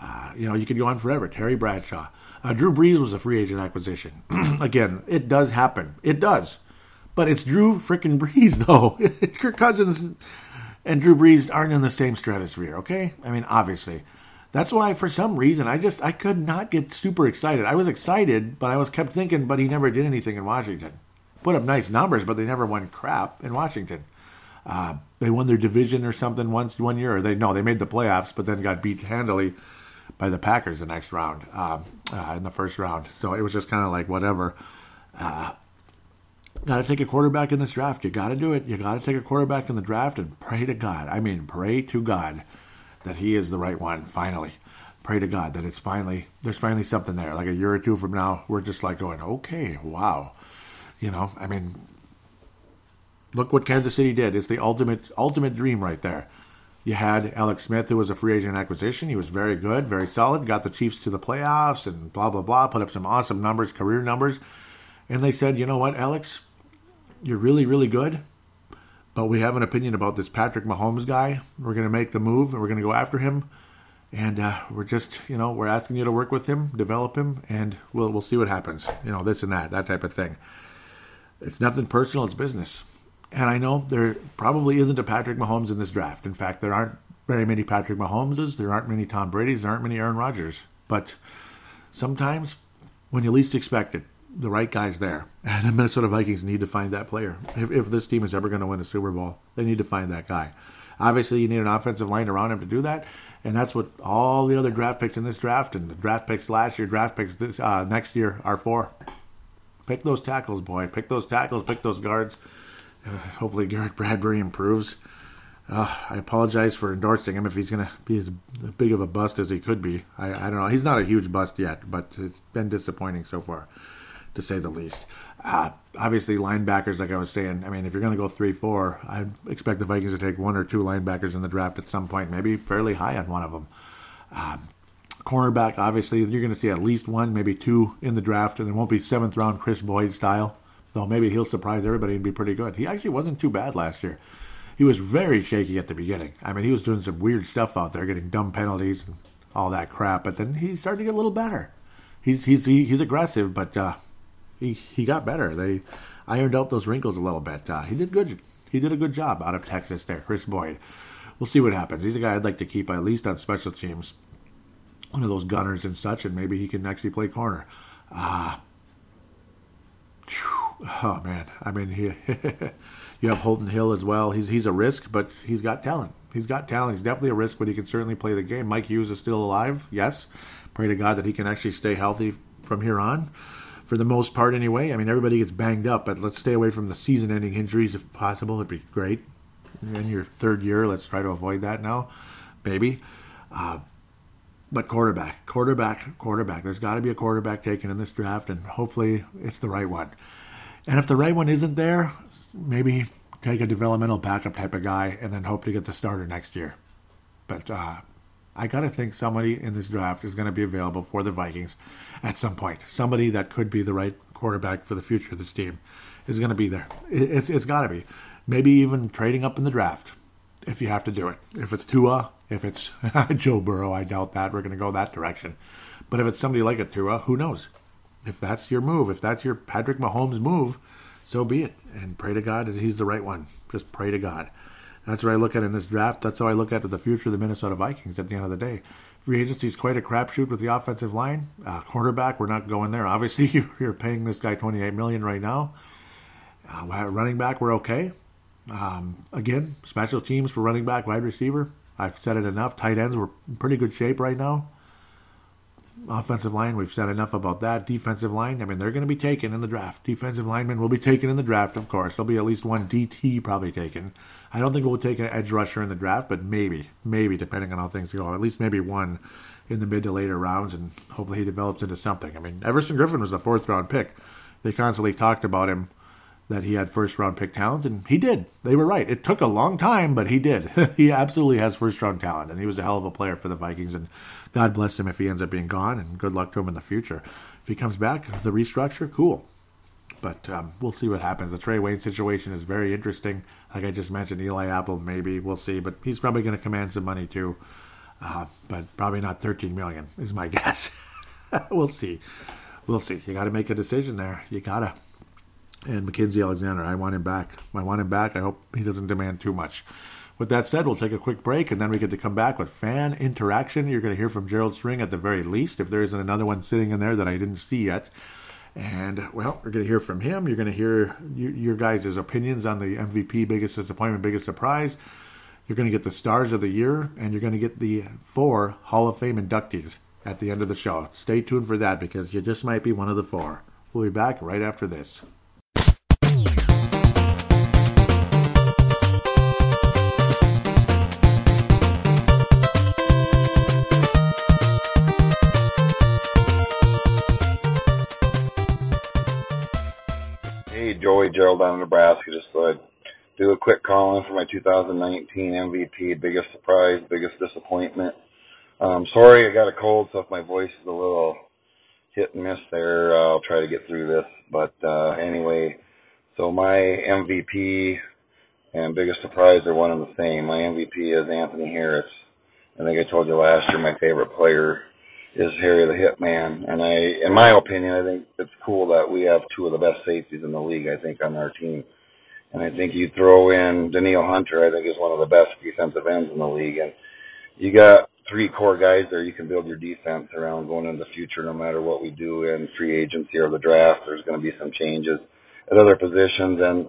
Uh, you know, you could go on forever. Terry Bradshaw, uh, Drew Brees was a free agent acquisition. [CLEARS THROAT] Again, it does happen. It does. But it's Drew freaking Brees, [LAUGHS] though. Kirk Cousins and Drew Brees aren't in the same stratosphere, okay? I mean, obviously. That's why, for some reason, I just I could not get super excited. I was excited, but I was kept thinking, but he never did anything in Washington. Put up nice numbers, but they never won crap in Washington. Uh, they won their division or something once one year. They no, they made the playoffs, but then got beat handily by the Packers the next round um, uh, in the first round. So it was just kind of like whatever. Uh, Got to take a quarterback in this draft. You got to do it. You got to take a quarterback in the draft and pray to God. I mean, pray to God that he is the right one. Finally, pray to God that it's finally there's finally something there. Like a year or two from now, we're just like going, okay, wow. You know, I mean, look what Kansas City did. It's the ultimate ultimate dream right there. You had Alex Smith, who was a free agent acquisition. He was very good, very solid. Got the Chiefs to the playoffs and blah blah blah. Put up some awesome numbers, career numbers. And they said, you know what, Alex, you're really, really good, but we have an opinion about this Patrick Mahomes guy. We're going to make the move and we're going to go after him. And uh, we're just, you know, we're asking you to work with him, develop him, and we'll we'll see what happens. You know, this and that, that type of thing. It's nothing personal; it's business. And I know there probably isn't a Patrick Mahomes in this draft. In fact, there aren't very many Patrick Mahomeses. There aren't many Tom Brady's. There aren't many Aaron Rodgers. But sometimes, when you least expect it, the right guys there. And the Minnesota Vikings need to find that player. If, if this team is ever going to win a Super Bowl, they need to find that guy. Obviously, you need an offensive line around him to do that, and that's what all the other draft picks in this draft and the draft picks last year, draft picks this uh, next year are for. Pick those tackles, boy. Pick those tackles. Pick those guards. Uh, [SIGHS] hopefully, Garrett Bradbury improves. Uh, I apologize for endorsing him if he's going to be as big of a bust as he could be. I, I, don't know. He's not a huge bust yet, but it's been disappointing so far, to say the least. Uh, obviously, linebackers, like I was saying, I mean, if you're going to go 3 4, I expect the Vikings to take one or two linebackers in the draft at some point, maybe fairly high on one of them. Um, cornerback, obviously, you're going to see at least one, maybe two in the draft, and it won't be seventh round Kris Boyd style, though maybe he'll surprise everybody and be pretty good. He actually wasn't too bad last year he was very shaky at the beginning. I mean, he was doing some weird stuff out there, getting dumb penalties and all that crap. But then he started to get a little better. He's he's he's aggressive, but uh, he he got better. They ironed out those wrinkles a little bit. Uh, he did good. He did a good job out of Texas there, Kris Boyd. We'll see what happens. He's a guy I'd like to keep at least on special teams, one of those gunners and such, and maybe he can actually play corner. Uh, oh man, I mean he. [LAUGHS] You have Holton Hill as well. He's he's a risk, but he's got talent. He's got talent. He's definitely a risk, but he can certainly play the game. Mike Hughes is still alive. Yes. Pray to God that he can actually stay healthy from here on. For the most part, anyway. I mean, everybody gets banged up, but let's stay away from the season-ending injuries if possible. It'd be great. In your third year, let's try to avoid that now, baby. Uh, but quarterback, quarterback, quarterback. There's got to be a quarterback taken in this draft, and hopefully it's the right one. And if the right one isn't there, maybe take a developmental backup type of guy and then hope to get the starter next year. But uh, I got to think somebody in this draft is going to be available for the Vikings at some point. Somebody that could be the right quarterback for the future of this team is going to be there. It, it's, it's got to be. Maybe even trading up in the draft if you have to do it. If it's Tua, if it's [LAUGHS] Joe Burrow, I doubt that. We're going to go that direction. But if it's somebody like a Tua, who knows? If that's your move, if that's your Patrick Mahomes move, so be it. And pray to God that he's the right one. Just pray to God. That's what I look at in this draft. That's how I look at the future of the Minnesota Vikings at the end of the day. Free agency is quite a crapshoot with the offensive line. Uh, quarterback, we're not going there. Obviously, [LAUGHS] you're paying this guy 28 million right now. Uh, running back, we're okay. Um, again, special teams for running back, wide receiver. I've said it enough. Tight ends, we're in pretty good shape right now offensive line, we've said enough about that. Defensive line, I mean, they're going to be taken in the draft. Defensive linemen will be taken in the draft, of course. There'll be at least one DT probably taken. I don't think we'll take an edge rusher in the draft, but maybe, maybe, depending on how things go. At least maybe one in the mid to later rounds, and hopefully he develops into something. I mean, Everson Griffen was a fourth round pick. They constantly talked about him that he had first round pick talent, and he did. They were right. It took a long time, but he did. [LAUGHS] he absolutely has first round talent, and he was a hell of a player for the Vikings. And God bless him if he ends up being gone, and good luck to him in the future. If he comes back, the restructure, cool. But um, we'll see what happens. The Trae Waynes situation is very interesting. Like I just mentioned, Eli Apple, maybe we'll see, but he's probably going to command some money too. Uh, but probably not 13 million is my [LAUGHS] guess. we'll see. We'll see. You got to make a decision there. You gotta. And Mackensie Alexander, I want him back. I want him back. I hope he doesn't demand too much. With that said, we'll take a quick break and then we get to come back with fan interaction. You're going to hear from Gerald String at the very least, if there isn't another one sitting in there that I didn't see yet. And, well, we're going to hear from him. You're going to hear your, your guys' opinions on the MVP, biggest disappointment, biggest surprise. You're going to get the stars of the year, and you're going to get the four Hall of Fame inductees at the end of the show. Stay tuned for that because you just might be one of the four. We'll be back right after this.
Joey Gerald down in Nebraska. Just thought I'd do a quick call in for my 2019 MVP. Biggest surprise, biggest disappointment. Um, sorry, I got a cold, so if my voice is a little hit and miss there, uh, I'll try to get through this. But uh, anyway, so my MVP and biggest surprise are one and the same. My MVP is Anthony Harris. I think I told you last year my favorite player is Harry the Hitman. And I, in my opinion, I think it's cool that we have two of the best safeties in the league. I think on our team, and I think you throw in Danielle Hunter. I think is one of the best defensive ends in the league. And you got three core guys there you can build your defense around going into the future no matter what we do in free agency or the draft. There's going to be some changes at other positions and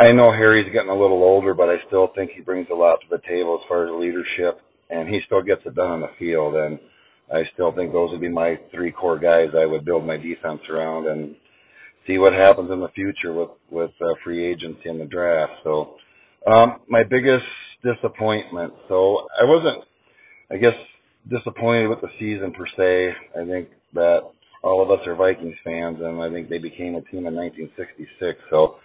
I know Harry's getting a little older, but I still think he brings a lot to the table as far as leadership and he still gets it done on the field and I still think those would be my three core guys I would build my defense around and see what happens in the future with with uh, free agency and the draft. So um my biggest disappointment. So I wasn't I guess, disappointed with the season per se. I think that all of us are Vikings fans, and I think they became a team in 1966. So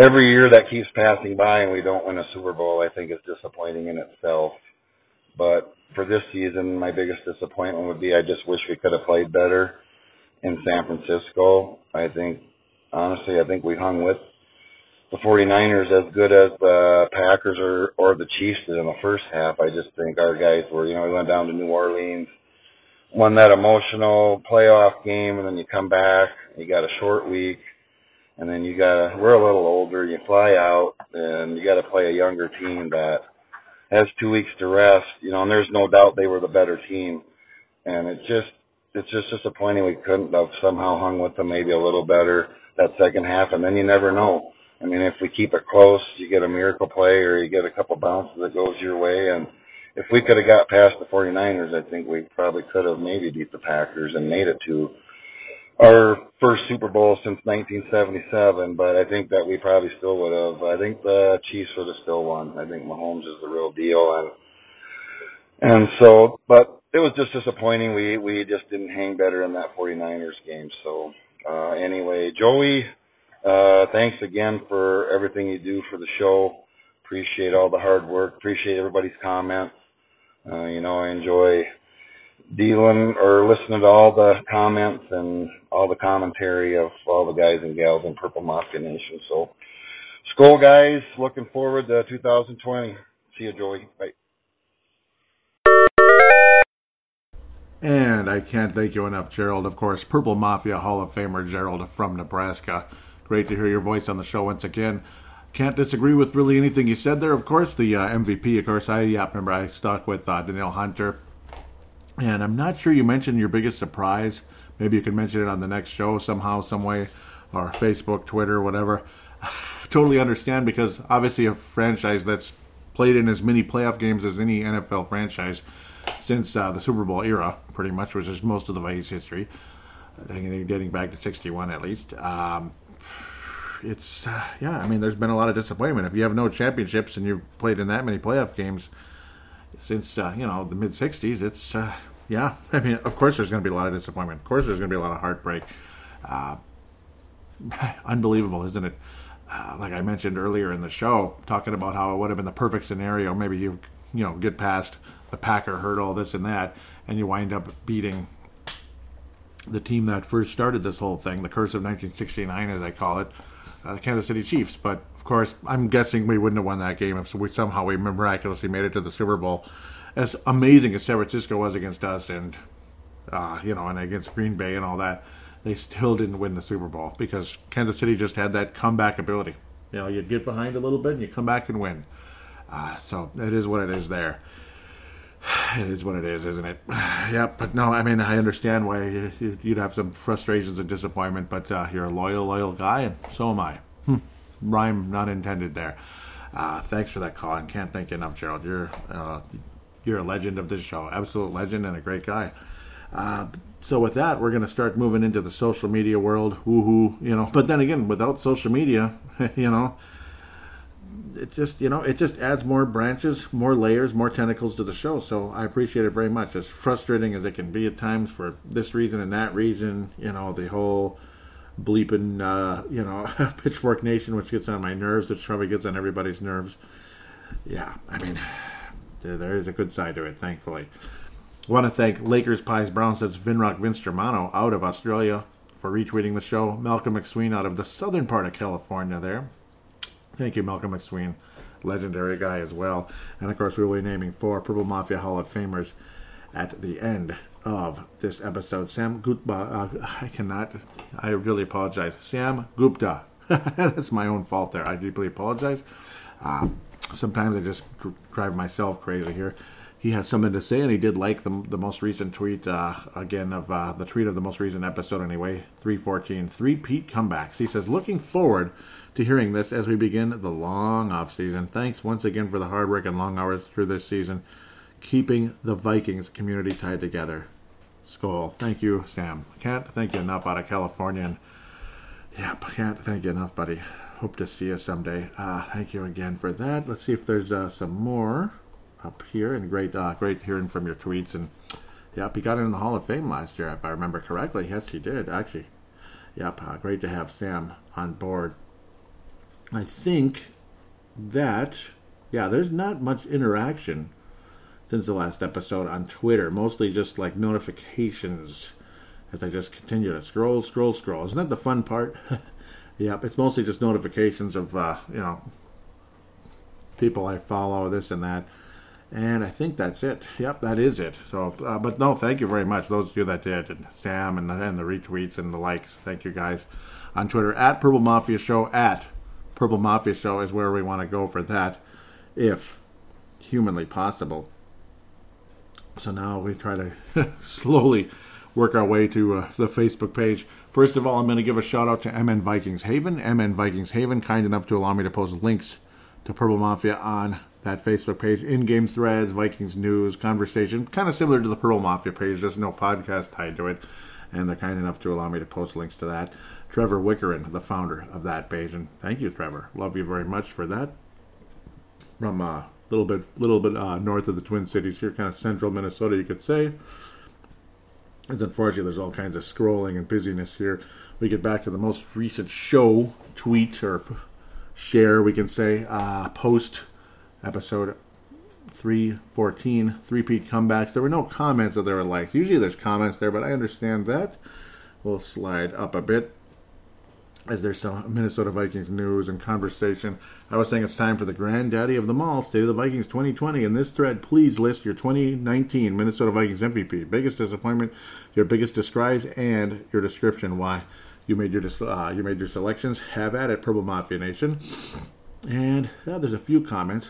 every year that keeps passing by and we don't win a Super Bowl, I think is disappointing in itself. But for this season, my biggest disappointment would be I just wish we could have played better in San Francisco. I think, honestly, I think we hung with the 49ers as good as the Packers or or the Chiefs did in the first half. I just think our guys were, you know, we went down to New Orleans, won that emotional playoff game, and then you come back, you got a short week, and then you got to we're a little older, you fly out, and you got to play a younger team that has two weeks to rest, you know, and there's no doubt they were the better team, and it just it's just disappointing we couldn't have somehow hung with them maybe a little better that second half, and then you never know I mean, if we keep it close, you get a miracle play or you get a couple bounces that goes your way. And if we could have got past the 49ers, I think we probably could have maybe beat the Packers and made it to our first Super Bowl since 1977. But I think that we probably still would have. I think the Chiefs would have still won. I think Mahomes is the real deal. And and so, but it was just disappointing. We we just didn't hang better in that 49ers game. So uh, anyway, Joey uh, thanks again for everything you do for the show. Appreciate all the hard work. Appreciate everybody's comments. Uh, you know, I enjoy dealing or listening to all the comments and all the commentary of all the guys and gals in Purple Mafia Nation. So, Skol guys, looking forward to 2020. See you, Joey. Bye.
And I can't thank you enough, Gerald. Of course, Purple Mafia Hall of Famer Gerald from Nebraska. Great to hear your voice on the show once again. Can't disagree with really anything you said there. Of course, the uh, MVP. Of course, I yeah, remember I stuck with uh, Danielle Hunter, and I'm not sure you mentioned your biggest surprise. Maybe you can mention it on the next show somehow, some way, or Facebook, Twitter, whatever. [LAUGHS] totally understand because obviously a franchise that's played in as many playoff games as any NFL franchise since uh, the Super Bowl era, pretty much, which is most of the Vikings history. Dating back to '61 at least. Um, it's uh, yeah. I mean, there's been a lot of disappointment. If you have no championships and you've played in that many playoff games since uh, you know the mid '60s, it's uh, yeah. I mean, of course, there's going to be a lot of disappointment. Of course, there's going to be a lot of heartbreak. Uh, [SIGHS] unbelievable, isn't it? Uh, like I mentioned earlier in the show, talking about how it would have been the perfect scenario. Maybe you you know get past the Packer hurdle, this and that, and you wind up beating the team that first started this whole thing, the curse of 1969, as I call it, uh, the Kansas City Chiefs. But of course, I'm guessing we wouldn't have won that game if we somehow we miraculously made it to the Super Bowl. As amazing as San Francisco was against us, and uh, you know, and against Green Bay and all that, they still didn't win the Super Bowl because Kansas City just had that comeback ability. You know, you'd get behind a little bit and you come back and win. Uh, so it is what it is there. [SIGHS] It is what it is, isn't it? [SIGHS] yeah, but no, I mean, I understand why you'd have some frustrations and disappointment, but uh, you're a loyal, loyal guy, and so am I. Hmm. Rhyme not intended there. Uh, thanks for that call, and can't thank you enough, Gerald. You're uh, you're a legend of this show, absolute legend, and a great guy. Uh, so with that, we're going to start moving into the social media world. Woohoo, you know. But then again, without social media, [LAUGHS] you know, it just you know it just adds more branches, more layers, more tentacles to the show. So I appreciate it very much. As frustrating as it can be at times for this reason and that reason, you know, the whole bleeping, uh, you know, [LAUGHS] Pitchfork Nation, which gets on my nerves, which probably gets on everybody's nerves. Yeah, I mean, there is a good side to it, thankfully. I want to thank Lakers Pies Brown says Vinrock Vince Germano out of Australia for retweeting the show. Malcolm McSween out of the southern part of California there. Thank you, Malcolm McSween, legendary guy as well. And of course, we will be naming four Purple Mafia Hall of Famers at the end of this episode. Sam Gupta, uh, I cannot, I really apologize. Sam Gupta. [LAUGHS] That's my own fault there. I deeply apologize. Uh, sometimes I just drive myself crazy here. he has something to say, and he did like the, the most recent tweet, uh, again, of uh, the tweet of the most recent episode, anyway, 314. Three Pete comebacks. He says, looking forward to hearing this as we begin the long off season. Thanks once again for the hard work and long hours through this season, keeping the Vikings community tied together. Skol. Thank you, Sam. Can't thank you enough out of California. And, yep, can't thank you enough, buddy. Hope to see you someday. Uh, thank you again for that. Let's see if there's uh, some more up here, and great, uh, great hearing from your tweets. And yep, he got in the Hall of Fame last year, if I remember correctly. Yes, he did actually. Yep, uh, great to have Sam on board. I think that yeah, there's not much interaction since the last episode on Twitter. Mostly just like notifications as I just continue to scroll, scroll, scroll. Isn't that the fun part? [LAUGHS] yep, it's mostly just notifications of uh, you know people I follow, this and that. And I think that's it. Yep, that is it. So, uh, but no, thank you very much. Those of you that did, and Sam, and the, and the retweets and the likes. Thank you guys on Twitter at Purple Mafia Show. At Purple Mafia Show is where we want to go for that, if humanly possible. So now we try to [LAUGHS] slowly work our way to uh, the Facebook page. First of all, I'm going to give a shout out to MN Vikings Haven. MN Vikings Haven, kind enough to allow me to post links to Purple Mafia on that Facebook page, in-game threads, Vikings news, conversation, kind of similar to the Purple Mafia page. There's no podcast tied to it, and they're kind enough to allow me to post links to that. Trevor Wickerin, the founder of that page, and thank you, Trevor. Love you very much for that. From a uh, little bit, little bit uh, north of the Twin Cities here, kind of central Minnesota, you could say. As unfortunately, there's all kinds of scrolling and busyness here. We get back to the most recent show tweet or share, we can say, uh, post episode 314, three-peat comebacks. There were no comments that there were likes. Usually there's comments there, but I understand that. We'll slide up a bit as there's some Minnesota Vikings news and conversation. I was saying it's time for the granddaddy of them all, State of the Vikings 2020. In this thread, please list your 2019 Minnesota Vikings MVP, biggest disappointment, your biggest disguise, and your description why you made your uh, you made your selections. Have at it, Purple Mafia Nation. And uh, there's a few comments.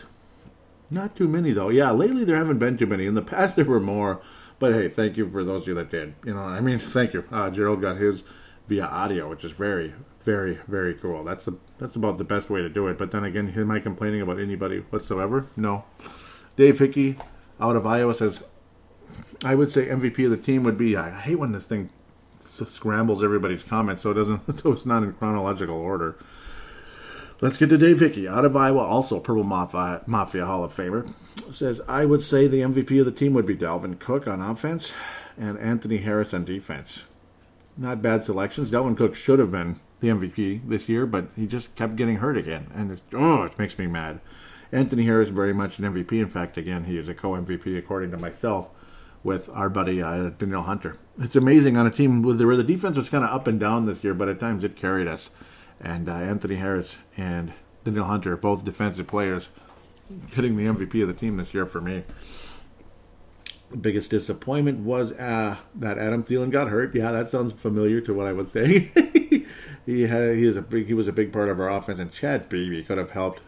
Not too many though. Yeah, lately there haven't been too many. In the [LAUGHS] past there were more. But hey, thank you for those of you that did. You know, I mean, [LAUGHS] thank you. Uh, Gerald got his via audio, which is very, very, very cool. That's a, that's about the best way to do it. But then again, am I complaining about anybody whatsoever? No. Dave Hickey out of Iowa says, I would say MVP of the team would be. I hate when this thing scrambles everybody's comments, so it doesn't, [LAUGHS] so it's not in chronological order. Let's get to Dave Hickey out of Iowa, also Purple Mafia, Mafia Hall of Famer. Says, I would say the MVP of the team would be Dalvin Cook on offense and Anthony Harris on defense. Not bad selections. Dalvin Cook should have been the MVP this year, but he just kept getting hurt again. And oh, it makes me mad. Anthony Harris very much an MVP. In fact, again, he is a co-MVP according to myself with our buddy uh, Danielle Hunter. It's amazing on a team where the defense was kind of up and down this year, but at times it carried us and uh, Anthony Harris and Danielle Hunter, both defensive players, hitting the MVP of the team this year for me. The biggest disappointment was uh, that Adam Thielen got hurt. Yeah, that sounds familiar to what I was saying. [LAUGHS] he had, he was a big he was a big part of our offense, and Chad Beebe could have helped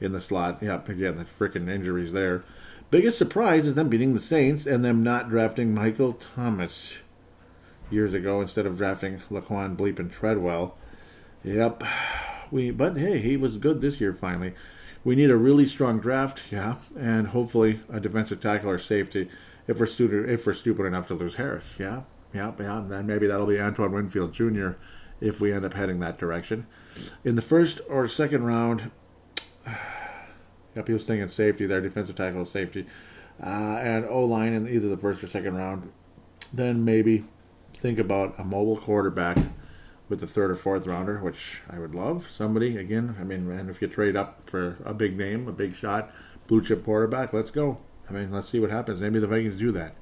in the slot. Yep, again the freaking injuries there. Biggest surprise is them beating the Saints and them not drafting Michael Thomas years ago instead of drafting Laquon Bleep and Treadwell. Yep. We but hey, he was good this year finally. We need a really strong draft, yeah, and hopefully a defensive tackle or safety if we're stupid if we're stupid enough to lose Harris. Yeah. Yeah, yeah, and then maybe that'll be Antoine Winfield Jr. if we end up heading that direction. In the first or second round, [SIGHS] he was thinking safety there, defensive tackle safety, uh, and O line in either the first or second round. Then maybe think about a mobile quarterback with the third or fourth rounder, which I would love. Somebody again. I mean, and if you trade up for a big name, a big shot, blue chip quarterback, let's go. I mean, let's see what happens. Maybe the Vikings do that.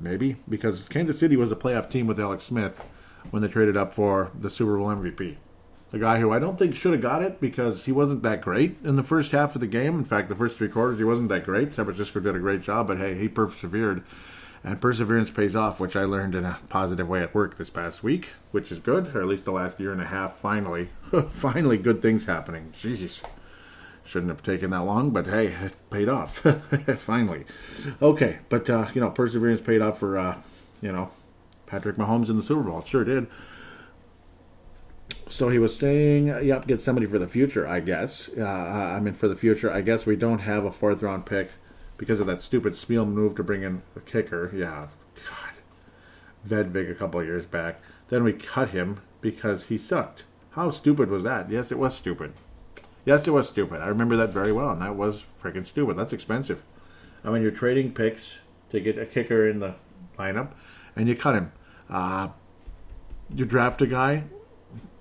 Maybe because Kansas City was a playoff team with Alex Smith when they traded up for the Super Bowl MVP. The guy who I don't think should have got it because he wasn't that great in the first half of the game. In fact, the first three quarters he wasn't that great. San Francisco did a great job, but hey, he persevered and perseverance pays off, which I learned in a positive way at work this past week, which is good, or at least the last year and a half. Finally, [LAUGHS] finally, good things happening. Jeez, Shouldn't have taken that long, but hey, it paid off [LAUGHS] finally. Okay, but uh, you know, perseverance paid off for uh, you know Patrick Mahomes in the Super Bowl. Sure did. So he was saying, "Yep, get somebody for the future." I guess. Uh, I mean, for the future, I guess we don't have a fourth round pick because of that stupid Spiel move to bring in a kicker. Yeah, God, Vedvik a couple years back. Then we cut him because he sucked. How stupid was that? Yes, it was stupid. Yes, it was stupid. I remember that very well, and that was freaking stupid. That's expensive. I mean, you're trading picks to get a kicker in the lineup, and you cut him. Uh, you draft a guy,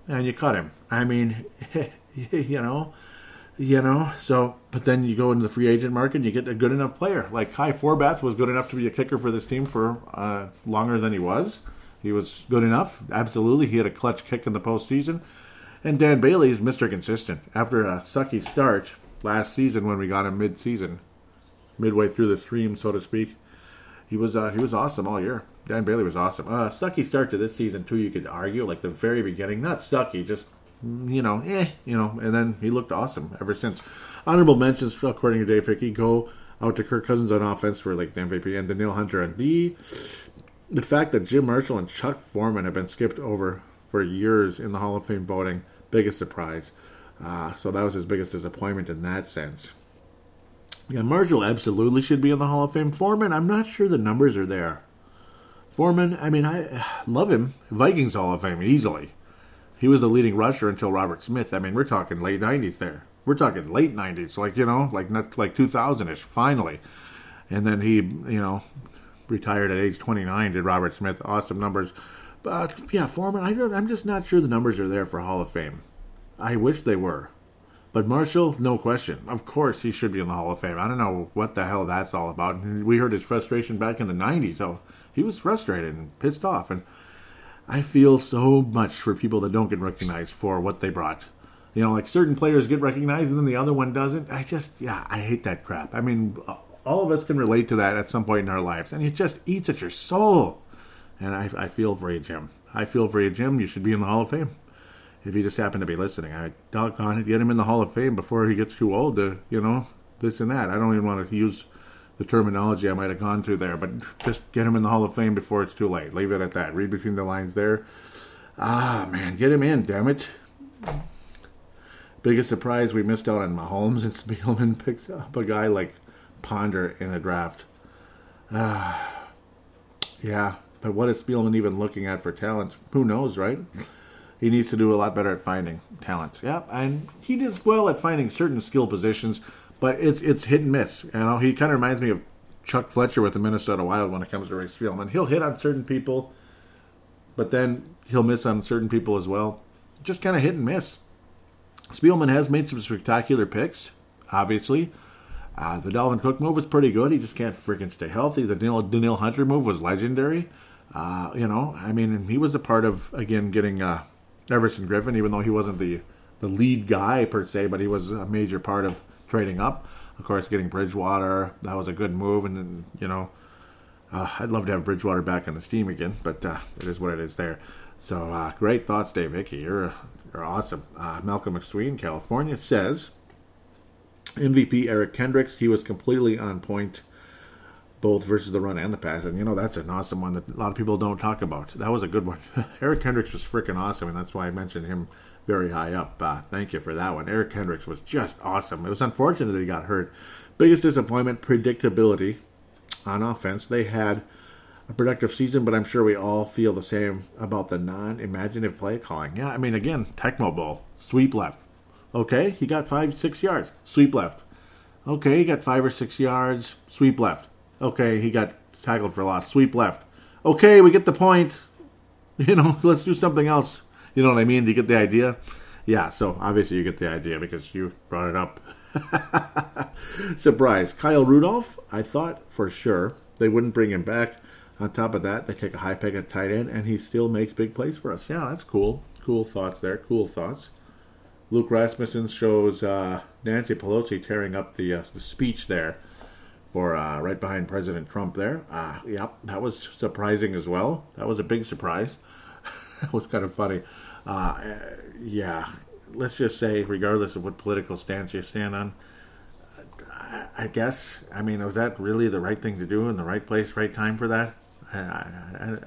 and you cut him. I mean, [LAUGHS] you know, you know. So, but then you go into the free agent market, and you get a good enough player. Like Kai Forbath was good enough to be a kicker for this team for uh, longer than he was. He was good enough, absolutely. He had a clutch kick in the postseason. And Dan Bailey is Mr. Consistent. After a sucky start last season when we got him mid-season, midway through the stream, so to speak, he was uh, he was awesome all year. Dan Bailey was awesome. Uh, sucky start to this season too. You could argue like the very beginning, not sucky, just you know, eh, you know. And then he looked awesome ever since. Honorable mentions according to Dave Hickey go out to Kirk Cousins on offense for like the MVP and Danielle Hunter and the the fact that Jim Marshall and Chuck Foreman have been skipped over for years in the Hall of Fame voting, biggest surprise. Uh, so that was his biggest disappointment in that sense. Yeah, Marshall absolutely should be in the Hall of Fame. Foreman, I'm not sure the numbers are there. Foreman, I mean, I love him. Vikings Hall of Fame easily. He was the leading rusher until Robert Smith. I mean, we're talking late '90s there. We're talking late '90s, like you know, like not like 2000ish. Finally, and then he, you know, retired at age 29. Did Robert Smith? Awesome numbers. But yeah, Foreman, I I'm just not sure the numbers are there for Hall of Fame. I wish they were. But Marshall, no question. Of course, he should be in the Hall of Fame. I don't know what the hell that's all about. We heard his frustration back in the 90s. So he was frustrated and pissed off. And I feel so much for people that don't get recognized for what they brought. You know, like certain players get recognized and then the other one doesn't. I just, yeah, I hate that crap. I mean, all of us can relate to that at some point in our lives. And it just eats at your soul. And I, I feel for you, Jim. I feel for you, Jim. You should be in the Hall of Fame. If you just happen to be listening, I doggone it, get him in the Hall of Fame before he gets too old to, you know, this and that. I don't even want to use the terminology I might have gone through there, but just get him in the Hall of Fame before it's too late. Leave it at that. Read between the lines there. Ah, man, get him in, damn it. Biggest surprise, we missed out on Mahomes and Spielman [LAUGHS] picks up a guy like Ponder in a draft. Ah, yeah, but what is Spielman even looking at for talent? Who knows, right? He needs to do a lot better at finding talent. Yeah, and he does well at finding certain skill positions, but it's it's hit and miss. You know, he kind of reminds me of Chuck Fletcher with the Minnesota Wild when it comes to Rick Spielman. He'll hit on certain people, but then he'll miss on certain people as well. Just kind of hit and miss. Spielman has made some spectacular picks, obviously. Uh, the Dalvin Cook move was pretty good. He just can't freaking stay healthy. The Danielle Hunter move was legendary. Uh, you know, I mean, he was a part of again getting uh, Everson Griffen, even though he wasn't the the lead guy per se, but he was a major part of trading up. Of course, getting Bridgewater that was a good move, and you know, uh, I'd love to have Bridgewater back on the team again, but uh, it is what it is there. So uh, great thoughts, Dave Hickey. You're you're awesome. Uh, Malcolm McSween, California says MVP Eric Kendricks. He was completely on point both versus the run and the pass. And you know that's an awesome one that a lot of people don't talk about. That was a good one. [LAUGHS] Eric Kendricks was freaking awesome, and that's why I mentioned him very high up. Uh, thank you for that one. Eric Kendricks was just awesome. It was unfortunate that he got hurt. Biggest disappointment: predictability on offense. They had a productive season, but I'm sure we all feel the same about the non-imaginative play calling. Yeah, I mean, again, Tecmo Bowl, sweep left. Okay, he got five, six yards, sweep left. Okay, he got five or six yards, sweep left. Okay, he got tackled for loss. Sweep left. Okay, we get the point. [LAUGHS] You know, let's do something else. You know what I mean? Do you get the idea? Yeah, so obviously you get the idea because you brought it up. [LAUGHS] Surprise. Kyle Rudolph, I thought for sure they wouldn't bring him back. On top of that, they take a high pick at tight end, and he still makes big plays for us. Yeah, that's cool. Cool thoughts there. Cool thoughts. Luke Rasmussen shows uh, Nancy Pelosi tearing up the, uh, the speech there for uh, right behind President Trump there. Uh, yep, that was surprising as well. That was a big surprise. [LAUGHS] it was kind of funny. Uh, yeah, let's just say, regardless of what political stance you stand on, I, guess, I mean, was that really the right thing to do in the right place, right time for that? I,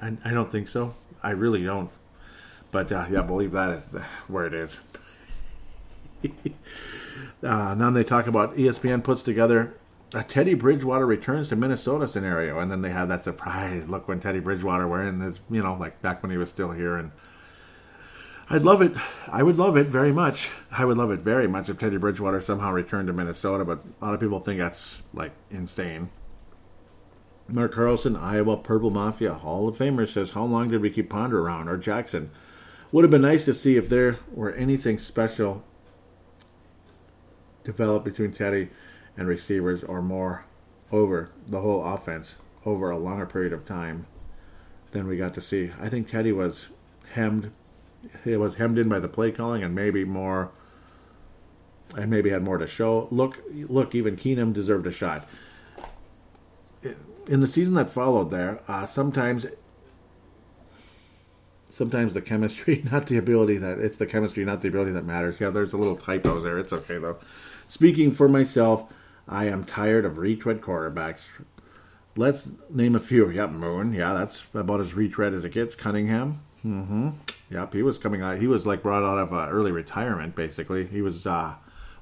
I, I, don't think so. I really don't. But uh, yeah, believe that where it is. [LAUGHS] uh, now they talk about ESPN puts together a Teddy Bridgewater returns to Minnesota scenario, and then they have that surprise look when Teddy Bridgewater wearing this, you know, like back when he was still here, and I'd love it. I would love it very much. I would love it very much if Teddy Bridgewater somehow returned to Minnesota, but a lot of people think that's like insane. Mark Carlson, Iowa Purple Mafia Hall of Famer says, "How long did we keep Ponder around or Jackson? Would have been nice to see if there were anything special developed between Teddy and receivers or more over the whole offense over a longer period of time than we got to see. I think Teddy was hemmed he was hemmed in by the play calling and maybe more and maybe had more to show. Look look, even Keenum deserved a shot. In the season that followed there, uh, sometimes sometimes the chemistry, [LAUGHS] not the ability that it's the chemistry, not the ability that matters. Yeah, there's a little typos there. It's okay though. Speaking for myself, I am tired of retread quarterbacks. Let's name a few. Yep, Moon. Yeah, that's about as retread as it gets. Cunningham. Mm-hmm. Yep, he was coming out. He was like brought out of uh, early retirement, basically. He was, uh,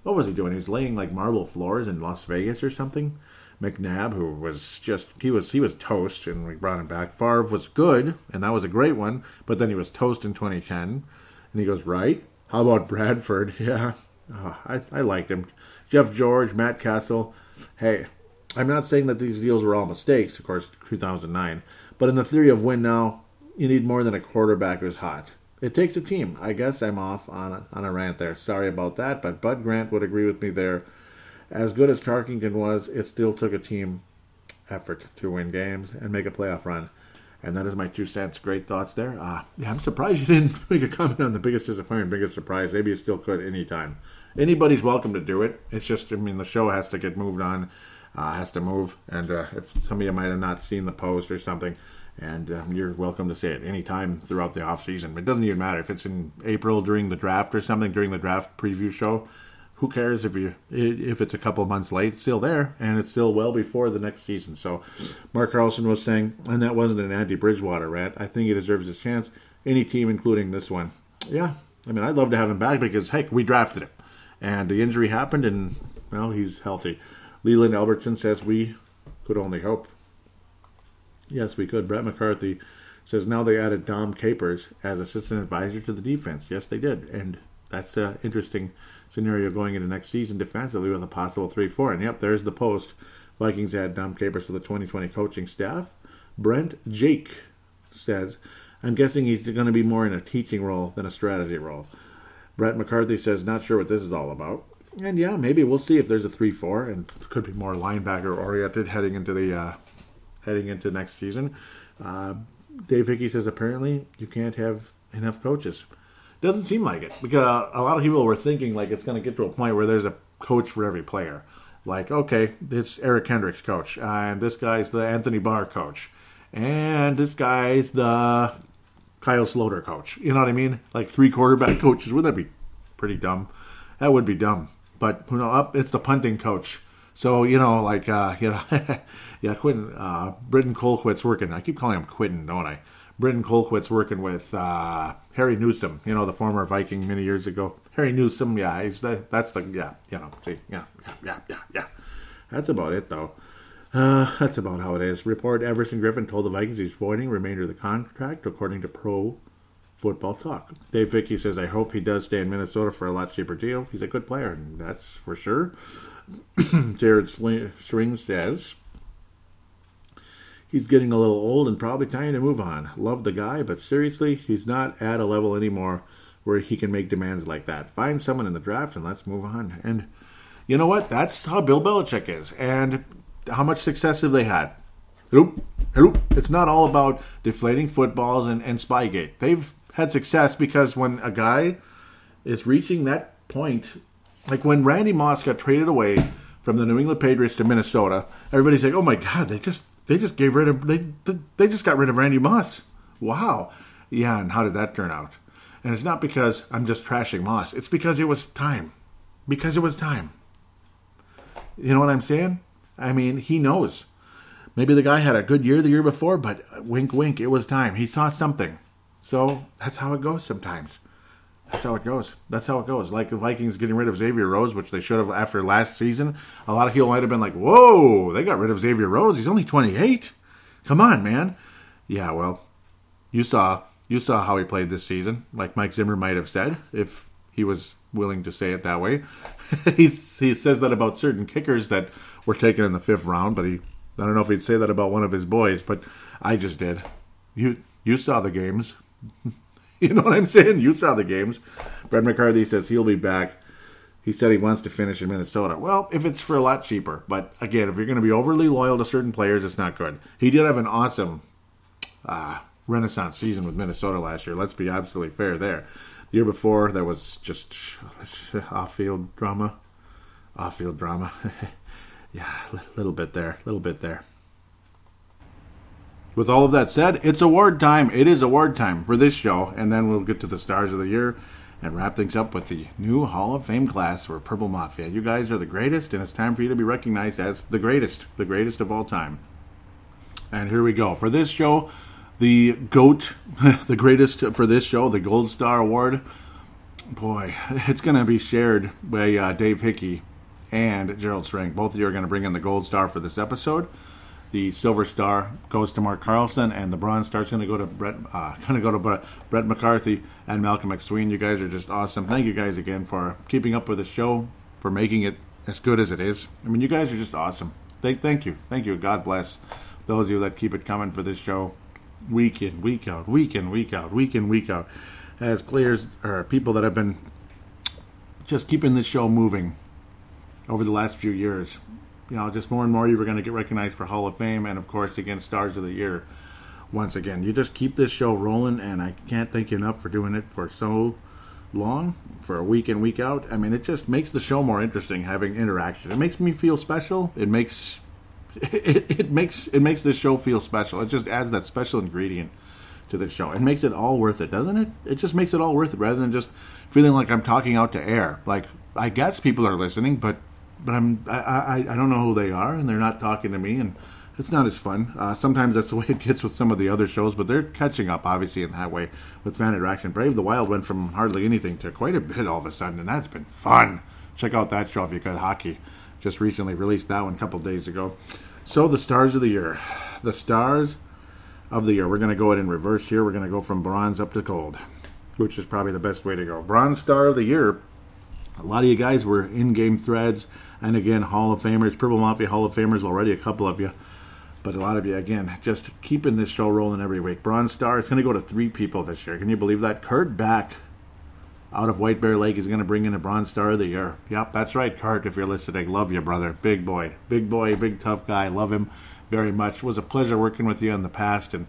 what was he doing? He was laying like marble floors in Las Vegas or something. McNabb, who was just he was he was toast, and we brought him back. Favre was good, and that was a great one, but then he was toast in 2010, and he goes right. How about Bradford? [LAUGHS] Yeah, oh, I I liked him. Jeff George, Matt Cassel. Hey, I'm not saying that these deals were all mistakes, of course, 2009. But in the theory of win now, you need more than a quarterback who's hot. It takes a team. I guess I'm off on a, on a rant there. Sorry about that, but Bud Grant would agree with me there. As good as Tarkenton was, it still took a team effort to win games and make a playoff run. And that is my two cents. Great thoughts there. Uh, yeah, I'm surprised you [LAUGHS] didn't make a comment on the biggest disappointment, biggest surprise. Maybe you still could anytime anybody's welcome to do it. It's just, I mean, the show has to get moved on, uh, has to move. And uh, if some of you might have not seen the post or something, and um, you're welcome to say it anytime throughout the off season. It doesn't even matter if it's in April during the draft or something during the draft preview show. Who cares if you if it's a couple months late? It's still there, and it's still well before the next season. So, Mark Carlson was saying, and that wasn't an anti Bridgewater rant. I think he deserves his chance. Any team, including this one. Yeah, I mean, I'd love to have him back because heck, we drafted him and the injury happened, and well, he's healthy. Leland Albertson says we could only hope. Yes, we could. Brett McCarthy says now they added Dom Capers as assistant advisor to the defense. Yes, they did, and that's an interesting scenario going into next season defensively with a possible three-four. And yep, there's the post. Vikings add Dom Capers to the 2020 coaching staff. Brent Jake says, I'm guessing he's going to be more in a teaching role than a strategy role. Brett McCarthy says, not sure what this is all about. And yeah, maybe we'll see if there's a three-four, and could be more linebacker oriented heading into the uh, heading into next season. Uh, Dave Hickey says apparently you can't have enough coaches. Doesn't seem like it because a lot of people were thinking like it's going to get to a point where there's a coach for every player. Like okay, it's Eric Kendricks coach, and this guy's the Anthony Barr coach, and this guy's the Kyle Sloter coach. You know what I mean? Like three quarterback coaches. Would that be pretty dumb? That would be dumb. But you know, up it's the punting coach. So you know, like uh, [LAUGHS] you know, yeah, Quentin, uh, Britton Colquitt's working. I keep calling him Quentin, don't I? Britton Colquitt's working with uh, Harry Newsome. You know, the former Viking many years ago. Harry Newsome, yeah, he's the that's the yeah, you know, see, yeah, yeah, yeah, yeah, yeah. That's about it though. Uh, that's about how it is. Report Everson Griffen told the Vikings he's voiding remainder of the contract, according to Pro Football Talk. Dave Vicky says, I hope he does stay in Minnesota for a lot cheaper deal. He's a good player, and that's for sure. [COUGHS] Jared String says, He's getting a little old and probably time to move on. Love the guy, but seriously, he's not at a level anymore where he can make demands like that. Find someone in the draft and let's move on. And you know what? That's how Bill Belichick is. And how much success have they had? Hello, hello. It's not all about deflating footballs and, and Spygate. They've had success because when a guy is reaching that point, like when Randy Moss got traded away from the New England Patriots to Minnesota, everybody's like, "Oh my God, they just they just gave rid of they they just got rid of Randy Moss." Wow, yeah. And how did that turn out? And it's not because I'm just trashing Moss. It's because it was time. Because it was time. You know what I'm saying? I mean, he knows. Maybe the guy had a good year the year before, but wink, wink, it was time. He saw something. So that's how it goes sometimes. That's how it goes. That's how it goes. Like the Vikings getting rid of Xavier Rhodes, which they should have after last season. A lot of people might have been like, "Whoa, they got rid of Xavier Rhodes. He's only 28. Come on, man." Yeah, well, you saw you saw how he played this season. Like Mike Zimmer might have said, if he was willing to say it that way. [LAUGHS] he he says that about certain kickers that were taken in the fifth round, but he I don't know if he'd say that about one of his boys, but I just did. You you saw the games. [LAUGHS] [LAUGHS] you know what I'm saying? You saw the games. Brett McCarthy says he'll be back. He said he wants to finish in Minnesota. Well, if it's for a lot cheaper, but again, if you're going to be overly loyal to certain players, it's not good. He did have an awesome uh, renaissance season with Minnesota last year. Let's be absolutely fair there. The year before, that was just off-field drama. Off-field drama. [LAUGHS] yeah, a little bit there, a little bit there. With all of that said, it's award time. It is award time for this show, and then we'll get to the stars of the year and wrap things up with the new Hall of Fame class for Purple Mafia. You guys are the greatest, and it's time for you to be recognized as the greatest, the greatest of all time. And here we go. For this show, the GOAT, [LAUGHS] the greatest for this show, the Gold Star Award. Boy, it's going to be shared by uh, Dave Hickey and Gerald String. Both of you are going to bring in the Gold Star for this episode. The Silver Star goes to Mark Carlson, and the Bronze Star is going to go to Brett. Uh, [LAUGHS] going to go to Brett, Brett McCarthy and Malcolm McSween. You guys are just awesome. Thank you guys again for keeping up with the show, for making it as good as it is. I mean, you guys are just awesome. Thank, thank you, thank you. God bless those of you that keep it coming for this show, week in, week out, week in, week out, week in, week out. As players or people that have been just keeping this show moving over the last few years you know, just more and more you were going to get recognized for Hall of Fame and, of course, again, Stars of the Year. Once again, you just keep this show rolling, and I can't thank you enough for doing it for so long, for a week in, week out. I mean, it just makes the show more interesting having interaction. It makes me feel special. It makes it, [LAUGHS] it makes it makes this show feel special. It just adds that special ingredient to the show. It makes it all worth it, doesn't it? It just makes it all worth it rather than just feeling like I'm talking out to air. Like I guess people are listening, but but I'm I, I, I don't know who they are, and they're not talking to me, and it's not as fun. Uh, sometimes that's the way it gets with some of the other shows, but they're catching up, obviously, in that way with fan interaction. Brave the Wild went from hardly anything to quite a bit all of a sudden, and that's been fun. Check out that show if you could. Hockey just recently released that one a couple days ago. So the stars of the year, the stars of the year. We're going to go it in reverse here. We're going to go from bronze up to gold, which is probably the best way to go. Bronze star of the year. A lot of you guys were in game threads and again, Hall of Famers, Purple Mafia Hall of Famers, already a couple of you. But a lot of you, again, just keeping this show rolling every week. Bronze Star, it's going to go to three people this year. Can you believe that? Kurt Back out of White Bear Lake is going to bring in a Bronze Star of the Year. Yep, that's right, Kurt, if you're listening. Love you, brother. Big boy. Big boy, big tough guy. Love him very much. It was a pleasure working with you in the past, and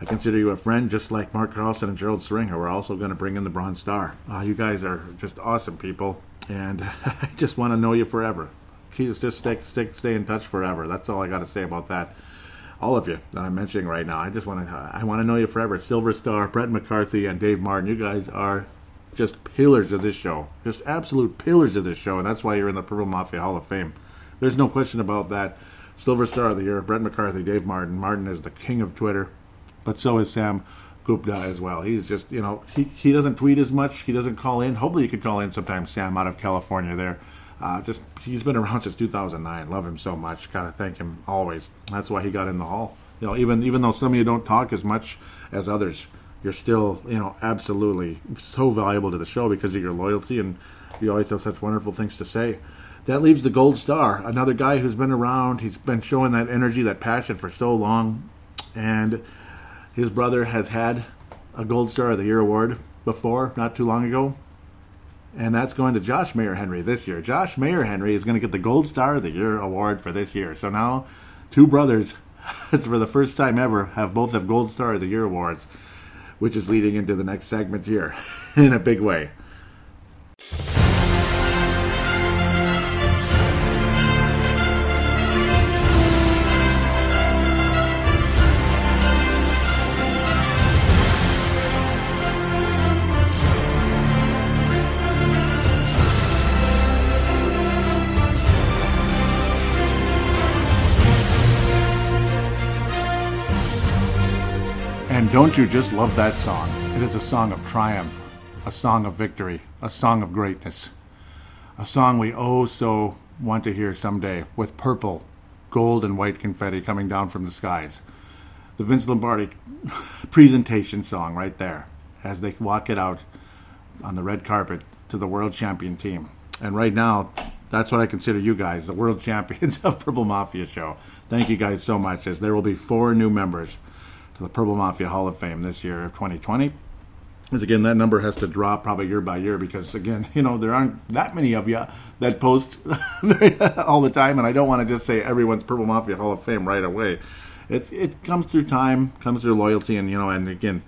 I consider you a friend, just like Mark Carlson and Gerald String, We're also going to bring in the Bronze Star. Uh, you guys are just awesome people and [LAUGHS] I just want to know you forever. Just stay, stay, stay in touch forever. That's all I got to say about that. All of you that I'm mentioning right now, I just want to, I want to know you forever. Silver Star, Brett McCarthy, and Dave Martin. You guys are just pillars of this show, just absolute pillars of this show, and that's why you're in the Purple Mafia Hall of Fame. There's no question about that. Silver Star of the Year, Brett McCarthy, Dave Martin. Martin is the king of Twitter, but so is Sam Gupta as well. He's just, you know, he, he doesn't tweet as much. He doesn't call in. Hopefully, you could call in sometime, Sam, out of California there. Uh, just he's been around since 2009. Love him so much. Gotta thank him always. That's why he got in the hall. You know, even even though some of you don't talk as much as others, you're still, you know, absolutely so valuable to the show because of your loyalty and you always have such wonderful things to say. That leaves the gold star, another guy who's been around. He's been showing that energy, that passion for so long, and his brother has had a Gold Star of the Year award before, not too long ago. And that's going to Josh Mayer Henry this year. Josh Mayer Henry is going to get the Gold Star of the Year award for this year. So now, two brothers, [LAUGHS] for the first time ever, have both have Gold Star of the Year awards, which is leading into the next segment here [LAUGHS] in a big way. Don't you just love that song? It is a song of triumph, a song of victory, a song of greatness, a song we oh so want to hear someday with purple, gold, and white confetti coming down from the skies. The Vince Lombardi [LAUGHS] presentation song right there as they walk it out on the red carpet to the world champion team. And right now, that's what I consider you guys, the world [LAUGHS] champions of Purple Mafia Show. Thank you guys so much, as there will be four new members to the Purple Mafia Hall of Fame this year of 2020. As again, that number has to drop probably year by year because, again, [LAUGHS] you know, there aren't that many of you that post [LAUGHS] all the time, and I don't want to just say everyone's Purple Mafia Hall of Fame right away. It, it comes through time, comes through loyalty, and, you know, and again,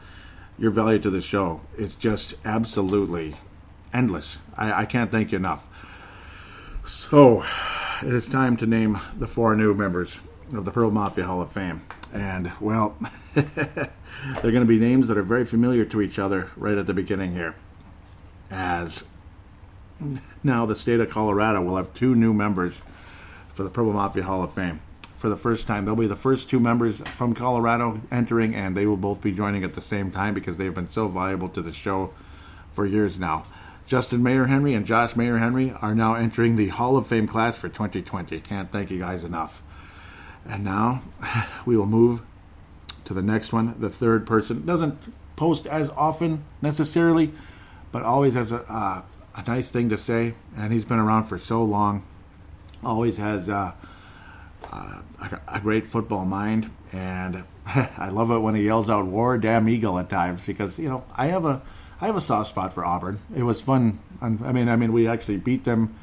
your value to the show. It's just absolutely endless. I, I can't thank you enough. So, it is time to name the four new members of the Purple Mafia Hall of Fame. And, well, [LAUGHS] [LAUGHS] they're going to be names that are very familiar to each other right at the beginning here. As now the state of Colorado will have two new members for the Purple Mafia Hall of Fame. For the first time, they'll be the first two members from Colorado entering, and they will both be joining at the same time because they've been so valuable to the show for years now. Justin Mayer Henry and Josh Mayer Henry are now entering the Hall of Fame class for 2020. Can't thank you guys enough. And now [LAUGHS] we will move to the next one. The third person doesn't post as often necessarily, but always has a, uh, a nice thing to say. And he's been around for so long. Always has uh, uh, a, great football mind. And [LAUGHS] I love it when he yells out "War, damn eagle!" at times because you know I have a I have a soft spot for Auburn. It was fun. I mean, I mean, we actually beat them,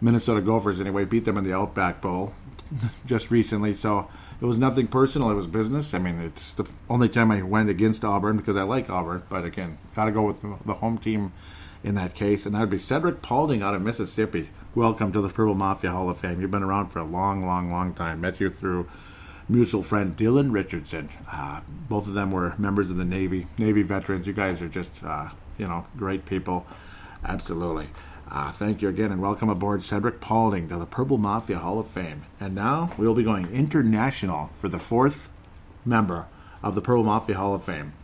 Minnesota Gophers anyway. Beat them in the Outback Bowl [LAUGHS] just recently. So it was nothing personal. It was business. I mean, it's the only time I went against Auburn because I like Auburn. But again, got to go with the home team in that case, and that would be Cedric Paulding out of Mississippi. Welcome to the Purple Mafia Hall of Fame. You've been around for a long, long, long time. Met you through mutual friend Dylan Richardson. Uh, both of them were members of the Navy, Navy veterans. You guys are just, uh, you know, great people. Absolutely. Uh, thank you again and welcome aboard Cedric Paulding to the Purple Mafia Hall of Fame. And now we'll be going international for the fourth member of the Purple Mafia Hall of Fame.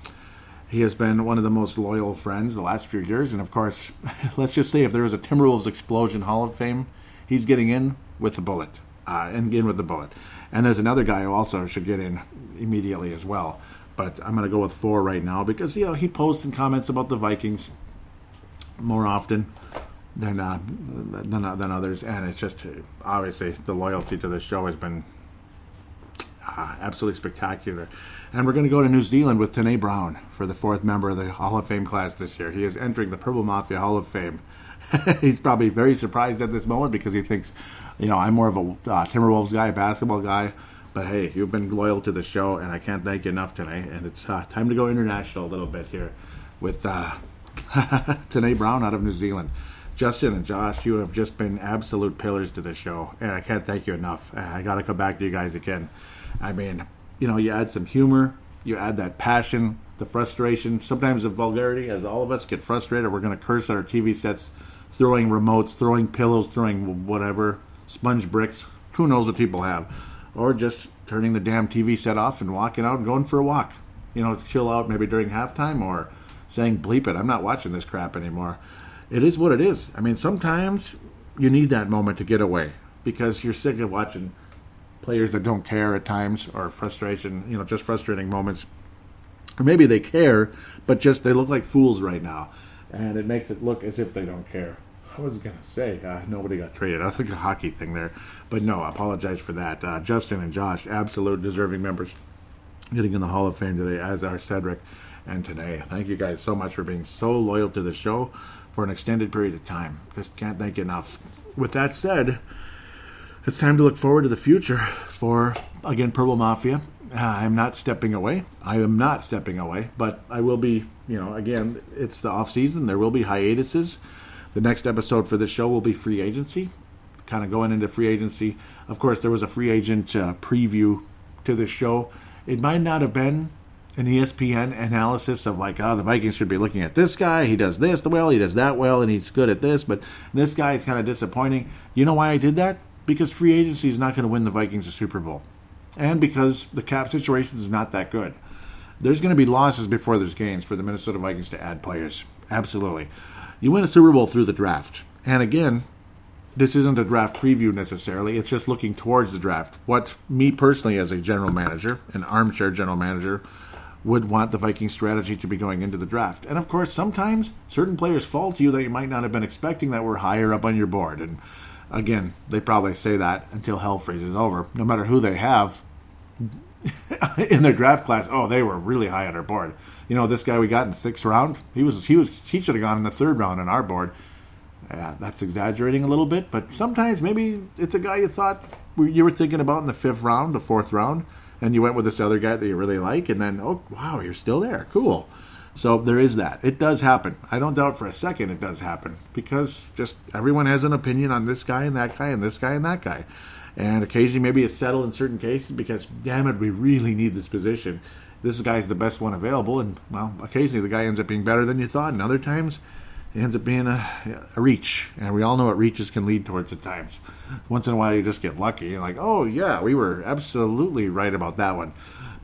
He has been one of the most loyal friends the last few years, and of course, [LAUGHS] let's just say if there was a Timberwolves Explosion Hall of Fame, he's getting in with the bullet, uh, and in with the bullet. And there's another guy who also should get in immediately as well. But I'm going to go with four right now because you know he posts and comments about the Vikings more often than uh, than uh, than others, and it's just obviously the loyalty to the show has been uh, absolutely spectacular. And we're going to go to New Zealand with Tene Brown for the fourth member of the Hall of Fame class this year. He is entering the Purple Mafia Hall of Fame. [LAUGHS] He's probably very surprised at this moment because he thinks, you know, I'm more of a uh, Timberwolves guy, a basketball guy. But hey, you've been loyal to the show, and I can't thank you enough today. And it's uh, time to go international a little bit here with uh, [LAUGHS] Tene Brown out of New Zealand. Justin and Josh, you have just been absolute pillars to this show, and I can't thank you enough. Uh, I got to come back to you guys again. I mean, you know, you add some humor, you add that passion, the frustration, sometimes the vulgarity, as all of us get frustrated. We're going to curse our TV sets, throwing remotes, throwing pillows, throwing whatever, sponge bricks. Who knows what people have? Or just turning the damn TV set off and walking out and going for a walk. You know, chill out maybe during halftime or saying, bleep it, I'm not watching this crap anymore it is what it is. I mean, sometimes you need that moment to get away because you're sick of watching players that don't care at times or frustration, you know, just frustrating moments. Or maybe they care, but just they look like fools right now. And it makes it look as if they don't care. I was going to say uh, nobody got traded. I think a hockey thing there. But no, I apologize for that. Uh, Justin and Josh, absolute deserving members, getting in the Hall of Fame today, as are Cedric and today. Thank you guys so much for being so loyal to the show for an extended period of time. Just can't thank enough. With that said, it's time to look forward to the future for, again, Purple Mafia. Uh, I'm not stepping away. I am not stepping away, but I will be, you know, again, it's the off season. There will be hiatuses. The next episode for this show will be free agency, kind of going into free agency. Of course, there was a free agent uh, preview to this show. It might not have been an ESPN analysis of like, oh, the Vikings should be looking at this guy. He does this well, he does that well, and he's good at this. But this guy is kind of disappointing. You know why I did that? Because free agency is not going to win the Vikings a Super Bowl, and because the cap situation is not that good. there's going to be losses before there's gains for the Minnesota Vikings to add players. Absolutely. You win a Super Bowl through the draft. And again, this isn't a draft preview necessarily. It's just looking towards the draft. What me personally, as a general manager, an armchair general manager, would want the Viking strategy to be going into the draft. And of course, sometimes certain players fall to you that you might not have been expecting that were higher up on your board. And again, they probably say that until hell freezes over. No matter who they have [LAUGHS] in their draft class, oh, they were really high on our board. You know, this guy we got in the sixth round, he was he was he should have gone in the third round on our board. Yeah, that's exaggerating a little bit, but sometimes maybe it's a guy you thought you were thinking about in the fifth round, the fourth round and you went with this other guy that you really like, and then oh wow, you're still there, cool. So there is that. It does happen. I don't doubt for a second it does happen because just everyone has an opinion on this guy and that guy and this guy and that guy. And occasionally maybe it's settled in certain cases because damn it, we really need this position. This guy's the best one available, and well, occasionally the guy ends up being better than you thought, and other times it ends up being a, a reach. And we all know what reaches can lead towards at times. Once in a while, you just get lucky. Like, oh, yeah, we were absolutely right about that one.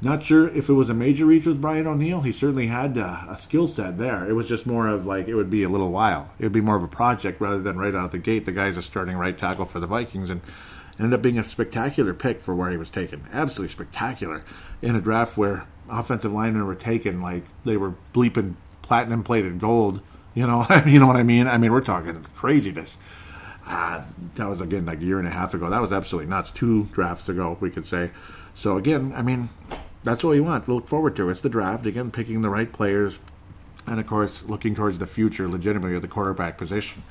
Not sure if it was a major reach with Brian O'Neill. He certainly had uh, a skill set there. It was just more of like it would be a little while. It would be more of a project rather than right out of the gate. The guy's a starting right tackle for the Vikings and ended up being a spectacular pick for where he was taken. Absolutely spectacular in a draft where offensive linemen were taken like they were bleeping platinum plated gold you know, [LAUGHS] you know what I mean? I mean, we're talking craziness. Uh, that was again like a year and a half ago. That was absolutely nuts. Two drafts ago, we could say. So again, I mean, that's what we want. Look forward to. It's the draft again, picking the right players, and of course, looking towards the future, legitimately at the quarterback position.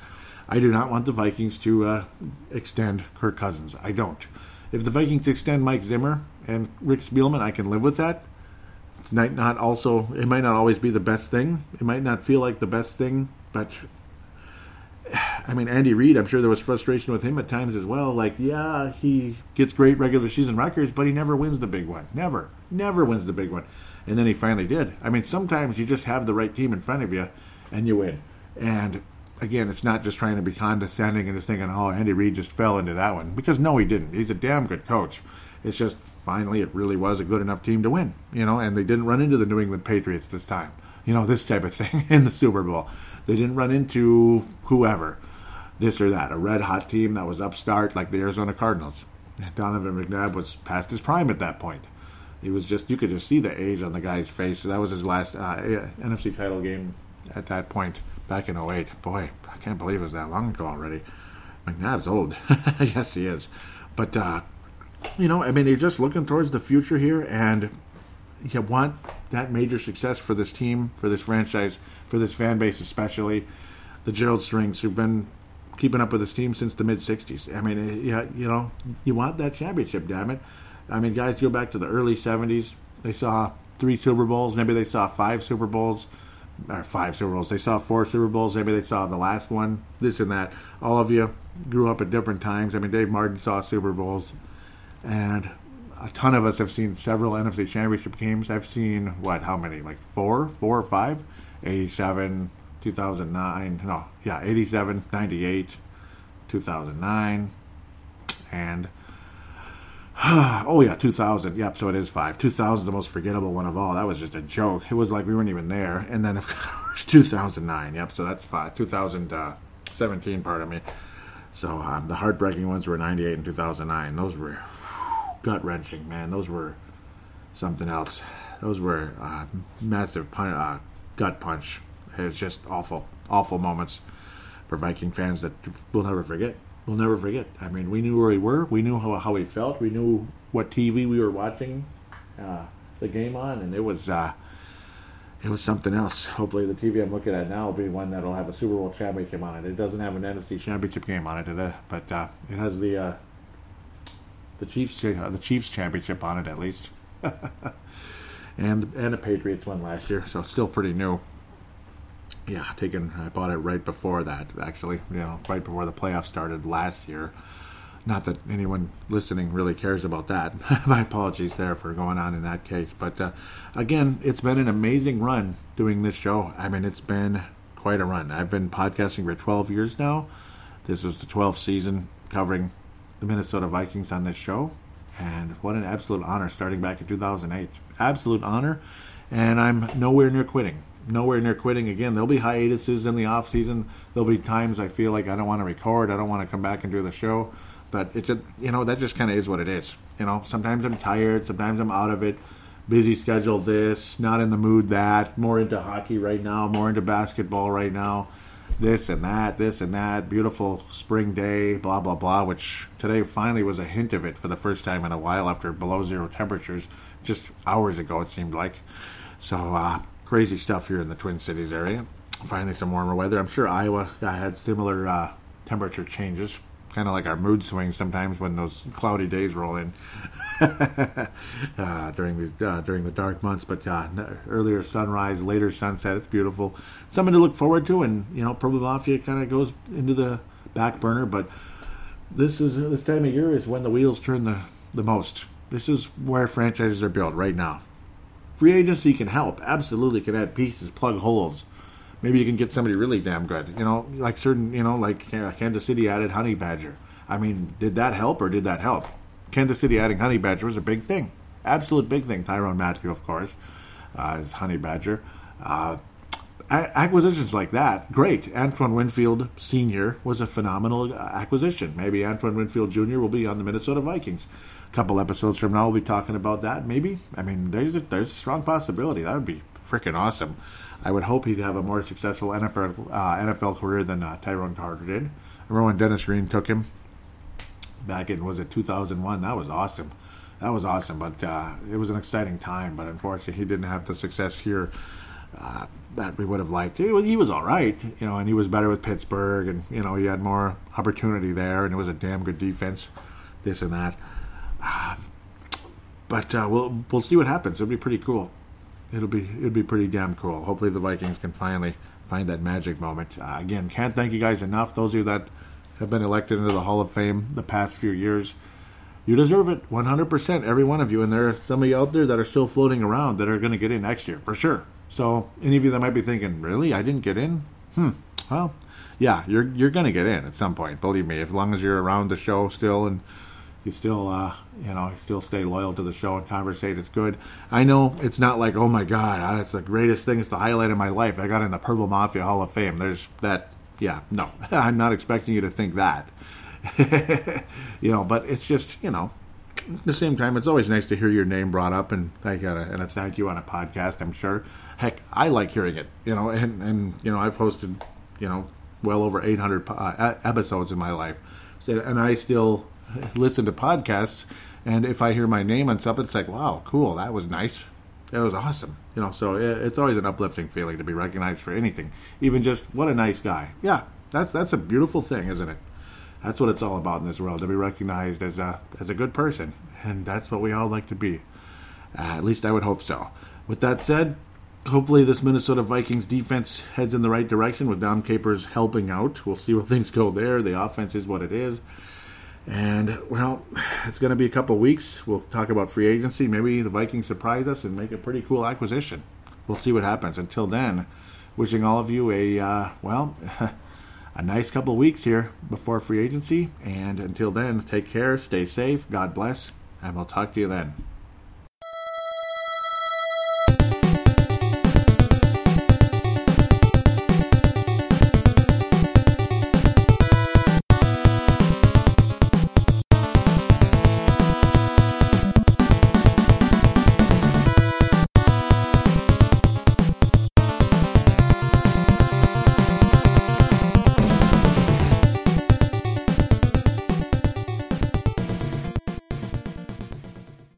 I do not want the Vikings to uh, extend Kirk Cousins. I don't. If the Vikings extend Mike Zimmer and Rick Spielman, I can live with that might not also it might not always be the best thing. It might not feel like the best thing, but I mean Andy Reid, I'm sure there was frustration with him at times as well. Like, yeah, he gets great regular season records, but he never wins the big one. Never. Never wins the big one. And then he finally did. I mean, sometimes you just have the right team in front of you and you win. And again, it's not just trying to be condescending and just thinking, oh, Andy Reid just fell into that one. Because no, he didn't. He's a damn good coach. It's just finally it really was a good enough team to win, you know, and they didn't run into the New England Patriots this time, you know, this type of thing [LAUGHS] in the Super Bowl. They didn't run into whoever, this or that, a red hot team that was upstart like the Arizona Cardinals. Donovan McNabb was past his prime at that point. He was just, you could just see the age on the guy's face. That was his last uh, NFC title game at that point back in 08. Boy, I can't believe it was that long ago already. McNabb's old. [LAUGHS] yes, he is. But uh, you know, I mean, you're just looking towards the future here, and you want that major success for this team, for this franchise, for this fan base, especially the Gerald Strings, who've been keeping up with this team since the mid '60s. I mean, eh, yeah, you know, you want that championship, damn it. I mean, guys go back to the early '70s. They saw three Super Bowls. Maybe they saw five Super Bowls or five Super Bowls. They saw four Super Bowls. Maybe they saw the last one. This and that. All of you grew up at different times. I mean, Dave Martin saw Super Bowls and a ton of us have seen several NFC Championship games. I've seen what? How many? Like four, four or five? 87, 2009. No, yeah, 87, 98, 2009, and [SIGHS] oh yeah, 2000. Yep, so it is five. 2000 is the most forgettable one of all. That was just a joke. It was like we weren't even there. And then of [LAUGHS] course 2009. Yep, so that's five. 2017. Pardon me. So um, the heartbreaking ones were 98 and 2009. Those were gut wrenching, man. Those were something else. Those were uh, massive pun- uh, gut punch. It's just awful, awful moments for Viking fans that we'll never forget. We'll never forget. I mean, we knew where we were. We knew how, how we felt. We knew what TV we were watching uh, the game on, and it was uh, it was something else. Hopefully, the TV I'm looking at now will be one that'll have a Super Bowl championship on it. It doesn't have an NFC championship game on it but uh, it has the uh, the Chiefs uh, the Chiefs championship on it at least, [LAUGHS] and and the Patriots won last year, so still pretty new. Yeah, taken I bought it right before that actually, you know, right before the playoffs started last year. Not that anyone listening really cares about that. [LAUGHS] My apologies there for going on in that case, but uh, again, it's been an amazing run doing this show. I mean, it's been quite a run. I've been podcasting for 12 years now. This is the 12th season covering the Minnesota Vikings on this show. And what an absolute honor starting back in 2008. Absolute honor. and I'm nowhere near quitting. Nowhere near quitting. Again, there'll be hiatuses in the off season. There'll be times I feel like I don't want to record. I don't want to come back and do the show. But it's just, you know, that just kind of is what it is. You know, sometimes I'm tired. Sometimes I'm out of it. Busy schedule this, not in the mood that. More into hockey right now. More into basketball right now. This and that, this and that. Beautiful spring day, blah, blah, blah. Which today finally was a hint of it for the first time in a while after below zero temperatures just hours ago, it seemed like. So, uh, crazy stuff here in the Twin Cities area. Finally, some warmer weather. I'm sure Iowa uh, had similar uh, temperature changes, kind of like our mood swings sometimes when those cloudy days roll in [LAUGHS] uh, during the uh, during the dark months. But uh, earlier sunrise, later sunset, it's beautiful. Something to look forward to, and you know, Purple Mafia kind of goes into the back burner. But this is this time of year is when the wheels turn the the most. This is where franchises are built right now. Free agency can help, absolutely can add pieces, plug holes. Maybe you can get somebody really damn good. You know, like certain, you know, like uh, Kansas City added Honey Badger. I mean, did that help or did that help? Kansas City adding Honey Badger was a big thing, absolute big thing. Tyrann Mathieu, of course, uh, is Honey Badger. Uh, acquisitions like that, great. Antoine Winfield Sr. was a phenomenal acquisition. Maybe Antoine Winfield Jr. will be on the Minnesota Vikings A couple episodes from now, we'll be talking about that. Maybe. I mean, there's a, there's a strong possibility. That would be freaking awesome. I would hope he'd have a more successful NFL uh, NFL career than uh, Tyrone Carter did. I remember when Dennis Green took him back in was it 2001? That was awesome. That was awesome, but uh, it was an exciting time. But unfortunately, he didn't have the success here uh, that we would have liked. He was, he was all right, you know, and he was better with Pittsburgh, and you know he had more opportunity there, and it was a damn good defense, this and that. Um, but uh, we'll we'll see what happens. It'll be pretty cool. It'll be it'll be pretty damn cool. Hopefully the Vikings can finally find that magic moment. Uh, again, can't thank you guys enough. Those of you that have been elected into the Hall of Fame the past few years, you deserve it 100%. Every one of you, and there are some of you out there that are still floating around that are going to get in next year for sure. So any of you that might be thinking, really, I didn't get in? Hmm. Well, yeah, you're you're going to get in at some point. Believe me, as long as you're around the show still and you still uh, you know still stay loyal to the show and conversate. It's good. I know it's not like oh my god that's the greatest thing it's the highlight of my life. I got in the purple mafia hall of fame. There's that yeah no [LAUGHS] i'm not expecting you to think that. [LAUGHS] You know but it's just you know at the same time it's always nice to hear your name brought up and thank you and a thank you on a podcast i'm sure. Heck i like hearing it you know and and you know i've hosted you know well over 800 uh, episodes in my life. And i still listen to podcasts, and if I hear my name on something, it's like, wow, cool, that was nice. that was awesome. You know, so it's always an uplifting feeling to be recognized for anything, even just what a nice guy. Yeah, that's that's a beautiful thing, isn't it? That's what it's all about in this world to be recognized as a as a good person, and that's what we all like to be. Uh, at least I would hope so. With that said, hopefully this Minnesota Vikings defense heads in the right direction with Dom Capers helping out. We'll see where things go there. The offense is what it is. And, well, it's going to be a couple weeks. We'll talk about free agency. Maybe the Vikings surprise us and make a pretty cool acquisition. We'll see what happens. Until then, wishing all of you a, uh, well, [LAUGHS] a nice couple weeks here before free agency. And until then, take care, stay safe, God bless, and we'll talk to you then.